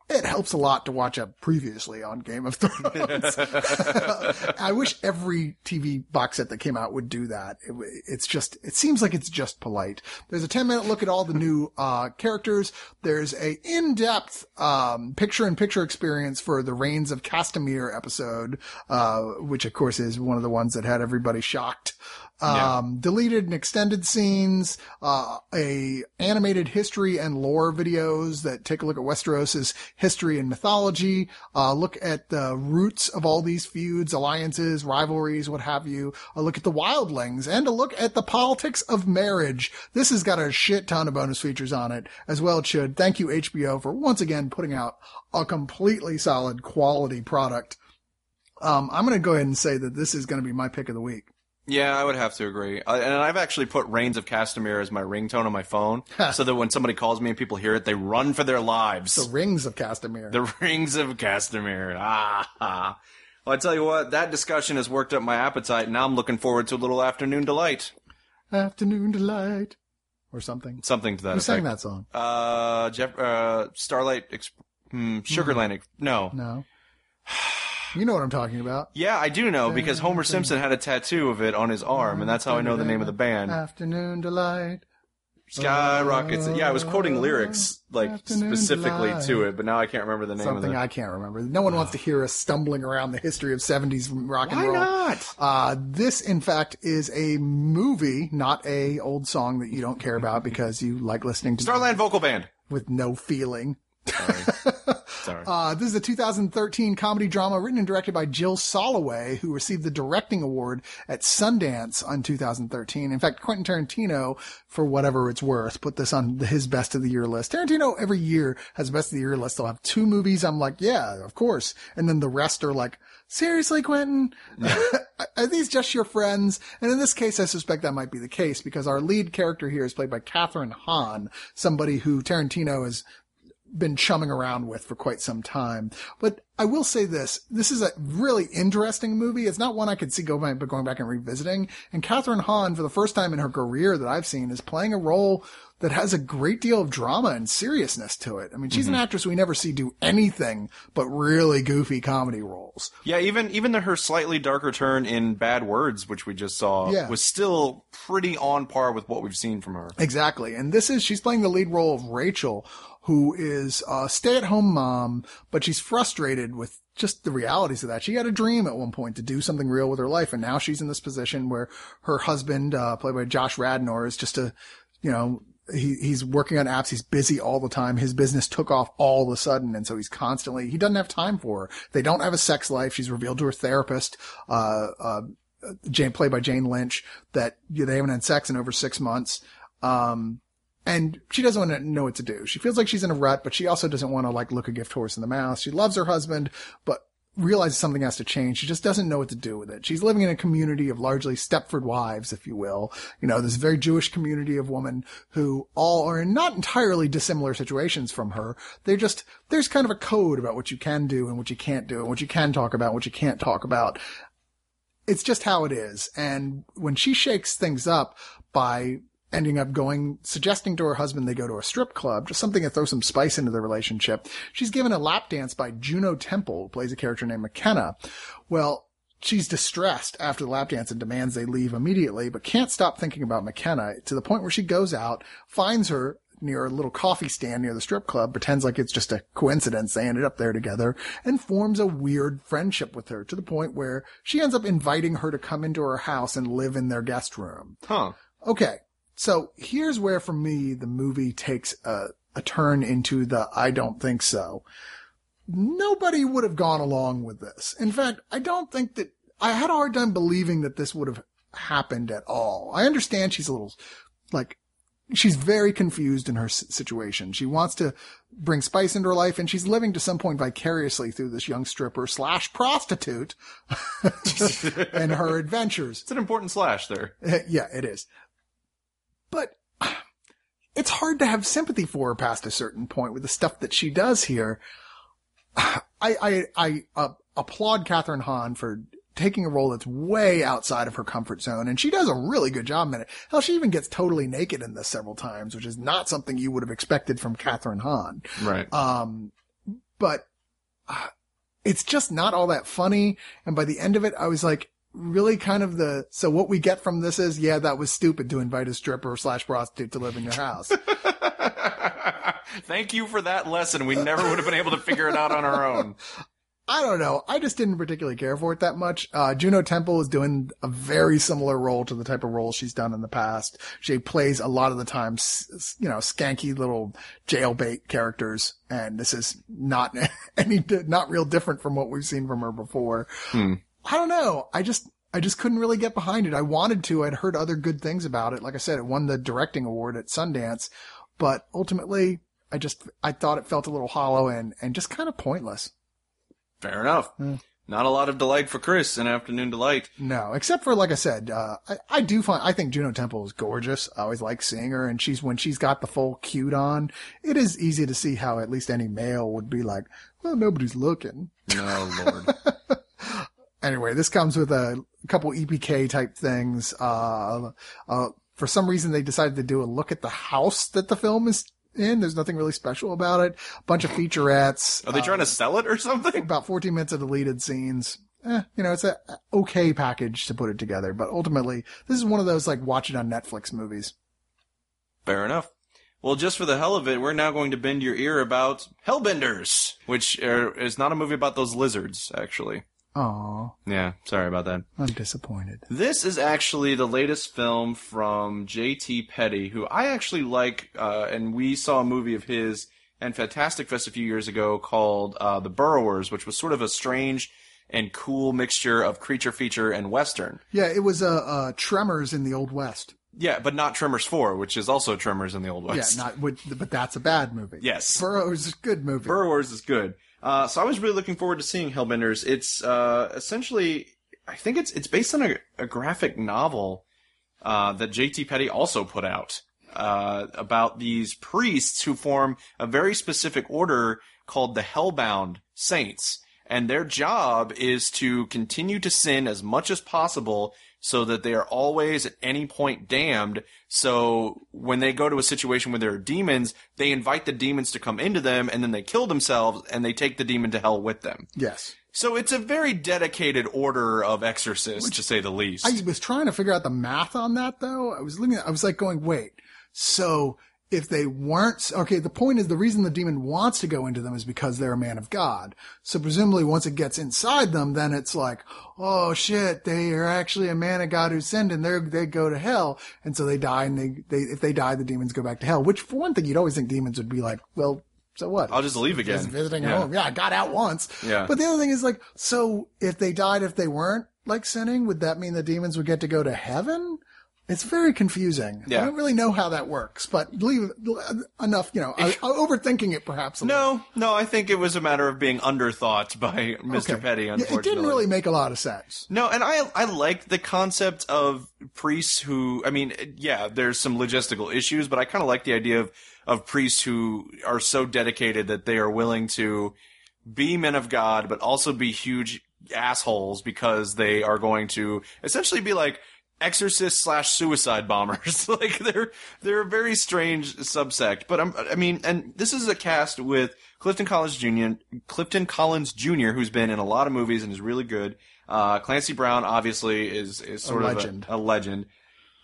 it helps a lot to watch a previously on Game of Thrones. [laughs] I wish every TV box set that came out would do that. It, it's just, it seems like it's just polite. There's a 10 minute look at all the new, uh, characters. There's a in-depth, um, picture in picture experience for the Rains of Castamere episode, uh, which of course is one of the ones that had everybody shocked. Yeah. Um, deleted and extended scenes, uh, a animated history and lore videos that take a look at Westeros's history and mythology, uh, look at the roots of all these feuds, alliances, rivalries, what have you, a look at the wildlings, and a look at the politics of marriage. This has got a shit ton of bonus features on it, as well it should. Thank you HBO for once again putting out a completely solid quality product. Um, I'm going to go ahead and say that this is going to be my pick of the week. Yeah, I would have to agree. Uh, and I've actually put Rains of Castamere as my ringtone on my phone, [laughs] so that when somebody calls me and people hear it, they run for their lives. The Rings of Castamere. The [laughs] Rings of Castamere. Ah. Well, I tell you what, that discussion has worked up my appetite. Now I'm looking forward to a little afternoon delight. Afternoon delight. Or something. Something to that Who sang that song? Uh, Jeff, uh, Starlight, Exp- hmm, Sugarland. Ex- no. No. [sighs] [sighs] [sighs] You know what I'm talking about. Yeah, I do know because Homer Simpson had a tattoo of it on his arm, and that's how I know the name of the band. Afternoon delight. Skyrockets. Yeah, I was quoting lyrics like Afternoon specifically delight. to it, but now I can't remember the name Something of I can't remember. No one wants to hear us stumbling around the history of 70s rock and Why roll. not? Uh, this, in fact, is a movie, not a old song that you don't care about because you like listening to Starland Vocal Band. with no feeling. Sorry. [laughs] Uh, this is a 2013 comedy drama written and directed by Jill Soloway, who received the directing award at Sundance on 2013. In fact, Quentin Tarantino, for whatever it's worth, put this on his best of the year list. Tarantino every year has a best of the year list. They'll have two movies. I'm like, yeah, of course. And then the rest are like, seriously, Quentin? [laughs] are these just your friends? And in this case, I suspect that might be the case because our lead character here is played by Kathryn Hahn, somebody who Tarantino has been chumming around with for quite some time. But I will say this, this is a really interesting movie. It's not one I could see go but going back and revisiting. And Kathryn Hahn, for the first time in her career that I've seen, is playing a role that has a great deal of drama and seriousness to it. I mean, she's an mm-hmm. actress we never see do anything but really goofy comedy roles. Yeah, even even the, her slightly darker turn in Bad Words, which we just saw, Yeah. was still pretty on par with what we've seen from her. Exactly. And this is, she's playing the lead role of Rachel, who is a stay at home mom, but she's frustrated with just the realities of that. She had a dream at one point to do something real with her life. And now she's in this position where her husband, uh, played by Josh Radnor is just a, you know, he, he's working on apps. He's busy all the time. His business took off all of a sudden. And so he's constantly, he doesn't have time for her. They don't have a sex life. She's revealed to her therapist, uh, uh, Jane, played by Jane Lynch, that they haven't had sex in over six months. Um, and she doesn't want to know what to do. She feels like she's in a rut, but she also doesn't want to like look a gift horse in the mouth. She loves her husband, but realizes something has to change. She just doesn't know what to do with it. She's living in a community of largely Stepford wives, if you will. You know, this very Jewish community of women who all are in not entirely dissimilar situations from her. They're just, there's kind of a code about what you can do and what you can't do and what you can talk about and what you can't talk about. It's just how it is. And when she shakes things up by ending up going, suggesting to her husband they go to a strip club, just something to throw some spice into the relationship. She's given a lap dance by Juno Temple, who plays a character named McKenna. Well, she's distressed after the lap dance and demands they leave immediately, but can't stop thinking about McKenna to the point where she goes out, finds her near a little coffee stand near the strip club, pretends like it's just a coincidence they ended up there together, and forms a weird friendship with her to the point where she ends up inviting her to come into her house and live in their guest room. Huh. Okay. So here's where for me the movie takes a, a turn into the I don't think so. Nobody would have gone along with this. In fact, I don't think that I had a hard time believing that this would have happened at all. I understand she's a little like she's very confused in her situation. She wants to bring spice into her life and she's living to some point vicariously through this young stripper slash prostitute [laughs] [laughs] and her adventures. It's an important slash there. [laughs] yeah, it is. But [sighs] it's hard to have sympathy for her past a certain point with the stuff that she does here. [sighs] I I I uh, applaud Kathryn Hahn for taking a role that's way outside of her comfort zone, and she does a really good job in it. Hell, she even gets totally naked in this several times, which is not something you would have expected from Kathryn Hahn. Right. Um, but uh, [sighs] it's just not all that funny. And by the end of it, I was like, really kind of the, so what we get from this is, yeah, that was stupid to invite a stripper slash prostitute to live in your house. [laughs] Thank you for that lesson. We never would have been able to figure it out on our own. I don't know. I just didn't particularly care for it that much. Uh, Juno Temple is doing a very similar role to the type of role she's done in the past. She plays a lot of the time, you know, skanky little jailbait characters. And this is not [laughs] any, not real different from what we've seen from her before. Hmm. I don't know. I just, I just couldn't really get behind it. I wanted to. I'd heard other good things about it. Like I said, it won the directing award at Sundance, but ultimately I just, I thought it felt a little hollow and, and just kind of pointless. Fair enough. Not a lot of delight for Chris in Afternoon Delight. No, except for like I said, uh, I, I do find I think Juno Temple is gorgeous. I always like seeing her, and she's when she's got the full cute on, it is easy to see how at least any male would be like, well, nobody's looking. No, [laughs] Lord. Anyway, this comes with a couple EPK type things. Uh, uh, for some reason they decided to do a look at the house that the film is in. There's nothing really special about it. A bunch of featurettes. Are they uh, trying to sell it or something? about 14 minutes of deleted scenes. Eh, you know, it's a okay package to put it together, but ultimately, this is one of those like watch it on Netflix movies. Fair enough. Well, just for the hell of it, we're now going to bend your ear about Hellbenders, which are, is not a movie about those lizards, actually. Aw, Yeah, sorry about that. I'm disappointed. This is actually the latest film from J.T. Petty, who I actually like, uh, and we saw a movie of his and Fantastic Fest a few years ago called uh, The Burrowers, which was sort of a strange and cool mixture of creature feature and western. Yeah, it was uh, uh Tremors in the Old West. Yeah, but not Tremors 4, which is also Tremors in the Old West. Yeah, not but that's a bad movie. Yes. Burrowers is a good movie. Burrowers is good. Uh, so I was really looking forward to seeing Hellbenders. It's uh, essentially, I think it's it's based on a, a graphic novel uh, that J.T. Petty also put out uh, about these priests who form a very specific order called the Hellbound Saints, and their job is to continue to sin as much as possible so that they are always at any point damned. So when they go to a situation where there are demons, they invite the demons to come into them and then they kill themselves and they take the demon to hell with them. yes. So it's a very dedicated order of exorcists, to say the least. I was trying to figure out the math on that though. I was looking at, I was like going, wait, so if they weren't, okay, the point is the reason the demon wants to go into them is because they're a man of God. So presumably once it gets inside them, then it's like, oh shit, they are actually a man of God who sinned and they they go to hell. And so they die and they, they, if they die, the demons go back to hell, which for one thing, you'd always think demons would be like, well, so what? I'll just leave again. Just visiting Yeah. home. Yeah, I got out once. Yeah. But the other thing is like, so if they died, if they weren't like sinning, would that mean the demons would get to go to heaven? It's very confusing. Yeah. I don't really know how that works, but leave enough, you know, I, overthinking it perhaps a little. No, no, I think it was a matter of being underthought by [laughs] Mr. Okay. Petty, unfortunately. it didn't really make a lot of sense. No, and I I like the concept of priests who I mean, yeah, there's some logistical issues, but I kind of like the idea of of priests who are so dedicated that they are willing to be men of God, but also be huge assholes because they are going to essentially be like exorcist slash suicide bombers. [laughs] like they're they're a very strange subsect. But I'm, I mean, and this is a cast with Clifton Collins Jr. Clifton Collins Jr., who's been in a lot of movies and is really good. Uh, Clancy Brown obviously is is sort of legend. A, a legend.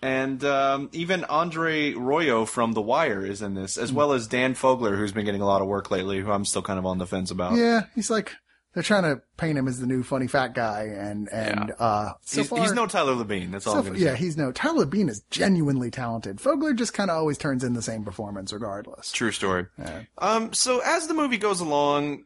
And um, even Andre Royo from The Wire is in this, Hmm. as well as Dan Fogler, who's been getting a lot of work lately, who I'm still kind of on the fence about. Yeah, he's like they're trying to paint him as the new funny fat guy, and and uh, so he's, far, he's no Tyler Labine. That's all so I'm going to yeah, say. he's no Tyler Bean is genuinely talented. Fogler just kind of always turns in the same performance, regardless. True story. Um, so as the movie goes along,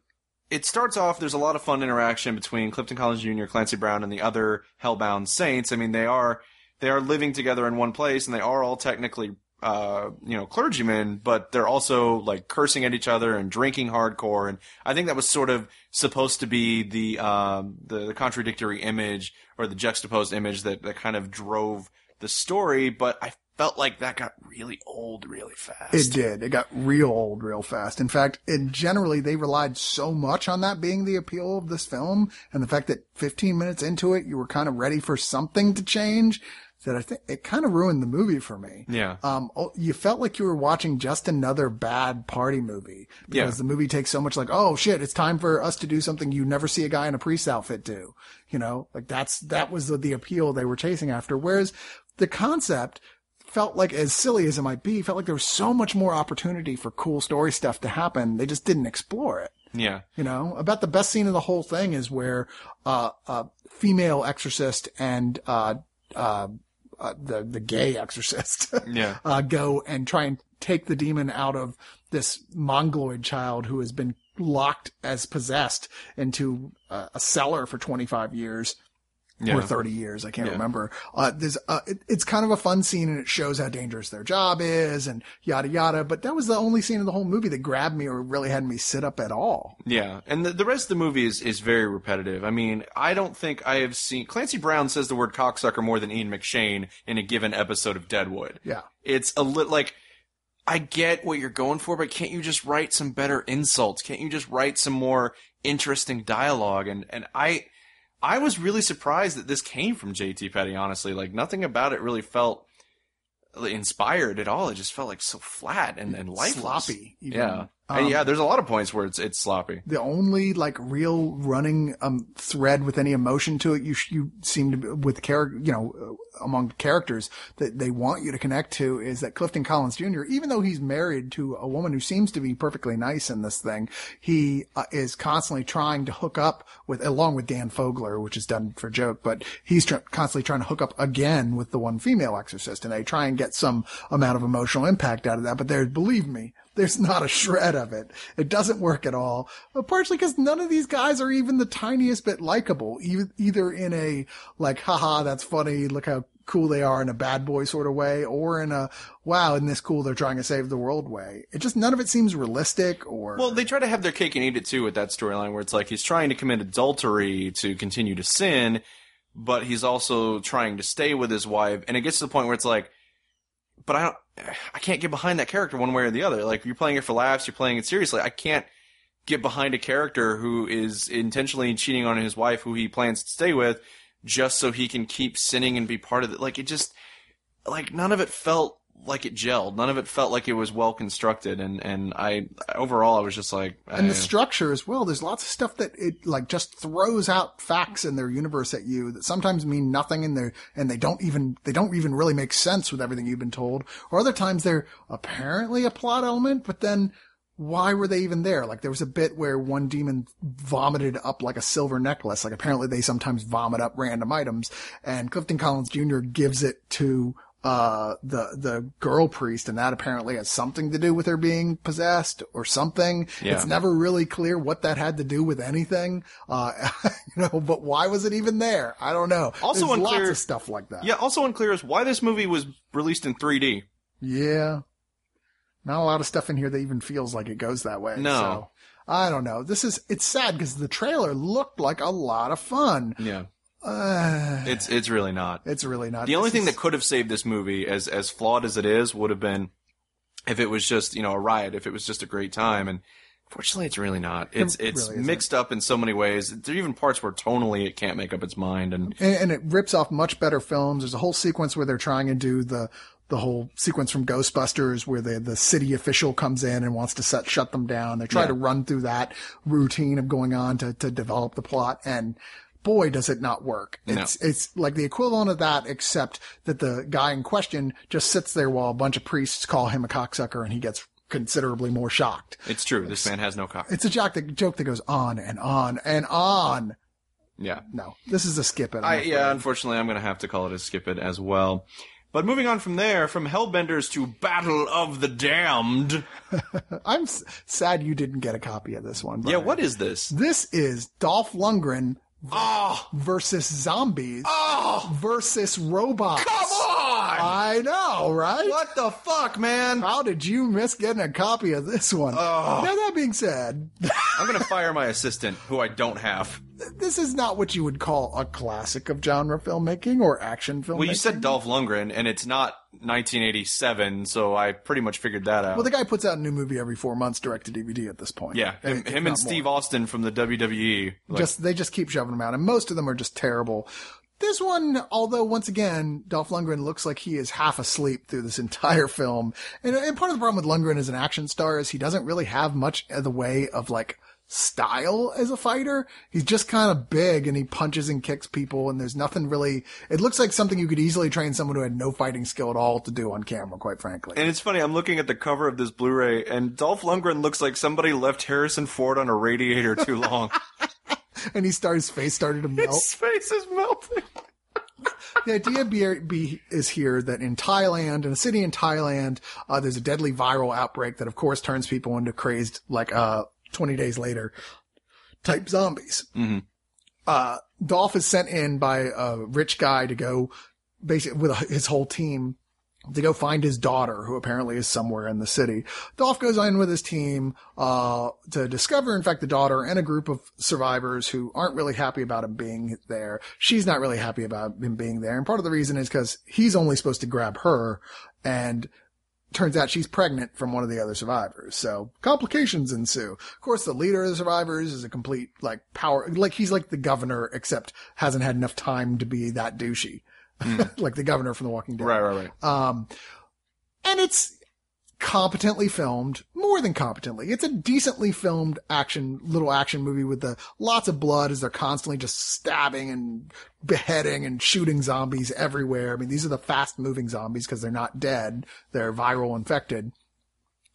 it starts off. There's a lot of fun interaction between Clifton Collins Jr., Clancy Brown, and the other Hellbound Saints. I mean, they are they are living together in one place, and they are all technically, uh, you know, clergymen, but they're also like cursing at each other and drinking hardcore. And I think that was sort of supposed to be the um, the, the contradictory image or the juxtaposed image that that kind of drove the story. But I felt like that got really old really fast. It did. It got real old real fast. In fact, and generally they relied so much on that being the appeal of this film and the fact that 15 minutes into it, you were kind of ready for something to change that I think it kind of ruined the movie for me. Yeah. Um, oh, you felt like you were watching just another bad party movie because Yeah. the movie takes so much like, oh shit, it's time for us to do something you never see a guy in a priest outfit do. You know, like that's, that was the, the appeal they were chasing after. Whereas the concept felt like as silly as it might be, felt like there was so much more opportunity for cool story stuff to happen. They just didn't explore it. yeah. You know, about the best scene of the whole thing is where, uh, a female exorcist and, uh, uh, uh, the, the gay exorcist, [laughs] Yeah. uh, go and try and take the demon out of this mongoloid child who has been locked as possessed into a cellar for 25 years Yeah. or 30 years. I can't Yeah. remember. Uh, there's, uh, it, it's kind of a fun scene and it shows how dangerous their job is and yada yada. But that was the only scene in the whole movie that grabbed me or really had me sit up at all. Yeah, and the, the rest of the movie is, is very repetitive. I mean, I don't think I have seen Clancy Brown says the word cocksucker more than Ian McShane in a given episode of Deadwood. Yeah. It's a little like I get what you're going for, but can't you just write some better insults? Can't you just write some more interesting dialogue? And and I I was really surprised that this came from JT Petty, honestly. Like nothing about it really felt inspired at all. It just felt like so flat and, and lifeless. Sloppy, even. Yeah. Um, and yeah, there's a lot of points where it's it's sloppy. The only like real running um thread with any emotion to it, you you seem to be, with character, you know, uh, among characters that they want you to connect to is that Clifton Collins Jr. Even though he's married to a woman who seems to be perfectly nice in this thing, he uh, is constantly trying to hook up with, along with Dan Fogler, which is done for joke, but he's tr- constantly trying to hook up again with the one female exorcist, and they try and get some amount of emotional impact out of that. But there, believe me, there's not a shred of it. It doesn't work at all. Partially because none of these guys are even the tiniest bit likable, e- either in a like, haha, that's funny, look how cool they are in a bad boy sort of way, or in a, wow, isn't this cool, they're trying to save the world way. It just, none of it seems realistic or. Well, they try to have their cake and eat it too with that storyline where it's like he's trying to commit adultery to continue to sin, but he's also trying to stay with his wife. And it gets to the point where it's like, but I don't, I can't get behind that character one way or the other. Like you're playing it for laughs, you're playing it seriously. I can't get behind a character who is intentionally cheating on his wife, who he plans to stay with, just so he can keep sinning and be part of it. Like it just, like none of it felt like it gelled. None of it felt like it was well constructed. And and I overall I was just like, and eh. the structure as well. There's lots of stuff that it like just throws out facts in their universe at you that sometimes mean nothing in there and they don't even, they don't even really make sense with everything you've been told. Or other times they're apparently a plot element, but then why were they even there? Like there was a bit where one demon vomited up like a silver necklace. Like apparently they sometimes vomit up random items and Clifton Collins Jr. gives it to uh, the, the girl priest and that apparently has something to do with her being possessed or something. Yeah. It's never really clear what that had to do with anything. Uh, [laughs] you know, but why was it even there? I don't know. Also There's unclear- lots of stuff like that. Yeah, also unclear is why this movie was released in 3D. Yeah. Not a lot of stuff in here that even feels like it goes that way. No. So, I don't know. This is, it's sad because the trailer looked like a lot of fun. Yeah. Uh, It's it's really not. it's really not. The only This thing is- that could have saved this movie, as as flawed as it is, would have been if it was just you know a riot, if it was just a great time. And fortunately, it's really not. It's It it's really mixed up in so many ways. There are even parts where tonally it can't make up its mind. And and, and it rips off much better films. There's a whole sequence where they're trying to do the the whole sequence from Ghostbusters where the the city official comes in and wants to set, shut them down. They try Yeah. to run through that routine of going on to to develop the plot and. Boy, does it not work. No. It's, it's like the equivalent of that, except that the guy in question just sits there while a bunch of priests call him a cocksucker and he gets considerably more shocked. it's true. This man has no cock. It's a joke that, joke that goes on and on and on. Yeah. No, this is a skip it. I, yeah, unfortunately, I'm going to have to call it a skip it as well. But moving on from there, from Hellbenders to Battle of the Damned. [laughs] I'm s- sad you didn't get a copy of this one. Yeah, what is this? This is Dolph Lundgren Oh, versus zombies oh, versus robots. come on! I know, right? What the fuck, man? How did you miss getting a copy of this one? Oh. Now that being said, [laughs] I'm going to fire my assistant, who I don't have. this is not what you would call a classic of genre filmmaking or action filmmaking. Well, you said Dolph Lundgren, and it's not 1987, so I pretty much figured that out. Well, the guy puts out a new movie every four months, direct to DVD at this point. yeah, him, him not and Steve more. Austin from the WWE. Like, just they just keep shoving them out, and most of them are just terrible. This one, although once again, Dolph Lundgren looks like he is half asleep through this [laughs] entire film. And, and part of the problem with Lundgren as an action star is he doesn't really have much of the way of like style as a fighter. He's just kind of big and he punches and kicks people and there's nothing really, it looks like something you could easily train someone who had no fighting skill at all to do on camera, quite frankly. and it's funny, I'm looking at the cover of this Blu-ray, and Dolph Lundgren looks like somebody left Harrison Ford on a radiator too long. [laughs] [laughs] And he started, his face started to melt. His face is melting. the idea be, be, is here that in Thailand, in a city in Thailand, uh, there's a deadly viral outbreak that, of course, turns people into crazed, like, uh, 20 days later type zombies. Mhm. Uh, Dolph is sent in by a rich guy to go basically with his whole team to go find his daughter, who apparently is somewhere in the city. Dolph goes in with his team, uh, to discover, in fact, the daughter and a group of survivors who aren't really happy about him being there. She's not really happy about him being there. And part of the reason is because he's only supposed to grab her and turns out she's pregnant from one of the other survivors. So complications ensue. Of course, the leader of the survivors is a complete, like, power, like, he's like the governor, except hasn't had enough time to be that douchey. [laughs] like the governor from The Walking Dead. Right, right, right. Um, and it's competently filmed, more than competently. It's a decently filmed action, little action movie with the lots of blood as they're constantly just stabbing and beheading and shooting zombies everywhere. I mean, these are the fast moving zombies because they're not dead. They're viral infected.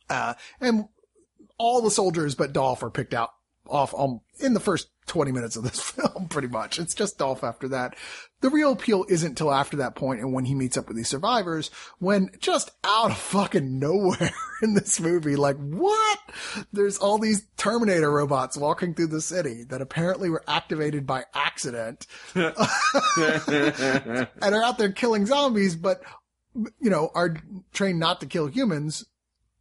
Uh, and all the soldiers but Dolph are picked out off um, in the first 20 minutes of this [laughs] film, pretty much. It's just Dolph after that. The real appeal isn't till after that point and when he meets up with these survivors, when just out of fucking nowhere [laughs] in this movie, like what? There's all these Terminator robots walking through the city that apparently were activated by accident [laughs] and are out there killing zombies, but you know, are trained not to kill humans.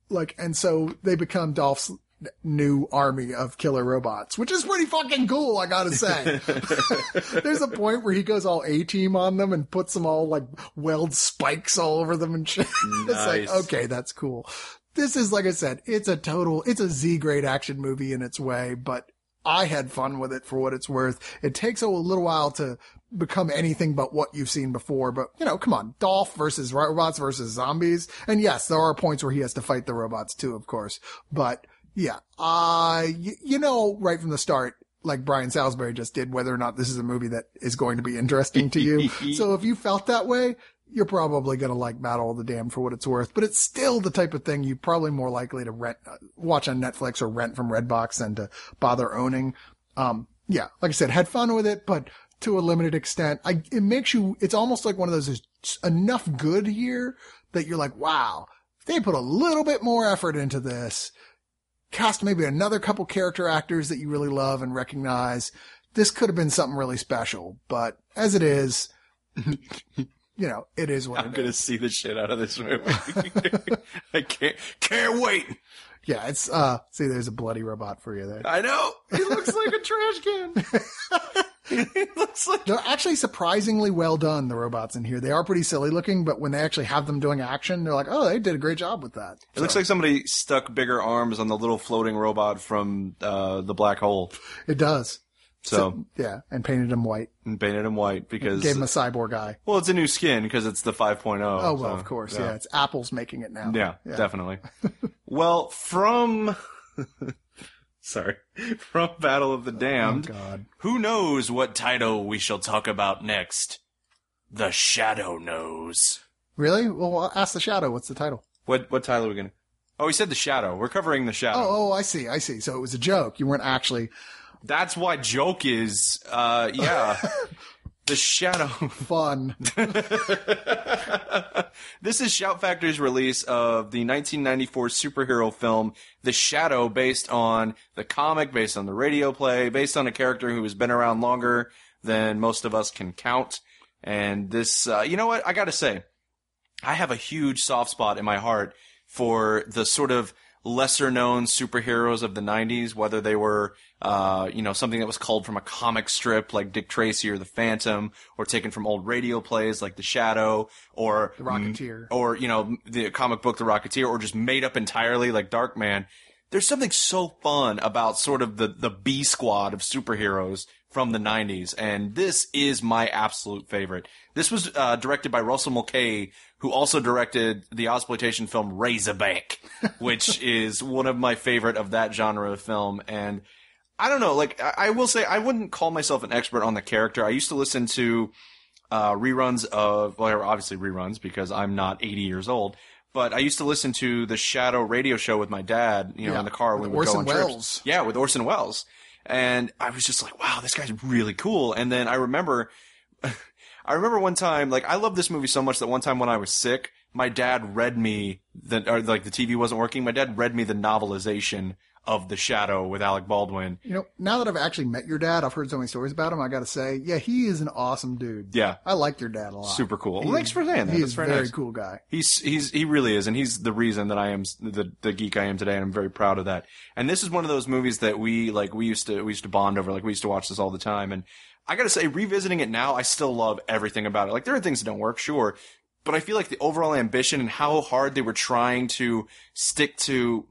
Like, and so they become Dolph's new army of killer robots, which is pretty fucking cool, I gotta say. [laughs] There's a point where he goes all A team on them and puts them all like weld spikes all over them and shit. [laughs] it's like, okay, that's cool. This is, like I said, it's a total, it's a Z grade action movie in its way, but I had fun with it for what it's worth. It takes a little while to become anything but what you've seen before, but you know, come on, Dolph versus robots versus zombies. And yes, there are points where he has to fight the robots too, of course, but yeah, uh, y- you know, right from the start, like Brian Salisbury just did, whether or not this is a movie that is going to be interesting to you. [laughs] so if you felt that way, you're probably going to like Battle of the Damned for what it's worth, but it's still the type of thing you're probably more likely to rent, uh, watch on Netflix or rent from Redbox than to bother owning. Um, yeah, like I said, had fun with it, but to a limited extent, I, it makes you, it's almost like one of those is enough good here that you're like, wow, if they put a little bit more effort into this, cast maybe another couple character actors that you really love and recognize, this could have been something really special. But as it is, [laughs] you know, it is what I'm gonna see the shit out of this movie. [laughs] I can't can't wait. Yeah, it's, uh, see, there's a bloody robot for you there. I know. He looks like a trash can. [laughs] he [laughs] looks like They're actually surprisingly well done, the robots in here. They are pretty silly looking, but when they actually have them doing action, they're like, oh, they did a great job with that. It looks like somebody stuck bigger arms on the little floating robot from uh, the black hole. It does. So, Yeah, and painted him white. and painted him white because Gave him a cyborg eye. well, it's a new skin because it's the 5.0. Oh, well, so, of course. Yeah. it's Apple's making it now. Yeah, definitely. well, from [laughs] sorry, [laughs] from Battle of the Oh, Damned, God. who knows what title we shall talk about next? The Shadow knows. Really? Well, ask the Shadow. What's the title? What what title are we gonna? Oh, we said the Shadow. We're covering the Shadow. Oh, oh, I see. I see. So it was a joke. You weren't actually That's why joke is, uh, yeah, [laughs] the Shadow. fun. [laughs] this is Shout Factory's release of the 1994 superhero film The Shadow, based on the comic, based on the radio play, based on a character who has been around longer than most of us can count. And this, uh, you know what? I gotta say, I have a huge soft spot in my heart for the sort of lesser known superheroes of the 90s, whether they were, uh, you know, something that was culled from a comic strip like Dick Tracy or The Phantom, or taken from old radio plays like The Shadow, or The Rocketeer. or you know the comic book The Rocketeer, or just made up entirely like Darkman. There's something so fun about sort of the the B squad of superheroes from the 90s, and this is my absolute favorite. This was uh, directed by Russell Mulcahy, who also directed the exploitation film Razorback, [laughs] which is one of my favorite of that genre of film, and. I don't know. Like, I, I will say, I wouldn't call myself an expert on the character. I used to listen to uh, reruns of, well, obviously reruns because I'm not 80 years old. But I used to listen to the Shadow radio show with my dad, you know, Yeah, in the car when we would go on trips. Yeah, with Orson Welles. And I was just like, wow, this guy's really cool. And then I remember, [laughs] I remember one time, like, I love this movie so much that one time when I was sick, my dad read me the, or like the TV wasn't working. My dad read me the novelization of The Shadow with Alec Baldwin. You know, now that I've actually met your dad, I've heard so many stories about him. I got to say, yeah, he is an awesome dude. Yeah. I like your dad a lot. Super cool. Well, thanks for saying that. He That's a very very nice. cool guy. He's he's he really is, and he's the reason that I am the the geek I am today, and I'm very proud of that. And this is one of those movies that we like. We used to we used to bond over. Like we used to watch this all the time. And I got to say, revisiting it now, I still love everything about it. Like there are things that don't work, sure, but I feel like the overall ambition and how hard they were trying to stick to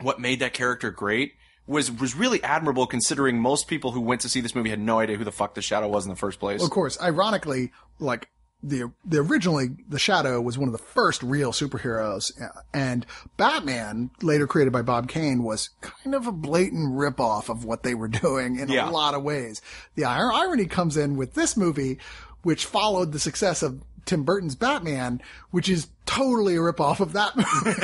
what made that character great was was really admirable. Considering most people who went to see this movie had no idea who the fuck the Shadow was in the first place. Of course, ironically, like the the originally the Shadow was one of the first real superheroes, uh, and Batman, later created by Bob Kane, was kind of a blatant ripoff of what they were [laughs] doing in Yeah. a lot of ways. The irony comes in with this movie, which followed the success of Tim Burton's Batman, which is totally a ripoff of that movie.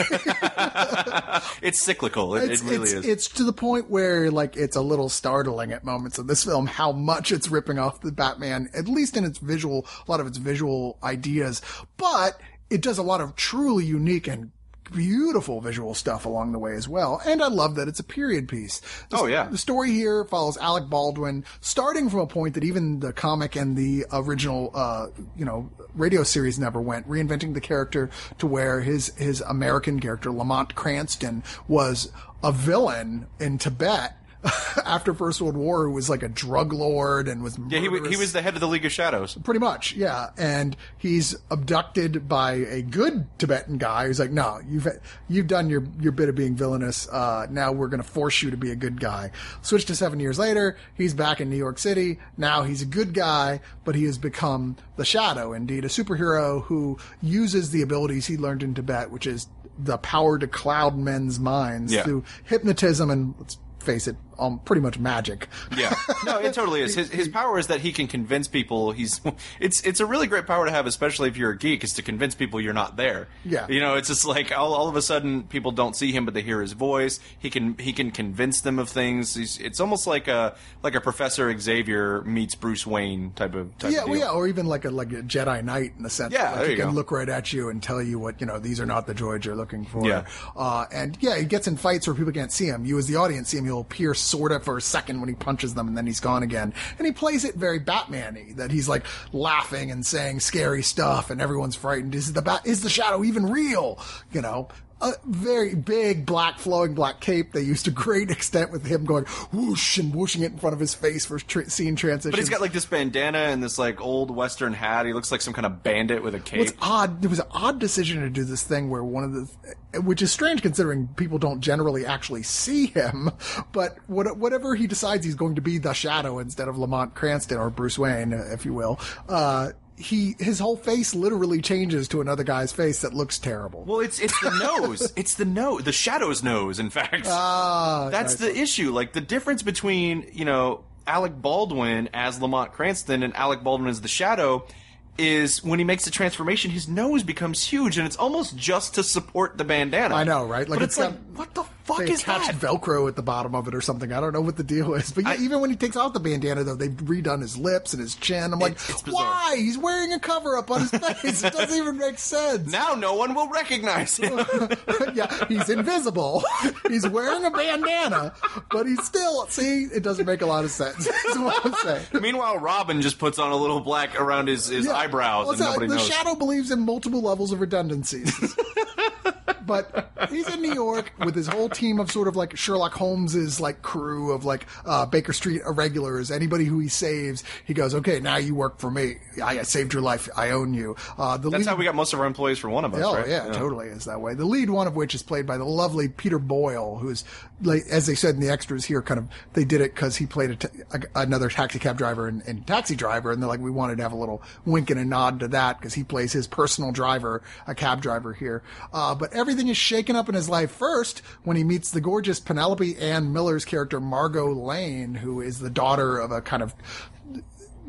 [laughs] it's cyclical. It, it's, it really it's, is. It's to the point where like it's a little startling at moments of this film how much it's ripping off the Batman, at least in its visual, a lot of its visual ideas, but it does a lot of truly unique and beautiful visual stuff along the way as well. And I love that it's a period piece. The- Oh, yeah. The story here follows Alec Baldwin starting from a point that even the comic and the original, uh, you know, radio series never went, reinventing the character to where his, his American character, Lamont Cranston, was a villain in Tibet. [laughs] After First World War, who was like a drug lord and was yeah, he, he was the head of the League of Shadows. Pretty much, yeah. And he's abducted by a good Tibetan guy who's like, no, you've, you've done your, your bit of being villainous. Uh, now we're going to force you to be a good guy. Switch to seven years later. He's back in New York City. Now he's a good guy, but he has become the shadow, indeed, a superhero who uses the abilities he learned in Tibet, which is the power to cloud men's minds Yeah. through hypnotism and let's face it, um, pretty much magic. Yeah, no, it [laughs] totally is. His his power is that he can convince people. He's it's it's a really great power to have, especially if you're a geek, is to convince people you're not there. Yeah. you know, it's just like all, all of a sudden people don't see him, but they hear his voice. He can he can convince them of things. He's, it's almost like a like a Professor Xavier meets Bruce Wayne type of type Yeah, of well, yeah, or even like a like a Jedi Knight in the sense Yeah, that there he you can go. look right at you and tell you what you know. These are not the droids you're looking for. Yeah. uh, and yeah, he gets in fights where people can't see him. You, as the audience, see him. He'll appear sort of for a second when he punches them, and then he's gone again. And he plays it very Batman-y. That he's like laughing and saying scary stuff, and everyone's frightened. Is the bat? Is the shadow even real? You know. A very big black flowing black cape they used to great extent with him going whoosh and whooshing it in front of his face for tr- scene transitions. But he's got like this bandana and this like old western hat. He looks like some kind of bandit with a cape. What's odd? There was an odd decision to do this thing where one of the, which is strange considering people don't generally actually see him, but what, whatever he decides he's going to be the Shadow instead of Lamont Cranston or Bruce Wayne, if you will. Uh, he his whole face literally changes to another guy's face that looks terrible. Well, it's it's the nose. [laughs] it's the nose. The shadow's nose. In fact, Ah, that's the issue. Like the difference between you know Alec Baldwin as Lamont Cranston and Alec Baldwin as the Shadow is when he makes the transformation, his nose becomes huge, and it's almost just to support the bandana. I know, right? Like but it's, got- like, what the fuck they is attached that? Velcro at the bottom of it or something. I don't know what the deal is. But yeah, I- even when he takes off the bandana, though, they've redone his lips and his chin. I'm like, why? He's wearing a cover up on his [laughs] face. it doesn't even make sense. Now no one will recognize him. [laughs] yeah, he's invisible. He's wearing a bandana, but he's still, see, it doesn't make a lot of sense. [laughs] That's what I'm saying. Meanwhile, Robin just puts on a little black around his, his Yeah. eyebrows, Well, and nobody the knows. shadow believes in multiple levels of redundancies. But he's in New York with his whole team of sort of like Sherlock Holmes's like crew of like uh, Baker Street irregulars. Anybody who he saves, he goes, "Okay, now you work for me. I, I saved your life. I own you." Uh, the That's lead- how we got most of our employees for one of us, Oh right? yeah, totally is that way. The lead one of which is played by the lovely Peter Boyle, who's like, as they said in the extras here, kind of they did it because he played a ta- a- another taxi cab driver in, in Taxi Driver, and they're like, we wanted to have a little wink and a nod to that because he plays his personal driver, a cab driver here. Uh, but everything is shaken up in his life first when he meets the gorgeous Penelope Ann Miller's character Margot Lane, who is the daughter of a kind of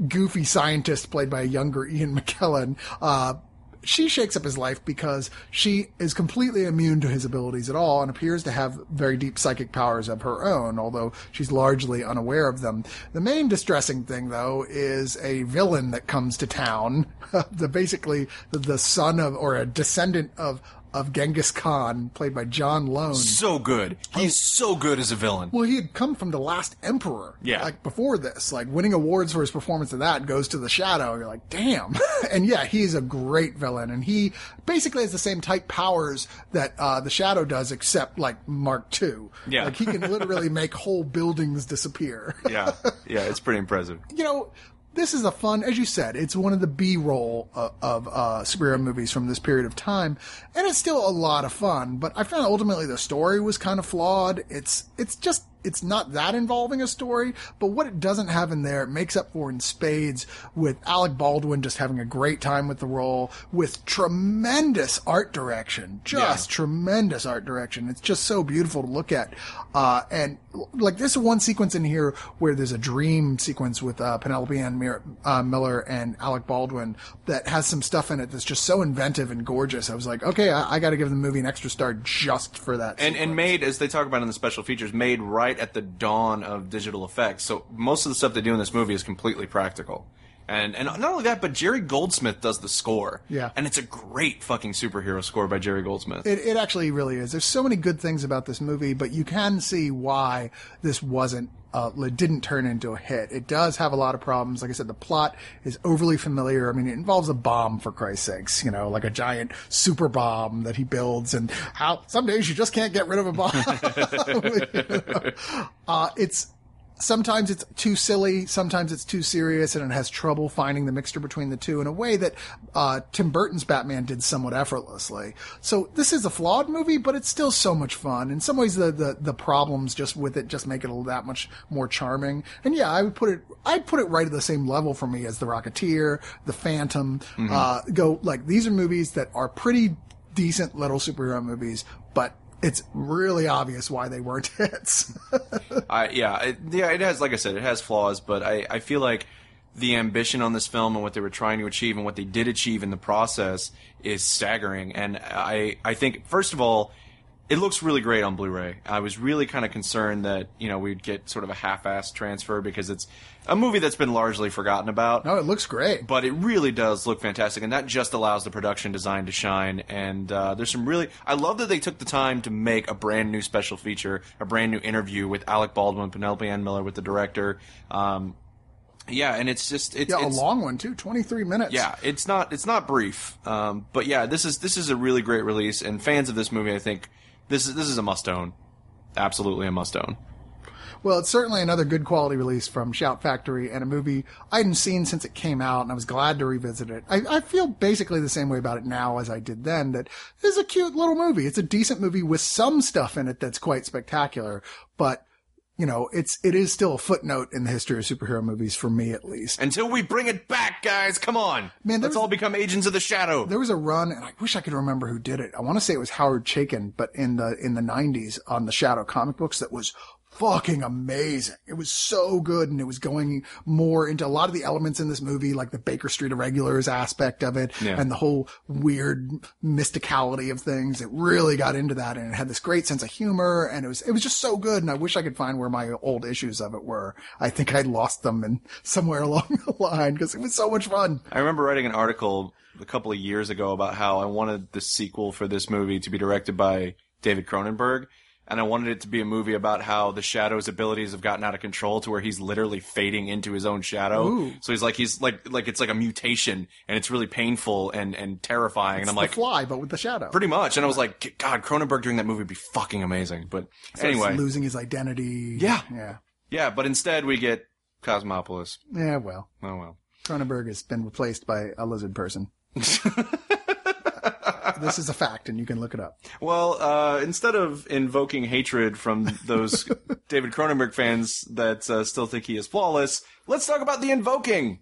goofy scientist played by a younger [laughs] Ian McKellen. Uh, she shakes up his life because she is completely immune to his abilities at all and appears to have very deep psychic powers of her own, although she's largely unaware of them. The main distressing thing, though, is a villain that comes to town, [laughs] the basically the, the son of or a descendant of of Genghis Khan, played by John Lone. So good. He's so good as a villain. Well, he had come from the last emperor. Yeah. Like before this, like winning awards for his performance of that goes to the shadow. You're like, damn. [laughs] and yeah, he's a great villain. And he basically has the same type powers that, uh, the shadow does, except like Mark II. Yeah. Like he can literally [laughs] make whole buildings disappear. yeah, yeah, it's pretty impressive. you know, this is a fun, as you said, it's one of the B-roll of, of uh, superhero movies from this period of time, and it's still a lot of fun. But I found ultimately the story was kind of flawed. It's it's just it's not that involving a story, but what it doesn't have in there, it makes up for in spades with Alec Baldwin just having a great time with the role, with tremendous art direction, just tremendous art direction. It's just so beautiful to look at. Uh, and like there's one sequence in here where there's a dream sequence with uh, Penelope Ann Mir- uh, Miller and Alec Baldwin that has some stuff in it that's just so inventive and gorgeous. I was like, okay, I, I got to give the movie an extra star just for that. And and made as they talk about in the special features, made right at the dawn of digital effects. So most of the stuff they do in this movie is completely practical. And and not only that, but Jerry Goldsmith does the score. Yeah. And it's a great fucking superhero score by Jerry Goldsmith. It, it actually really is. There's so many good things about this movie, but you can see why this wasn't, uh, didn't turn into a hit. It does have a lot of problems. Like I said, the plot is overly familiar. I mean, it involves a bomb for Christ's sakes, you know, like a giant super bomb that he builds and how some days you just can't get rid of a bomb. [laughs] [laughs] [laughs] uh, it's, sometimes it's too silly, sometimes it's too serious, and it has trouble finding the mixture between the two in a way that uh, Tim Burton's Batman did somewhat effortlessly. So this is a flawed movie, but it's still so much fun. In some ways, the the, the problems just with it just make it a that much more charming. And yeah, I would put it I'd put it right at the same level for me as The Rocketeer, The Phantom. Uh, go like these are movies that are pretty decent little superhero movies, but it's really obvious why they weren't [laughs] hits. I yeah, it, yeah, it has like I said, it has flaws, but I I feel like the ambition on this film and what they were trying to achieve and what they did achieve in the process is staggering. And I I think first of all, it looks really great on Blu-ray. I was really kind of concerned that you know we'd get sort of a half-assed transfer because it's a movie that's been largely forgotten about. no, it looks great. But it really does look fantastic, and that just allows the production design to shine. And uh, there's some really, I love that they took the time to make a brand new special feature, a brand new interview with Alec Baldwin, Penelope Ann Miller, with the director. Um, yeah, and it's just it's, Yeah, it's a long one too, 23 minutes. yeah, it's not it's not brief, um, but yeah, this is this is a really great release, and fans of this movie, I think this is this is a must own, absolutely a must own. Well, it's certainly another good quality release from Shout Factory and a movie I hadn't seen since it came out, and I was glad to revisit it. I, I feel basically the same way about it now as I did then. That it's a cute little movie. It's a decent movie with some stuff in it that's quite spectacular, but you know, it's it is still a footnote in the history of superhero movies for me at least. Until we bring it back, guys, come on, Man, let's there's- all become agents of the shadow. There was a run, and I wish I could remember who did it. I want to say it was Howard Chaykin, but in the in the '90s on the Shadow comic books, that was fucking amazing. It was so good, and it was going more into a lot of the elements in this movie, like the Baker Street Irregulars aspect of it, Yeah. and the whole weird mysticality of things. It really got into that, and it had this great sense of humor, and it was it was just so good. And I wish I could find where my old issues of it were. I think I lost them in [laughs] somewhere along the line because it was so much fun. I remember writing an article a couple of years ago about how I wanted the sequel for this movie to be directed by David Cronenberg. And I wanted it to be a movie about how the Shadow's abilities have gotten out of control to where he's literally fading into his own shadow. Ooh. So he's like he's like like it's like a mutation and it's really painful and and terrifying. and I'm like Fly, but with the Shadow. pretty much. And I was like, God, Cronenberg doing that movie would be fucking amazing. But starts anyway, losing his identity. Yeah. Yeah. yeah. But instead we get Cosmopolis. Yeah, well, Oh well. Cronenberg has been replaced by a lizard person. [laughs] this is a fact, and you can look it up. Well, uh, instead of invoking hatred from those [laughs] David Cronenberg fans that uh, still think he is flawless, let's talk about the invoking.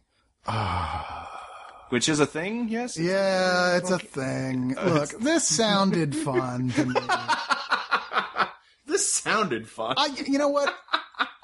[sighs] Which is a thing, yes? Yeah, it's a thing. [laughs] Look, this sounded [laughs] fun to me. This sounded fun. I, you know what?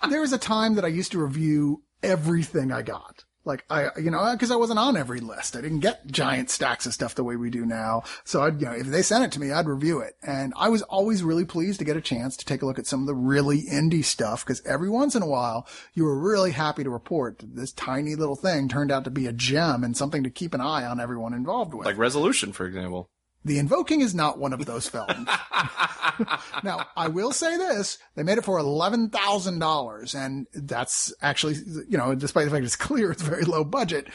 There was a time that I used to review everything I got. Like I, you know, because I wasn't on every list. I didn't get giant stacks of stuff the way we do now. So I'd, you know, if they sent it to me, I'd review it. And I was always really pleased to get a chance to take a look at some of the really indie stuff because every once in a while you were really happy to report that this tiny little thing turned out to be a gem and something to keep an eye on everyone involved with. like Resolution, for example. The Invoking is not one of those films. [laughs] now, I will say this. They made it for $11,000 and that's actually, you know, despite the fact it's clear it's very low budget,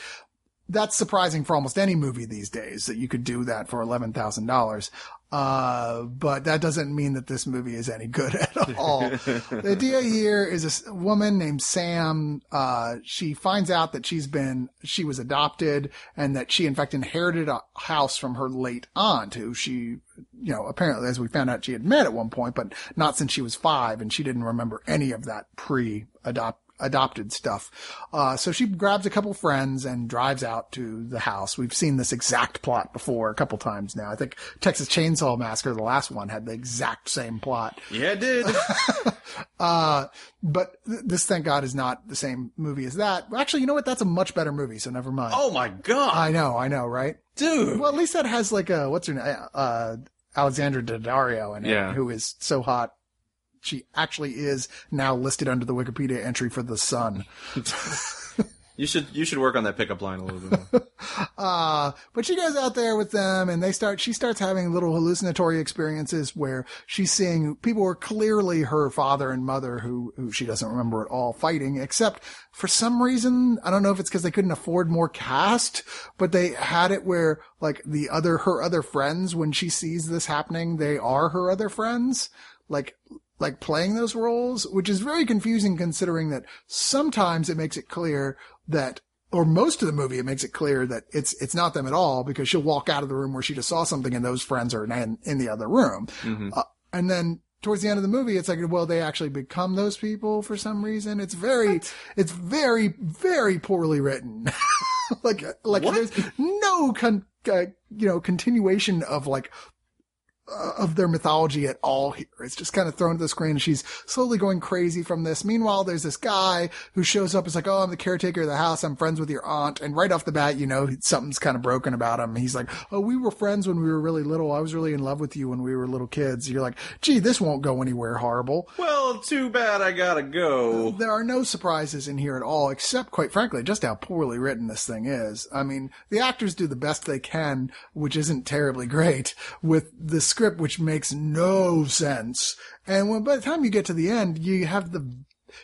that's surprising for almost any movie these days that you could do that for $11,000. Uh, but that doesn't mean that this movie is any good [laughs] at all. the idea here is a woman named Sam. Uh, she finds out that she's been, she was adopted and that she in fact inherited a house from her late aunt who she, you know, apparently as we found out she had met at one point, but not since she was five and she didn't remember any of that pre-adopt adopted stuff. Uh, so she grabs a couple friends and drives out to the house. We've seen this exact plot before a couple times now. I think Texas Chainsaw Massacre, the last one, had the exact same plot. Yeah, it did. [laughs] Uh, but th- this, thank God, is not the same movie as that. Actually, you know what? That's a much better movie, so never mind. oh my god, I know, I know, right? dude. Well, at least that has like a, what's her name? Uh, Alexandra Daddario in it, Yeah. who is so hot. She actually is now listed under the Wikipedia entry for The Sun. [laughs] You should you should work on that pickup line a little bit more. [laughs] Uh, but she goes out there with them and they start, she starts having little hallucinatory experiences where she's seeing people who are clearly her father and mother who, who she doesn't remember at all fighting, except for some reason, I don't know if it's because they couldn't afford more cast, but they had it where like the other, her other friends, when she sees this happening, they are her other friends. Like, like playing those roles, which is very confusing considering that sometimes it makes it clear that or most of the movie, it makes it clear that it's it's not them at all because she'll walk out of the room where she just saw something and those friends are in, in the other room. Uh, and then towards the end of the movie, it's like, well, they actually become those people for some reason. It's very, it's very, very poorly written. [laughs] like, like What? there's no con, uh, you know, continuation of like uh, of their mythology at all here. It's just kind of thrown to the screen and she's slowly going crazy from this. Meanwhile, there's this guy who shows up. It's like, Oh, I'm the caretaker of the house. I'm friends with your aunt. And right off the bat, you know, something's kind of broken about him. He's like, Oh, we were friends when we were really little. I was really in love with you when we were little kids. You're like, gee, this won't go anywhere horrible. Well, too bad I gotta go. There are no surprises in here at all, except quite frankly, just how poorly written this thing is. I mean, the actors do the best they can, which isn't terribly great, with the script, which makes no sense. And when, by the time you get to the end, you have the,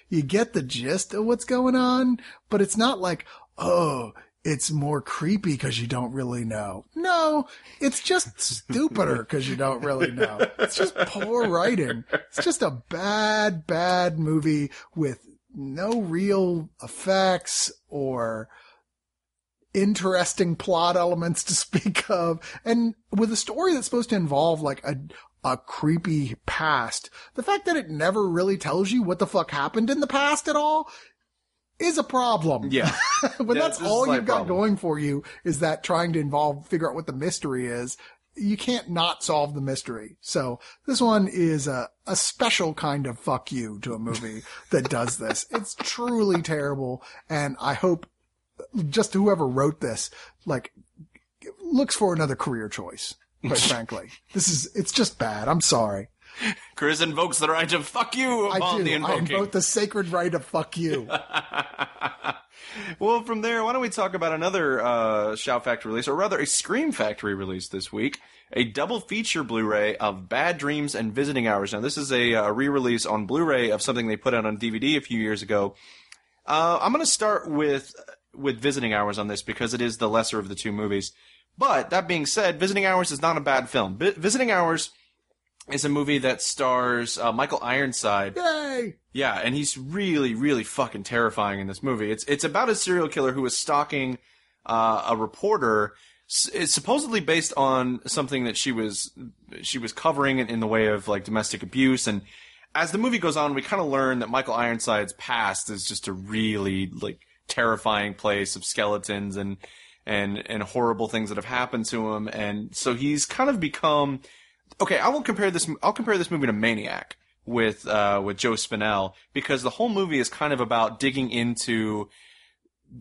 you get the gist of what's going on, but it's not like, oh, it's more creepy because you don't really know. No, it's just stupider because you don't really know. It's just poor writing. It's just a bad, bad movie with no real effects or interesting plot elements to [laughs] speak of. And with a story that's supposed to involve like a, a creepy past, the fact that it never really tells you what the fuck happened in the past at all is a problem. Yeah. [laughs] when Yeah, that's all you've got problem. going for you is that trying to involve, figure out what the mystery is. You can't not solve the mystery. So this one is a, a special kind of fuck you to a movie [laughs] that does this. It's truly terrible. And I hope just whoever wrote this, like, looks for another career choice. Quite [laughs] frankly, this is, it's just bad. I'm sorry. Chris invokes the right to fuck you I upon do. the I invoke the sacred right of fuck you. [laughs] well, from there, why don't we talk about another uh, Shout Factory release, or rather a Scream Factory release this week? A double feature Blu-ray of Bad Dreams and Visiting Hours. Now, this is a, uh re-release on Blu-ray of something they put out on DVD a few years ago. Uh, I'm going to start with with Visiting Hours on this because it is the lesser of the two movies. But that being said, Visiting Hours is not a bad film. Vi- Visiting Hours is a movie that stars uh, Michael Ironside. Yay! Yeah, and he's really, really fucking terrifying in this movie. It's it's about a serial killer who is stalking uh, a reporter. It's supposedly based on something that she was she was covering in, in the way of like domestic abuse. And as the movie goes on, we kind of learn that Michael Ironside's past is just a really like terrifying place of skeletons and and and horrible things that have happened to him. And so he's kind of become okay, I will compare this. I'll compare this movie to Maniac with uh, with Joe Spinell because the whole movie is kind of about digging into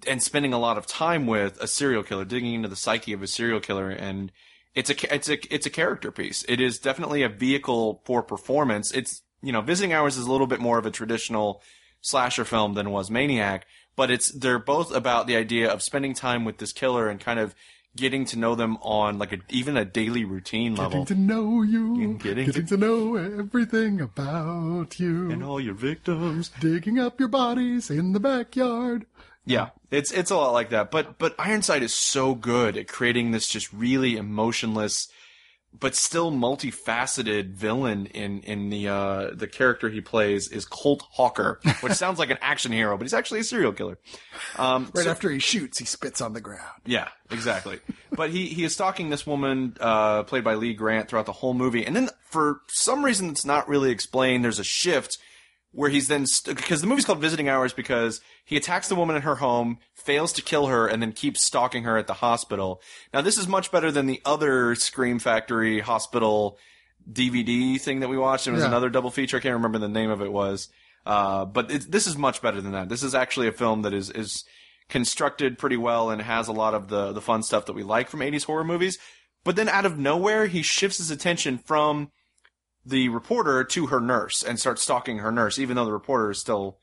and spending a lot of time with a serial killer, digging into the psyche of a serial killer, and it's a it's a it's a character piece. It is definitely a vehicle for performance. It's you know, Visiting Hours is a little bit more of a traditional slasher film than was Maniac, but it's they're both about the idea of spending time with this killer and kind of getting to know them on like a even a daily routine level. Getting to know you. Getting Getting, to- to, know everything about you. and all your victims. Digging up your bodies in the backyard. Yeah, it's it's a lot like that. But but Ironside is so good at creating this just really emotionless, but still multifaceted villain in in the uh the character he plays is Colt Hawker, which [laughs] sounds like an action hero, but he's actually a serial killer. Um, Right so- after he shoots, he spits on the ground. yeah, exactly. but he he is stalking this woman, uh, played by Lee Grant, throughout the whole movie, and then for some reason that's not really explained, there's a shift where he's then st- because the movie's called Visiting Hours because he attacks the woman in her home, fails to kill her, and then keeps stalking her at the hospital. Now this is much better than the other Scream Factory hospital DVD thing that we watched. It was Yeah. another double feature. I can't remember the name of it was. Uh, but it, this is much better than that. This is actually a film that is is constructed pretty well and has a lot of the the fun stuff that we like from 80s horror movies. But then out of nowhere, he shifts his attention from the reporter to her nurse and starts stalking her nurse, even though the reporter is still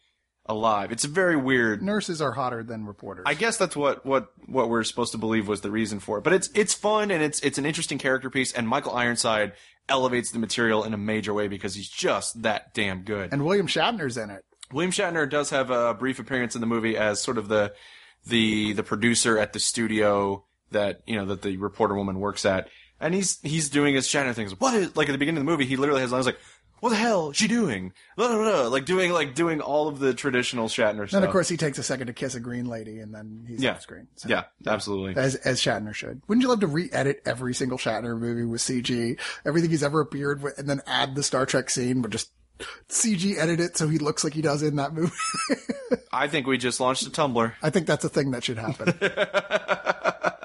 alive. It's very weird. Nurses are hotter than reporters. I guess that's what, what, what we're supposed to believe was the reason for it. But it's it's fun and it's it's an interesting character piece. And Michael Ironside elevates the material in a major way because he's just that damn good. and William Shatner's in it. William Shatner does have a brief appearance in the movie as sort of the the the producer at the studio that you know that the reporter woman works at, and he's he's doing his Shatner things. What is like at the beginning of the movie? He literally has lines like, "What the hell is she doing?" Blah, blah, blah, like doing like doing all of the traditional Shatner stuff. Then of course he takes a second to kiss a green lady, and then he's Yeah. off screen. So, yeah, absolutely. As as Shatner should. Wouldn't you love to re-edit every single Shatner movie with CG, everything he's ever appeared with, and then add the Star Trek scene, but just CG edit it so he looks like he does in that movie? [laughs] I think we just launched a Tumblr. I think that's a thing that should happen. [laughs]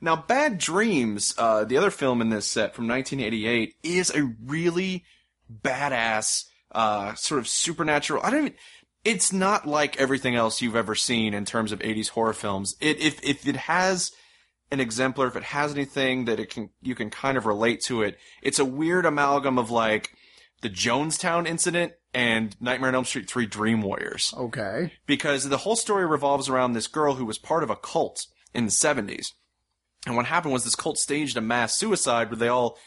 Now, Bad Dreams, uh, the other film in this set from 1988, is a really badass, uh, sort of supernatural. I don't even. It's not like everything else you've ever seen in terms of 80s horror films. It if if it has an exemplar, if it has anything that it can you can kind of relate to it, it's a weird amalgam of like the Jonestown incident and Nightmare on Elm Street 3 Dream Warriors Okay. because the whole story revolves around this girl who was part of a cult in the 70s. And what happened was this cult staged a mass suicide where they all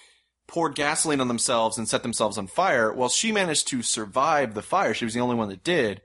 poured gasoline on themselves and set themselves on fire. Well, she managed to survive the fire. She was the only one that did.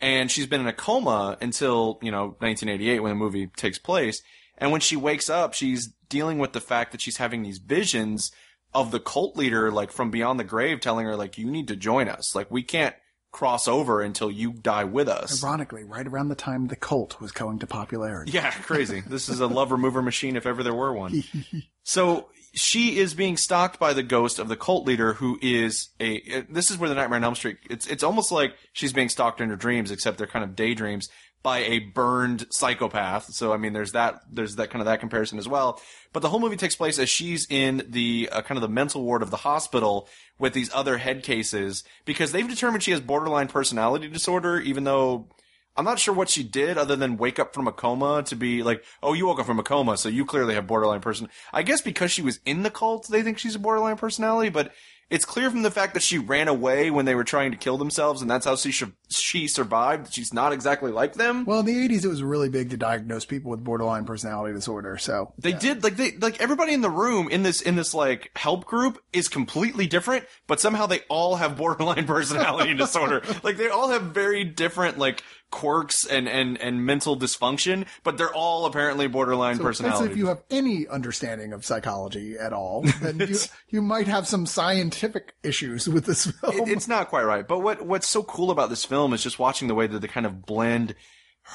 And she's been in a coma until, you know, 1988 when the movie takes place. And when she wakes up, she's dealing with the fact that she's having these visions of the cult leader, like from beyond the grave, telling her, like, you need to join us. Like, we can't cross over until you die with us. Ironically, right around the time the cult was going to popularity. Yeah, crazy. [laughs] this is a love remover machine if ever there were one. [laughs] so she is being stalked by the ghost of the cult leader who is a this is where the Nightmare on Elm Street it's it's almost like she's being stalked in her dreams except they're kind of daydreams by a burned psychopath. So I mean there's that there's that kind of that comparison as well. But the whole movie takes place as she's in the uh, kind of the mental ward of the hospital with these other head cases because they've determined she has borderline personality disorder even though I'm not sure what she did other than wake up from a coma to be like, oh, you woke up from a coma, so you clearly have borderline person. I guess because she was in the cult, they think she's a borderline personality, but it's clear from the fact that she ran away when they were trying to kill themselves, and that's how she sh- she survived. She's not exactly like them. Well, in the 80s, it was really big to diagnose people with borderline personality disorder. So They did like they like everybody in the room in this in this like help group is completely different, but somehow they all have [laughs] borderline personality disorder. [laughs] Like they all have very different like quirks and and and mental dysfunction, but they're all apparently borderline So personality. if you have any understanding of psychology at all, [laughs] then you, you might have some scientific issues with this film. It- it's not quite right. But what what's so cool about this film is just watching the way that they kind of blend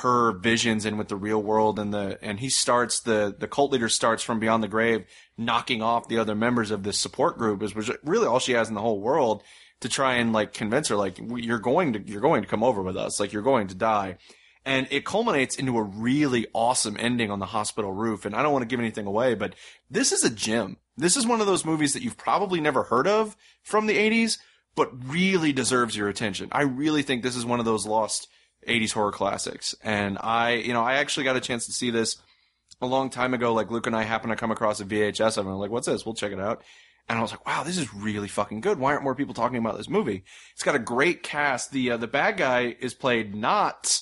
her visions in with the real world and the and he starts the the cult leader starts from beyond the grave knocking off the other members of this support group is which really all she has in the whole world to try and like convince her like you're going to you're going to come over with us like you're going to die and it culminates into a really awesome ending on the hospital roof and I don't want to give anything away but this is a gem this is one of those movies that you've probably never heard of from the 80s but really deserves your attention I really think this is one of those lost 80s horror classics. And I, you know, I actually got a chance to see this a long time ago. Like Luke and I happened to come across a VHS of it. Like, what's this? We'll check it out. And I was like, wow, this is really fucking good. Why aren't more people talking about this movie? It's got a great cast. The, uh, the bad guy is played not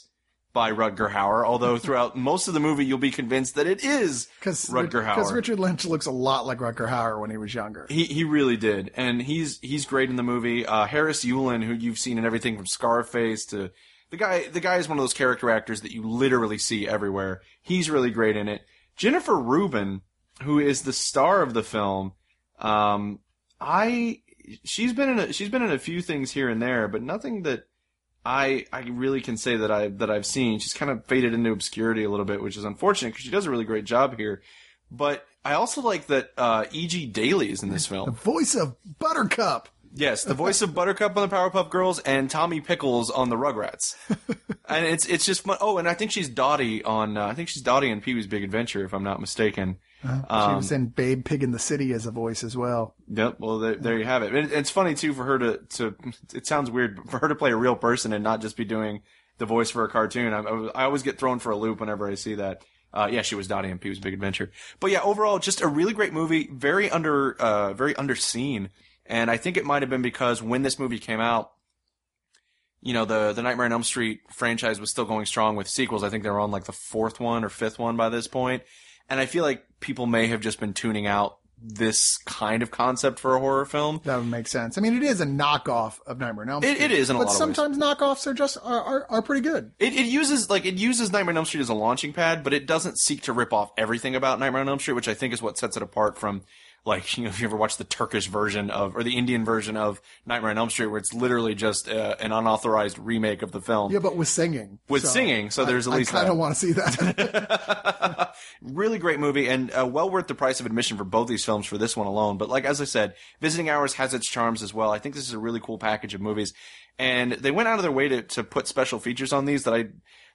by Rutger Hauer, although [laughs] throughout most of the movie you'll be convinced that it is Because Rutger Hauer. Because Richard Lynch looks a lot like Rutger Hauer when he was younger. He he really did, and he's he's great in the movie. Uh, Harris Yulin, who you've seen in everything from Scarface to the guy, the guy is one of those character actors that you literally see everywhere. He's really great in it. Jennifer Rubin, who is the star of the film, um, I she's been in a, she's been in a few things here and there, but nothing that I I really can say that I that I've seen. She's kind of faded into obscurity a little bit, which is unfortunate because she does a really great job here. But I also like that uh, E.G. Daly is in this film. The voice of Buttercup. Yes, the voice of Buttercup on the Powerpuff Girls and Tommy Pickles on the Rugrats, [laughs] and it's it's just fun. Oh, and I think she's Dottie on. Uh, I think she's Dottie in Pee Wee's Big Adventure, if I'm not mistaken. she Um, was in Babe Pig in the City as a voice as well. Yep. Well, there, there you have it. And it's funny too for her to to. It sounds weird but for her to play a real person and not just be doing the voice for a cartoon. I, I always get thrown for a loop whenever I see that. Uh, yeah, she was Dottie in Pee Wee's Big Adventure. But yeah, overall, just a really great movie. Very under, uh, very underseen. And I think it might have been because when this movie came out, you know, the, the Nightmare on Elm Street franchise was still going strong with sequels. I think they were on like the fourth one or fifth one by this point. And I feel like people may have just been tuning out this kind of concept for a horror film. That would make sense. I mean, it is a knockoff of Nightmare on Elm It- Street. it is in a but lot of ways. sometimes knockoffs are just are, are, are pretty good. It, it uses like it uses Nightmare on Elm Street as a launching pad, but it doesn't seek to rip off everything about Nightmare on Elm Street, which I think is what sets it apart from like [laughs] you know if you ever watched the Turkish version of or the Indian version of Nightmare on Elm Street, where it's literally just uh, an unauthorized remake of the film. Yeah, but with singing. With So singing, so there's at least I kind of want to see that. [laughs] really great movie and uh, well worth the price of admission for both these films for this one alone. But like as I said, Visiting Hours has its charms as well. I think this is a really cool package of movies, and they went out of their way to to put special features on these that I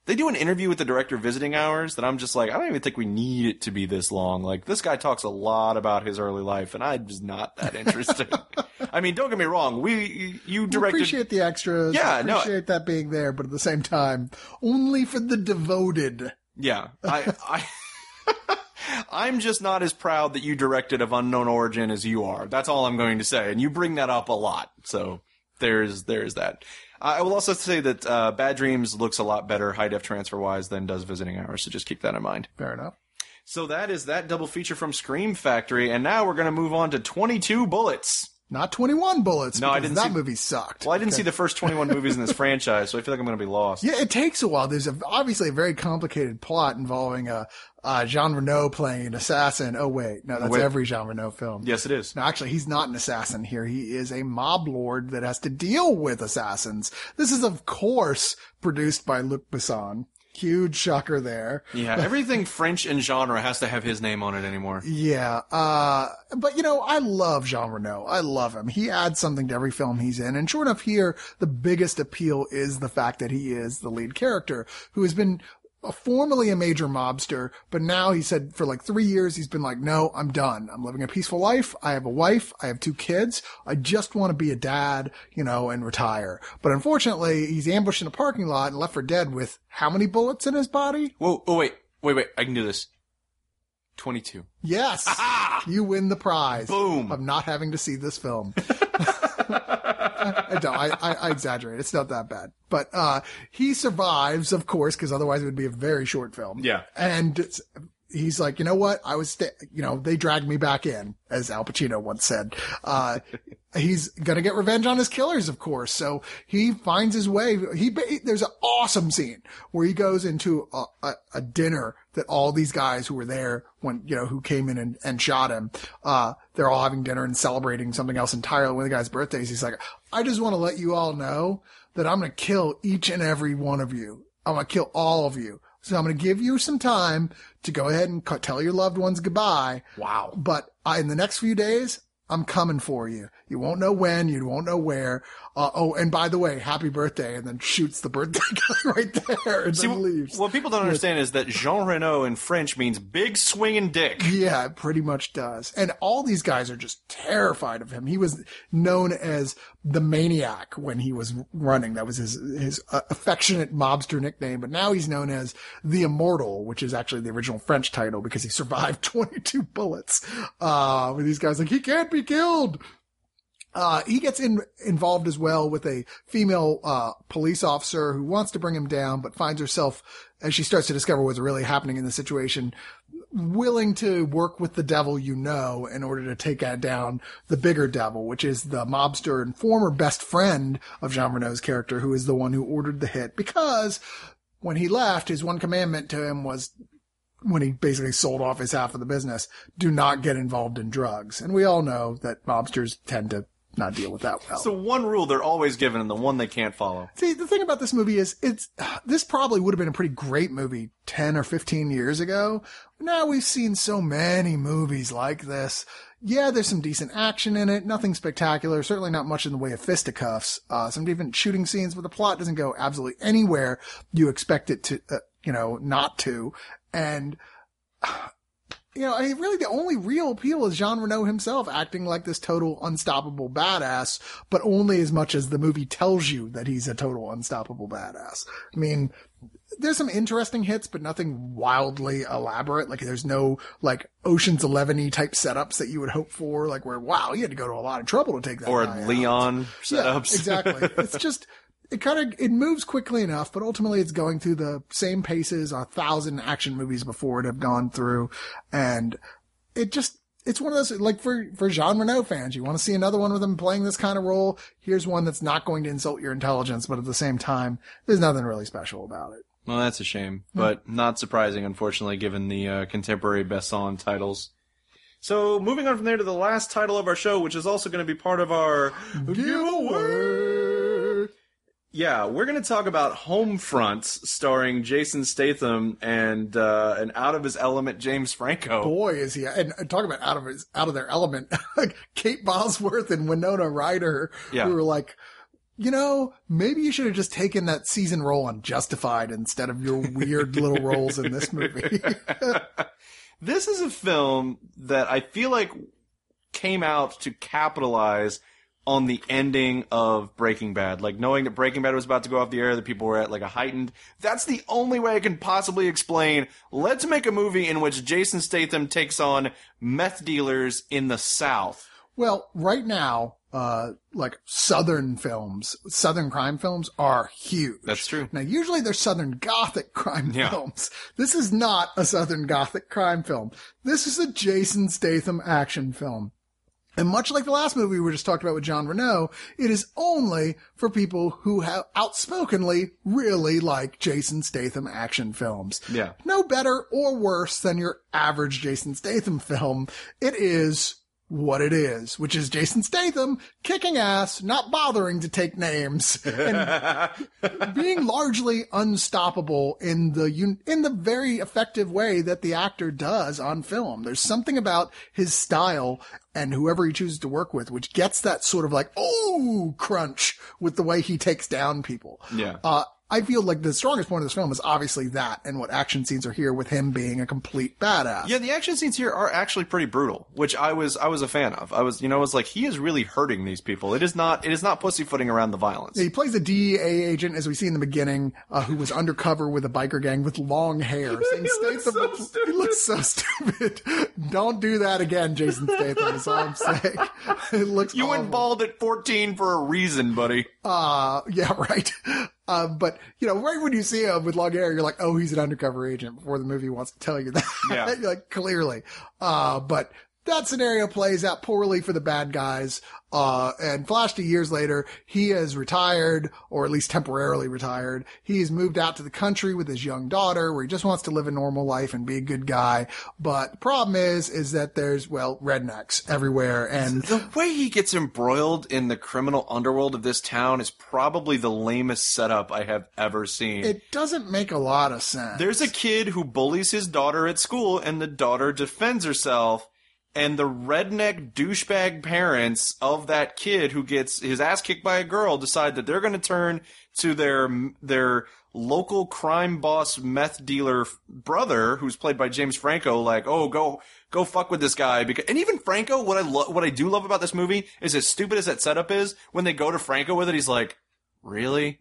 they do an interview with the director visiting hours that I'm just like, I don't even think we need it to be this long. Like this guy talks a lot about his early life, and I'm just not that interested. [laughs] I mean, don't get me wrong. We you We directed. appreciate the extras. Yeah, no- appreciate that being there, but at the same time, only for the devoted. Yeah, I, I, [laughs] I'm just not as proud that you directed of unknown origin as you are. That's all I'm going to say, and you bring that up a lot. So there's there's that. I will also say that uh, Bad Dreams looks a lot better high def transfer wise than does Visiting Hours. So just keep that in mind. Fair enough. So that is that double feature from Scream Factory, and now we're going to move on to 22 Bullets. Not 21 bullets. No, I didn't That see- movie sucked. Well, I didn't see the first 21 [laughs] movies in this franchise, so I feel like I'm going to be lost. Yeah, it takes a while. There's a, obviously a very complicated plot involving uh, Jean Reno playing an assassin. Oh wait, no, that's Wait. every Jean Reno film. Yes, it is. No, actually, he's not an assassin here. He is a mob lord that has to deal with assassins. This is, of course, produced by Luc Besson. Huge shocker there. Yeah, [laughs] everything French in genre has to have his name on it anymore. Yeah, uh, but you know, I love Jean Reno. I love him. He adds something to every film he's in. And sure enough, here, the biggest appeal is the fact that he is the lead character who has been formerly a major mobster, but now he said for like three years, he's been like, no, I'm done. I'm living a peaceful life. I have a wife. I have two kids. I just want to be a dad, you know, and retire. But unfortunately, he's ambushed in a parking lot and left for dead with how many bullets in his body? Whoa, oh wait, wait, wait, I can do this. 22. Yes. you win the prize. Boom. Of not having to see this film. [laughs] [laughs] I don't. I, I, I exaggerate. It's not that bad. But uh, he survives, of course, because otherwise it would be a very short film. Yeah. And it's, he's like, you know what? I was, sta- you know, they dragged me back in, as Al Pacino once said. Uh, [laughs] he's gonna get revenge on his killers, of course. So he finds his way. He, there's an awesome scene where he goes into a, a, a dinner that all these guys who were there when, you know, who came in and, and shot him, uh, they're all having dinner and celebrating something else entirely. One of the guy's birthdays. He's like, I just want to let you all know that I'm to kill each and every one of you. I'm to kill all of you. So I'm going to give you some time to go ahead and tell your loved ones goodbye. Wow. But I, in the next few days, I'm coming for you. You won't know when, you won't know where. Uh, oh, and by the way, happy birthday, and then shoots the birthday [laughs] guy right there and See, then leaves. what people don't understand is that Jean Reno in French means big swinging dick. Yeah, it pretty much does. And all these guys are just terrified of him. He was known as the maniac when he was running. That was his, his uh, affectionate mobster nickname. But now he's known as the immortal, which is actually the original French title because he survived [laughs] 22 bullets. Uh, with these guys like, he can't be killed. Uh, he gets in, involved as well with a female, uh, police officer who wants to bring him down, but finds herself, as she starts to discover what's really happening in the situation, willing to work with the devil you know in order to take down the bigger devil, which is the mobster and former best friend of Jean Reno's character, who is the one who ordered the hit. Because when he left, his one commandment to him was when he basically sold off his half of the business, do not get involved in drugs. And we all know that mobsters tend to not deal with that well. So one rule they're always given and the one they can't follow. See, the thing about this movie is it's, this probably would have been a pretty great movie 10 or 15 years ago. Now we've seen so many movies like this. Yeah, there's some decent action in it. Nothing spectacular. Certainly not much in the way of fisticuffs. Uh, some different shooting scenes, but the plot doesn't go absolutely anywhere you expect it to, uh, you know, not to. And, you know, I mean, really the only real appeal is Jean Reno himself acting like this total unstoppable badass, but only as much as the movie tells you that he's a total unstoppable badass. I mean, there's some interesting hits, but nothing wildly elaborate. Like there's no like Ocean's Eleven type setups that you would hope for, like where wow, you had to go to a lot of trouble to take that. Or guy out. Leon Yeah, setups. [laughs] exactly. it's just it kind of it moves quickly enough, but ultimately it's going through the same paces a thousand action movies before it have gone through, and it just it's one of those like for for Jean Reno fans, you want to see another one with him playing this kind of role. Here's one that's not going to insult your intelligence, but at the same time, there's nothing really special about it. Well, that's a shame, but not surprising, unfortunately, given the uh, contemporary Besson titles. So, moving on from there to the last title of our show, which is also going to be part of our Giveaway. Yeah, we're going to talk about Home Fronts, starring Jason Statham and uh, an out of his element James Franco. Boy, is he! And and talk about out of his out of their element. [laughs] Kate Bosworth and Winona Ryder, Yeah. who were like, you know, maybe you should have just taken that season role on Justified instead of your weird little [laughs] roles in this movie. [laughs] This is a film that I feel like came out to capitalize on the ending of Breaking Bad. Like knowing that Breaking Bad was about to go off the air, that people were at like a heightened. That's the only way I can possibly explain. Let's make a movie in which Jason Statham takes on meth dealers in the South. well, right now, uh, like Southern films, Southern crime films are huge. That's true. Now, usually they're Southern Gothic crime Yeah. films. This is not a Southern Gothic crime film. This is a Jason Statham action film. And much like the last movie we were just talking about with Jean Reno, it is only for people who have outspokenly really like Jason Statham action films. Yeah. No better or worse than your average Jason Statham film. It is what it is, which is Jason Statham kicking ass, not bothering to take names, [laughs] and [laughs] being largely unstoppable in the in the very effective way that the actor does on film. There's something about his style and whoever he chooses to work with, which gets that sort of like oh crunch with the way he takes down people. Yeah. Uh, I feel like the strongest point of this film is obviously that and what action scenes are here with him being a complete badass. Yeah, the action scenes here are actually pretty brutal, which I was I was a fan of. I was you know I was like he is really hurting these people. It is not it is not pussyfooting around the violence. He plays a DEA agent, as we see in the beginning, uh, who was undercover with a biker gang with long hair. [laughs] Saying looks so stupid. [laughs] he looks so stupid. [laughs] Don't do that again, Jason Statham. Is all I'm saying. It looks. You went bald at 14 for a reason, buddy. Uh, yeah, right. Uh, but you know, right when you see him with long hair, you're like, oh, he's an undercover agent. Before the movie wants to tell you that, Yeah. [laughs] like clearly. Uh, but that scenario plays out poorly for the bad guys. Uh, and flash to years later, he has retired, or at least temporarily retired. He's moved out to the country with his young daughter, where he just wants to live a normal life and be a good guy. But the problem is, is that there's well rednecks everywhere, and The way he gets embroiled in the criminal underworld of this town is probably the lamest setup I have ever seen. it doesn't make a lot of sense. There's a kid who bullies his daughter at school, and the daughter defends herself. And the redneck douchebag parents of that kid who gets his ass kicked by a girl decide that they're going to turn to their their local crime boss meth dealer brother, who's played by James Franco. Like, oh, go go fuck with this guy. Because and even Franco, what I lo- what I do love about this movie is as stupid as that setup is. When they go to Franco with it, he's like. Really?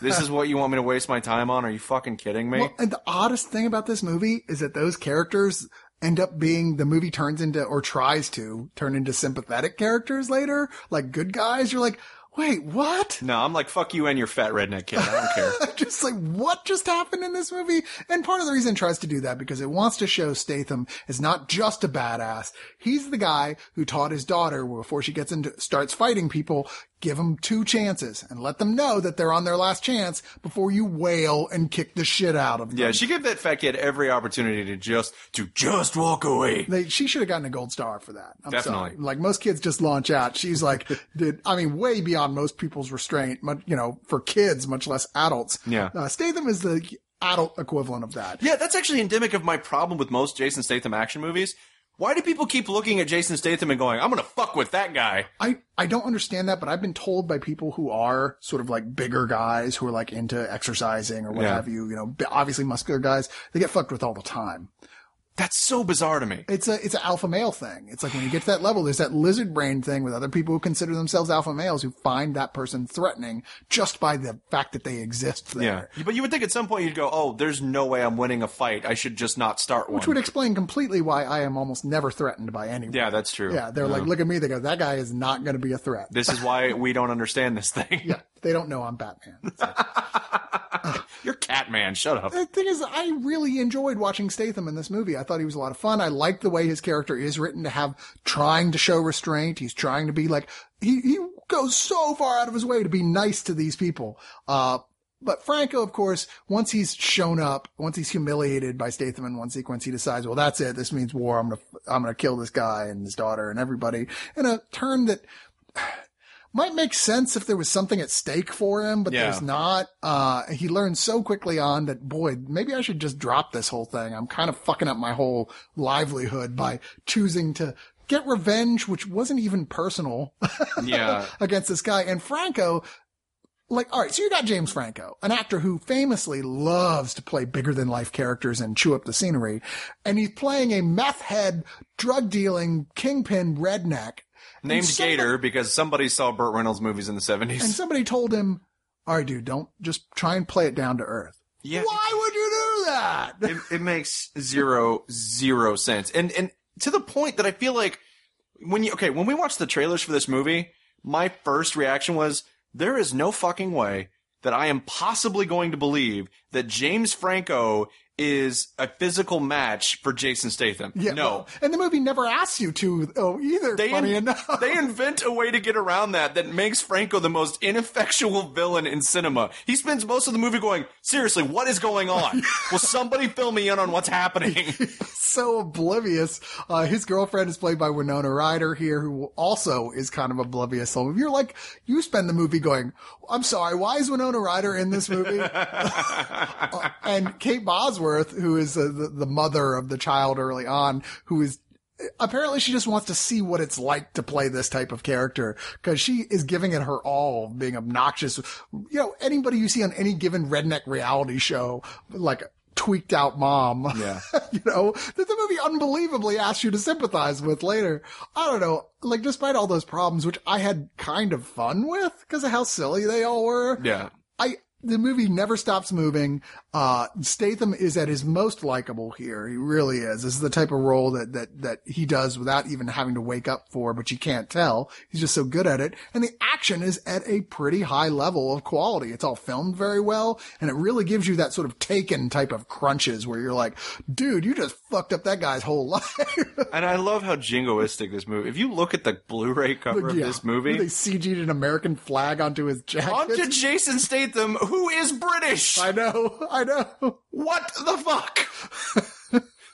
this is what you want me to waste my time on? Are you fucking kidding me? Well, and the oddest thing about this movie is that those characters end up being the movie turns into or tries to turn into sympathetic characters later, like good guys. You're like, wait, what? No, I'm like, fuck you and your fat redneck kid. I don't care. [laughs] just like what just happened in this movie? And part of the reason it tries to do that because it wants to show Statham is not just a badass. He's the guy who taught his daughter before she gets into starts fighting people, give them two chances and let them know that they're on their last chance before you wail and kick the shit out of them. Yeah, she gave that fat kid every opportunity to just to just walk away. They, she should have gotten a gold star for that. I'm Definitely. sorry. Like most kids just launch out. She's like, [laughs] did, I mean, way beyond most people's restraint, much, you know, for kids, much less adults. Yeah. Uh, Statham is the adult equivalent of that. Yeah, that's actually endemic of my problem with most Jason Statham action movies. Why do people keep looking at Jason Statham and going, "I'm gonna fuck with that guy"? I, I don't understand that, but I've been told by people who are sort of like bigger guys who are like into exercising or what Yeah. have you, you know, obviously muscular guys, they get fucked with all the time. That's so bizarre to me. It's a, it's an alpha male thing. It's like when you get to that level, there's that lizard brain thing with other people who consider themselves alpha males who find that person threatening just by the fact that they exist there. Yeah, but you would think at some point you'd go, "Oh, there's no way I'm winning a fight. I should just not start one." Which would explain completely why I am almost never threatened by anyone. yeah, that's true. Yeah, they're like, look at me. They go, that guy is not going to be a threat. This is why we don't understand this thing. [laughs] yeah, they don't know I'm Batman. [laughs] You're Catman. Shut up. the thing is, I really enjoyed watching Statham in this movie. I thought he was a lot of fun. I liked the way his character is written to have trying to show restraint. He's trying to be like, he, he goes so far out of his way to be nice to these people. Uh, but Franco, of course, once he's shown up, once he's humiliated by Statham in one sequence, he decides, well, that's it. This means war. I'm to, I'm to kill this guy and his daughter and everybody in a turn that might make sense if there was something at stake for him, but Yeah. there's not. Uh, he learned so quickly on that, boy, maybe I should just drop this whole thing. I'm kind of fucking up my whole livelihood by choosing to get revenge, which wasn't even personal [laughs] Yeah. against this guy. And Franco, like, all right, so you got James Franco, an actor who famously loves to play bigger than life characters and chew up the scenery. And he's playing a meth head, drug dealing, kingpin redneck. Named somebody- Gator because somebody saw Burt Reynolds movies in the 70s. And somebody told him, all right, dude, don't just try and play it down to earth. yeah. Why would you do that? it, it makes zero zero sense and and to the point that i feel like when you okay when we watched the trailers for this movie my first reaction was there is no fucking way that i am possibly going to believe that james franco is a physical match for jason statham Yeah, no well, and the movie never asks you to, oh, either. they, funny in- enough. they invent a way to get around that that makes Franco the most ineffectual villain in cinema. He spends most of the movie going, seriously, what is going on? [laughs] Will somebody fill me in on what's happening? [laughs] so oblivious. Uh, his girlfriend is played by Winona Ryder here, who also is kind of oblivious. So if you're like, you spend the movie going, I'm sorry, why is Winona Ryder in this movie? [laughs] Uh, and Kate Bosworth, who is uh, the, the mother of the child early on, who is apparently she just wants to see what it's like to play this type of character because she is giving it her all being obnoxious you know anybody you see on any given redneck reality show like tweaked out mom [laughs] Yeah. you know that the movie unbelievably asks you to sympathize with later i don't know like despite all those problems which i had kind of fun with because of how silly they all were yeah. I the movie never stops moving. Uh, Statham is at his most likable here. He really is. This is the type of role that, that, that he does without even having to wake up for, but you can't tell. He's just so good at it. And the action is at a pretty high level of quality. It's all filmed very well. And it really gives you that sort of taken type of crunches where you're like, dude, you just fucked up that guy's whole [laughs] life. And I love how jingoistic this movie. If you look at the Blu-ray cover of Yeah. this They CG'd an American flag onto his jacket. onto Jason Statham, who is British. I know. I know. What the fuck? [laughs]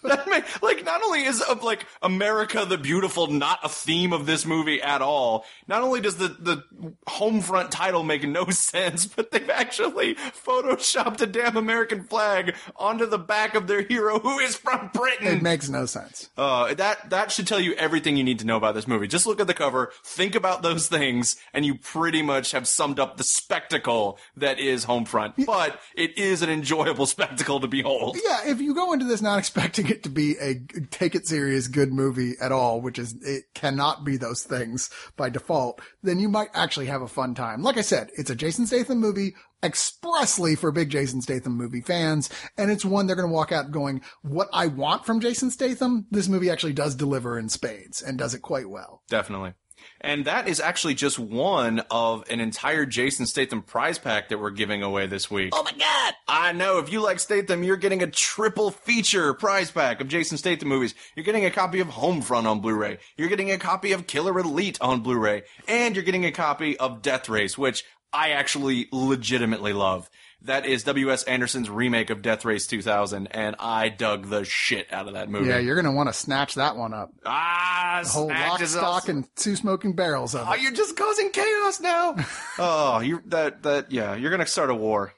that make, like not only is of like America the Beautiful not a theme of this movie at all. Not only does the the home front title make no [laughs] sense, but they've actually photoshopped a damn American flag onto the back of their hero who is from Britain. It makes no sense. Uh, that that should tell you everything you need to know about this movie. Just look at the cover, think about those things, and you pretty much have summed up the spectacle that is Homefront. But it is an enjoyable [laughs] spectacle to behold. Yeah, if you go into this not expecting it to be a take it serious good movie at all, which is it cannot be those things by default, then you might actually have a fun time. Like I said, it's a Jason Statham movie expressly for big Jason Statham movie fans, and it's one they're going to walk out going, "What I want from Jason Statham, this movie actually does deliver in spades and does it quite well." Definitely. And that is actually just one of an entire Jason Statham prize pack that we're giving away this week. Oh my god! I know. If you like Statham, you're getting a triple feature prize pack of Jason Statham movies. You're getting a copy of Homefront on Blu-ray. You're getting a copy of Killer Elite on Blu-ray. And you're getting a copy of Death Race, which I actually legitimately love. That is W.S. Anderson's remake of Death Race 2000, and I dug the shit out of that movie. Yeah, you're going to want to snatch that one up. ah, Whole lock, stock, and two smoking barrels of Oh, it. you're just causing chaos now. [laughs] oh, you that that yeah, you're gonna start a war.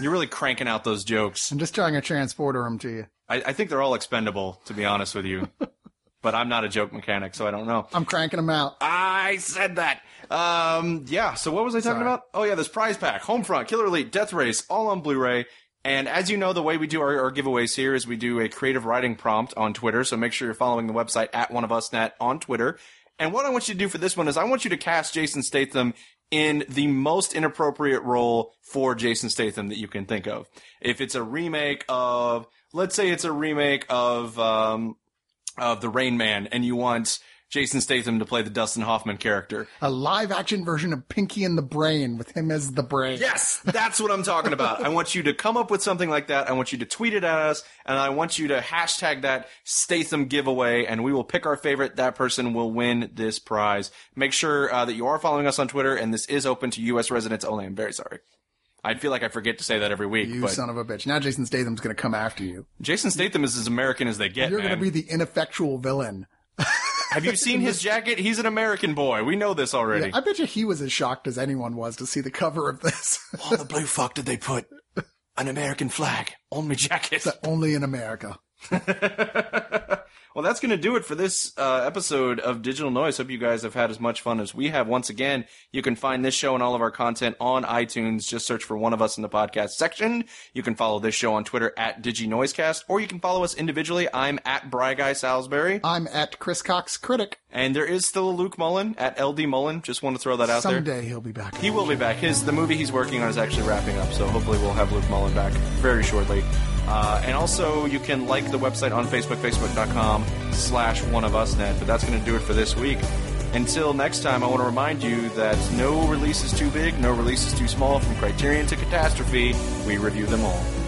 You're really cranking out those jokes. I'm just trying to transporter them to you. I, I think they're all expendable, to be honest with you. [laughs] but I'm not a joke mechanic, so I don't know. I'm cranking them out. I said that. Um, yeah. So what was I talking Sorry. about? Oh yeah, this prize pack, Homefront, Killer Elite, Death Race, all on Blu-ray. And as you know, the way we do our, our giveaways here is we do a creative writing prompt on Twitter. So make sure you're following the website at one of us net on Twitter. And what I want you to do for this one is I want you to cast Jason Statham in the most inappropriate role for Jason Statham that you can think of. If it's a remake of, let's say it's a remake of, um, of the Rain Man and you want Jason Statham to play the Dustin Hoffman character. A live action version of Pinky and the Brain with him as the brain. Yes, that's what I'm talking about. I want you to come up with something like that. I want you to tweet it at us, and I want you to hashtag that Statham giveaway, and we will pick our favorite. That person will win this prize. Make sure uh, that you are following us on Twitter, and this is open to U.S. residents only. I'm very sorry. I feel like I forget to say that every week, You but son of a bitch. Now Jason Statham's going to come after you. Jason Statham is as American as they get. You're going to be the ineffectual villain. [laughs] Have you seen his jacket? He's an American boy. We know this already. I bet you he was as shocked as anyone was to see the cover of this. [laughs] Why the blue fuck did they put an American flag on my jacket? Only in America. [laughs] Well, that's going to do it for this uh, episode of Digital Noise. Hope you guys have had as much fun as we have. Once again, you can find this show and all of our content on iTunes. Just search for one of us in the podcast section. You can follow this show on Twitter at DigiNoisecast, or you can follow us individually. I'm at Bry Guy Salisbury, I'm at Chris Cox Critic. and there is still a Luke Mullen at LD Mullen. Just want to throw that out there. Someday he'll be back. He will be back. His the movie he's working on is actually wrapping up, so hopefully we'll have Luke Mullen back very shortly. Uh, and also, you can like the website on Facebook, facebook.com slash one of us net. But that's going to do it for this week. Until next time, I want to remind you that no release is too big, no release is too small. From Criterion to Catastrophe, we review them all.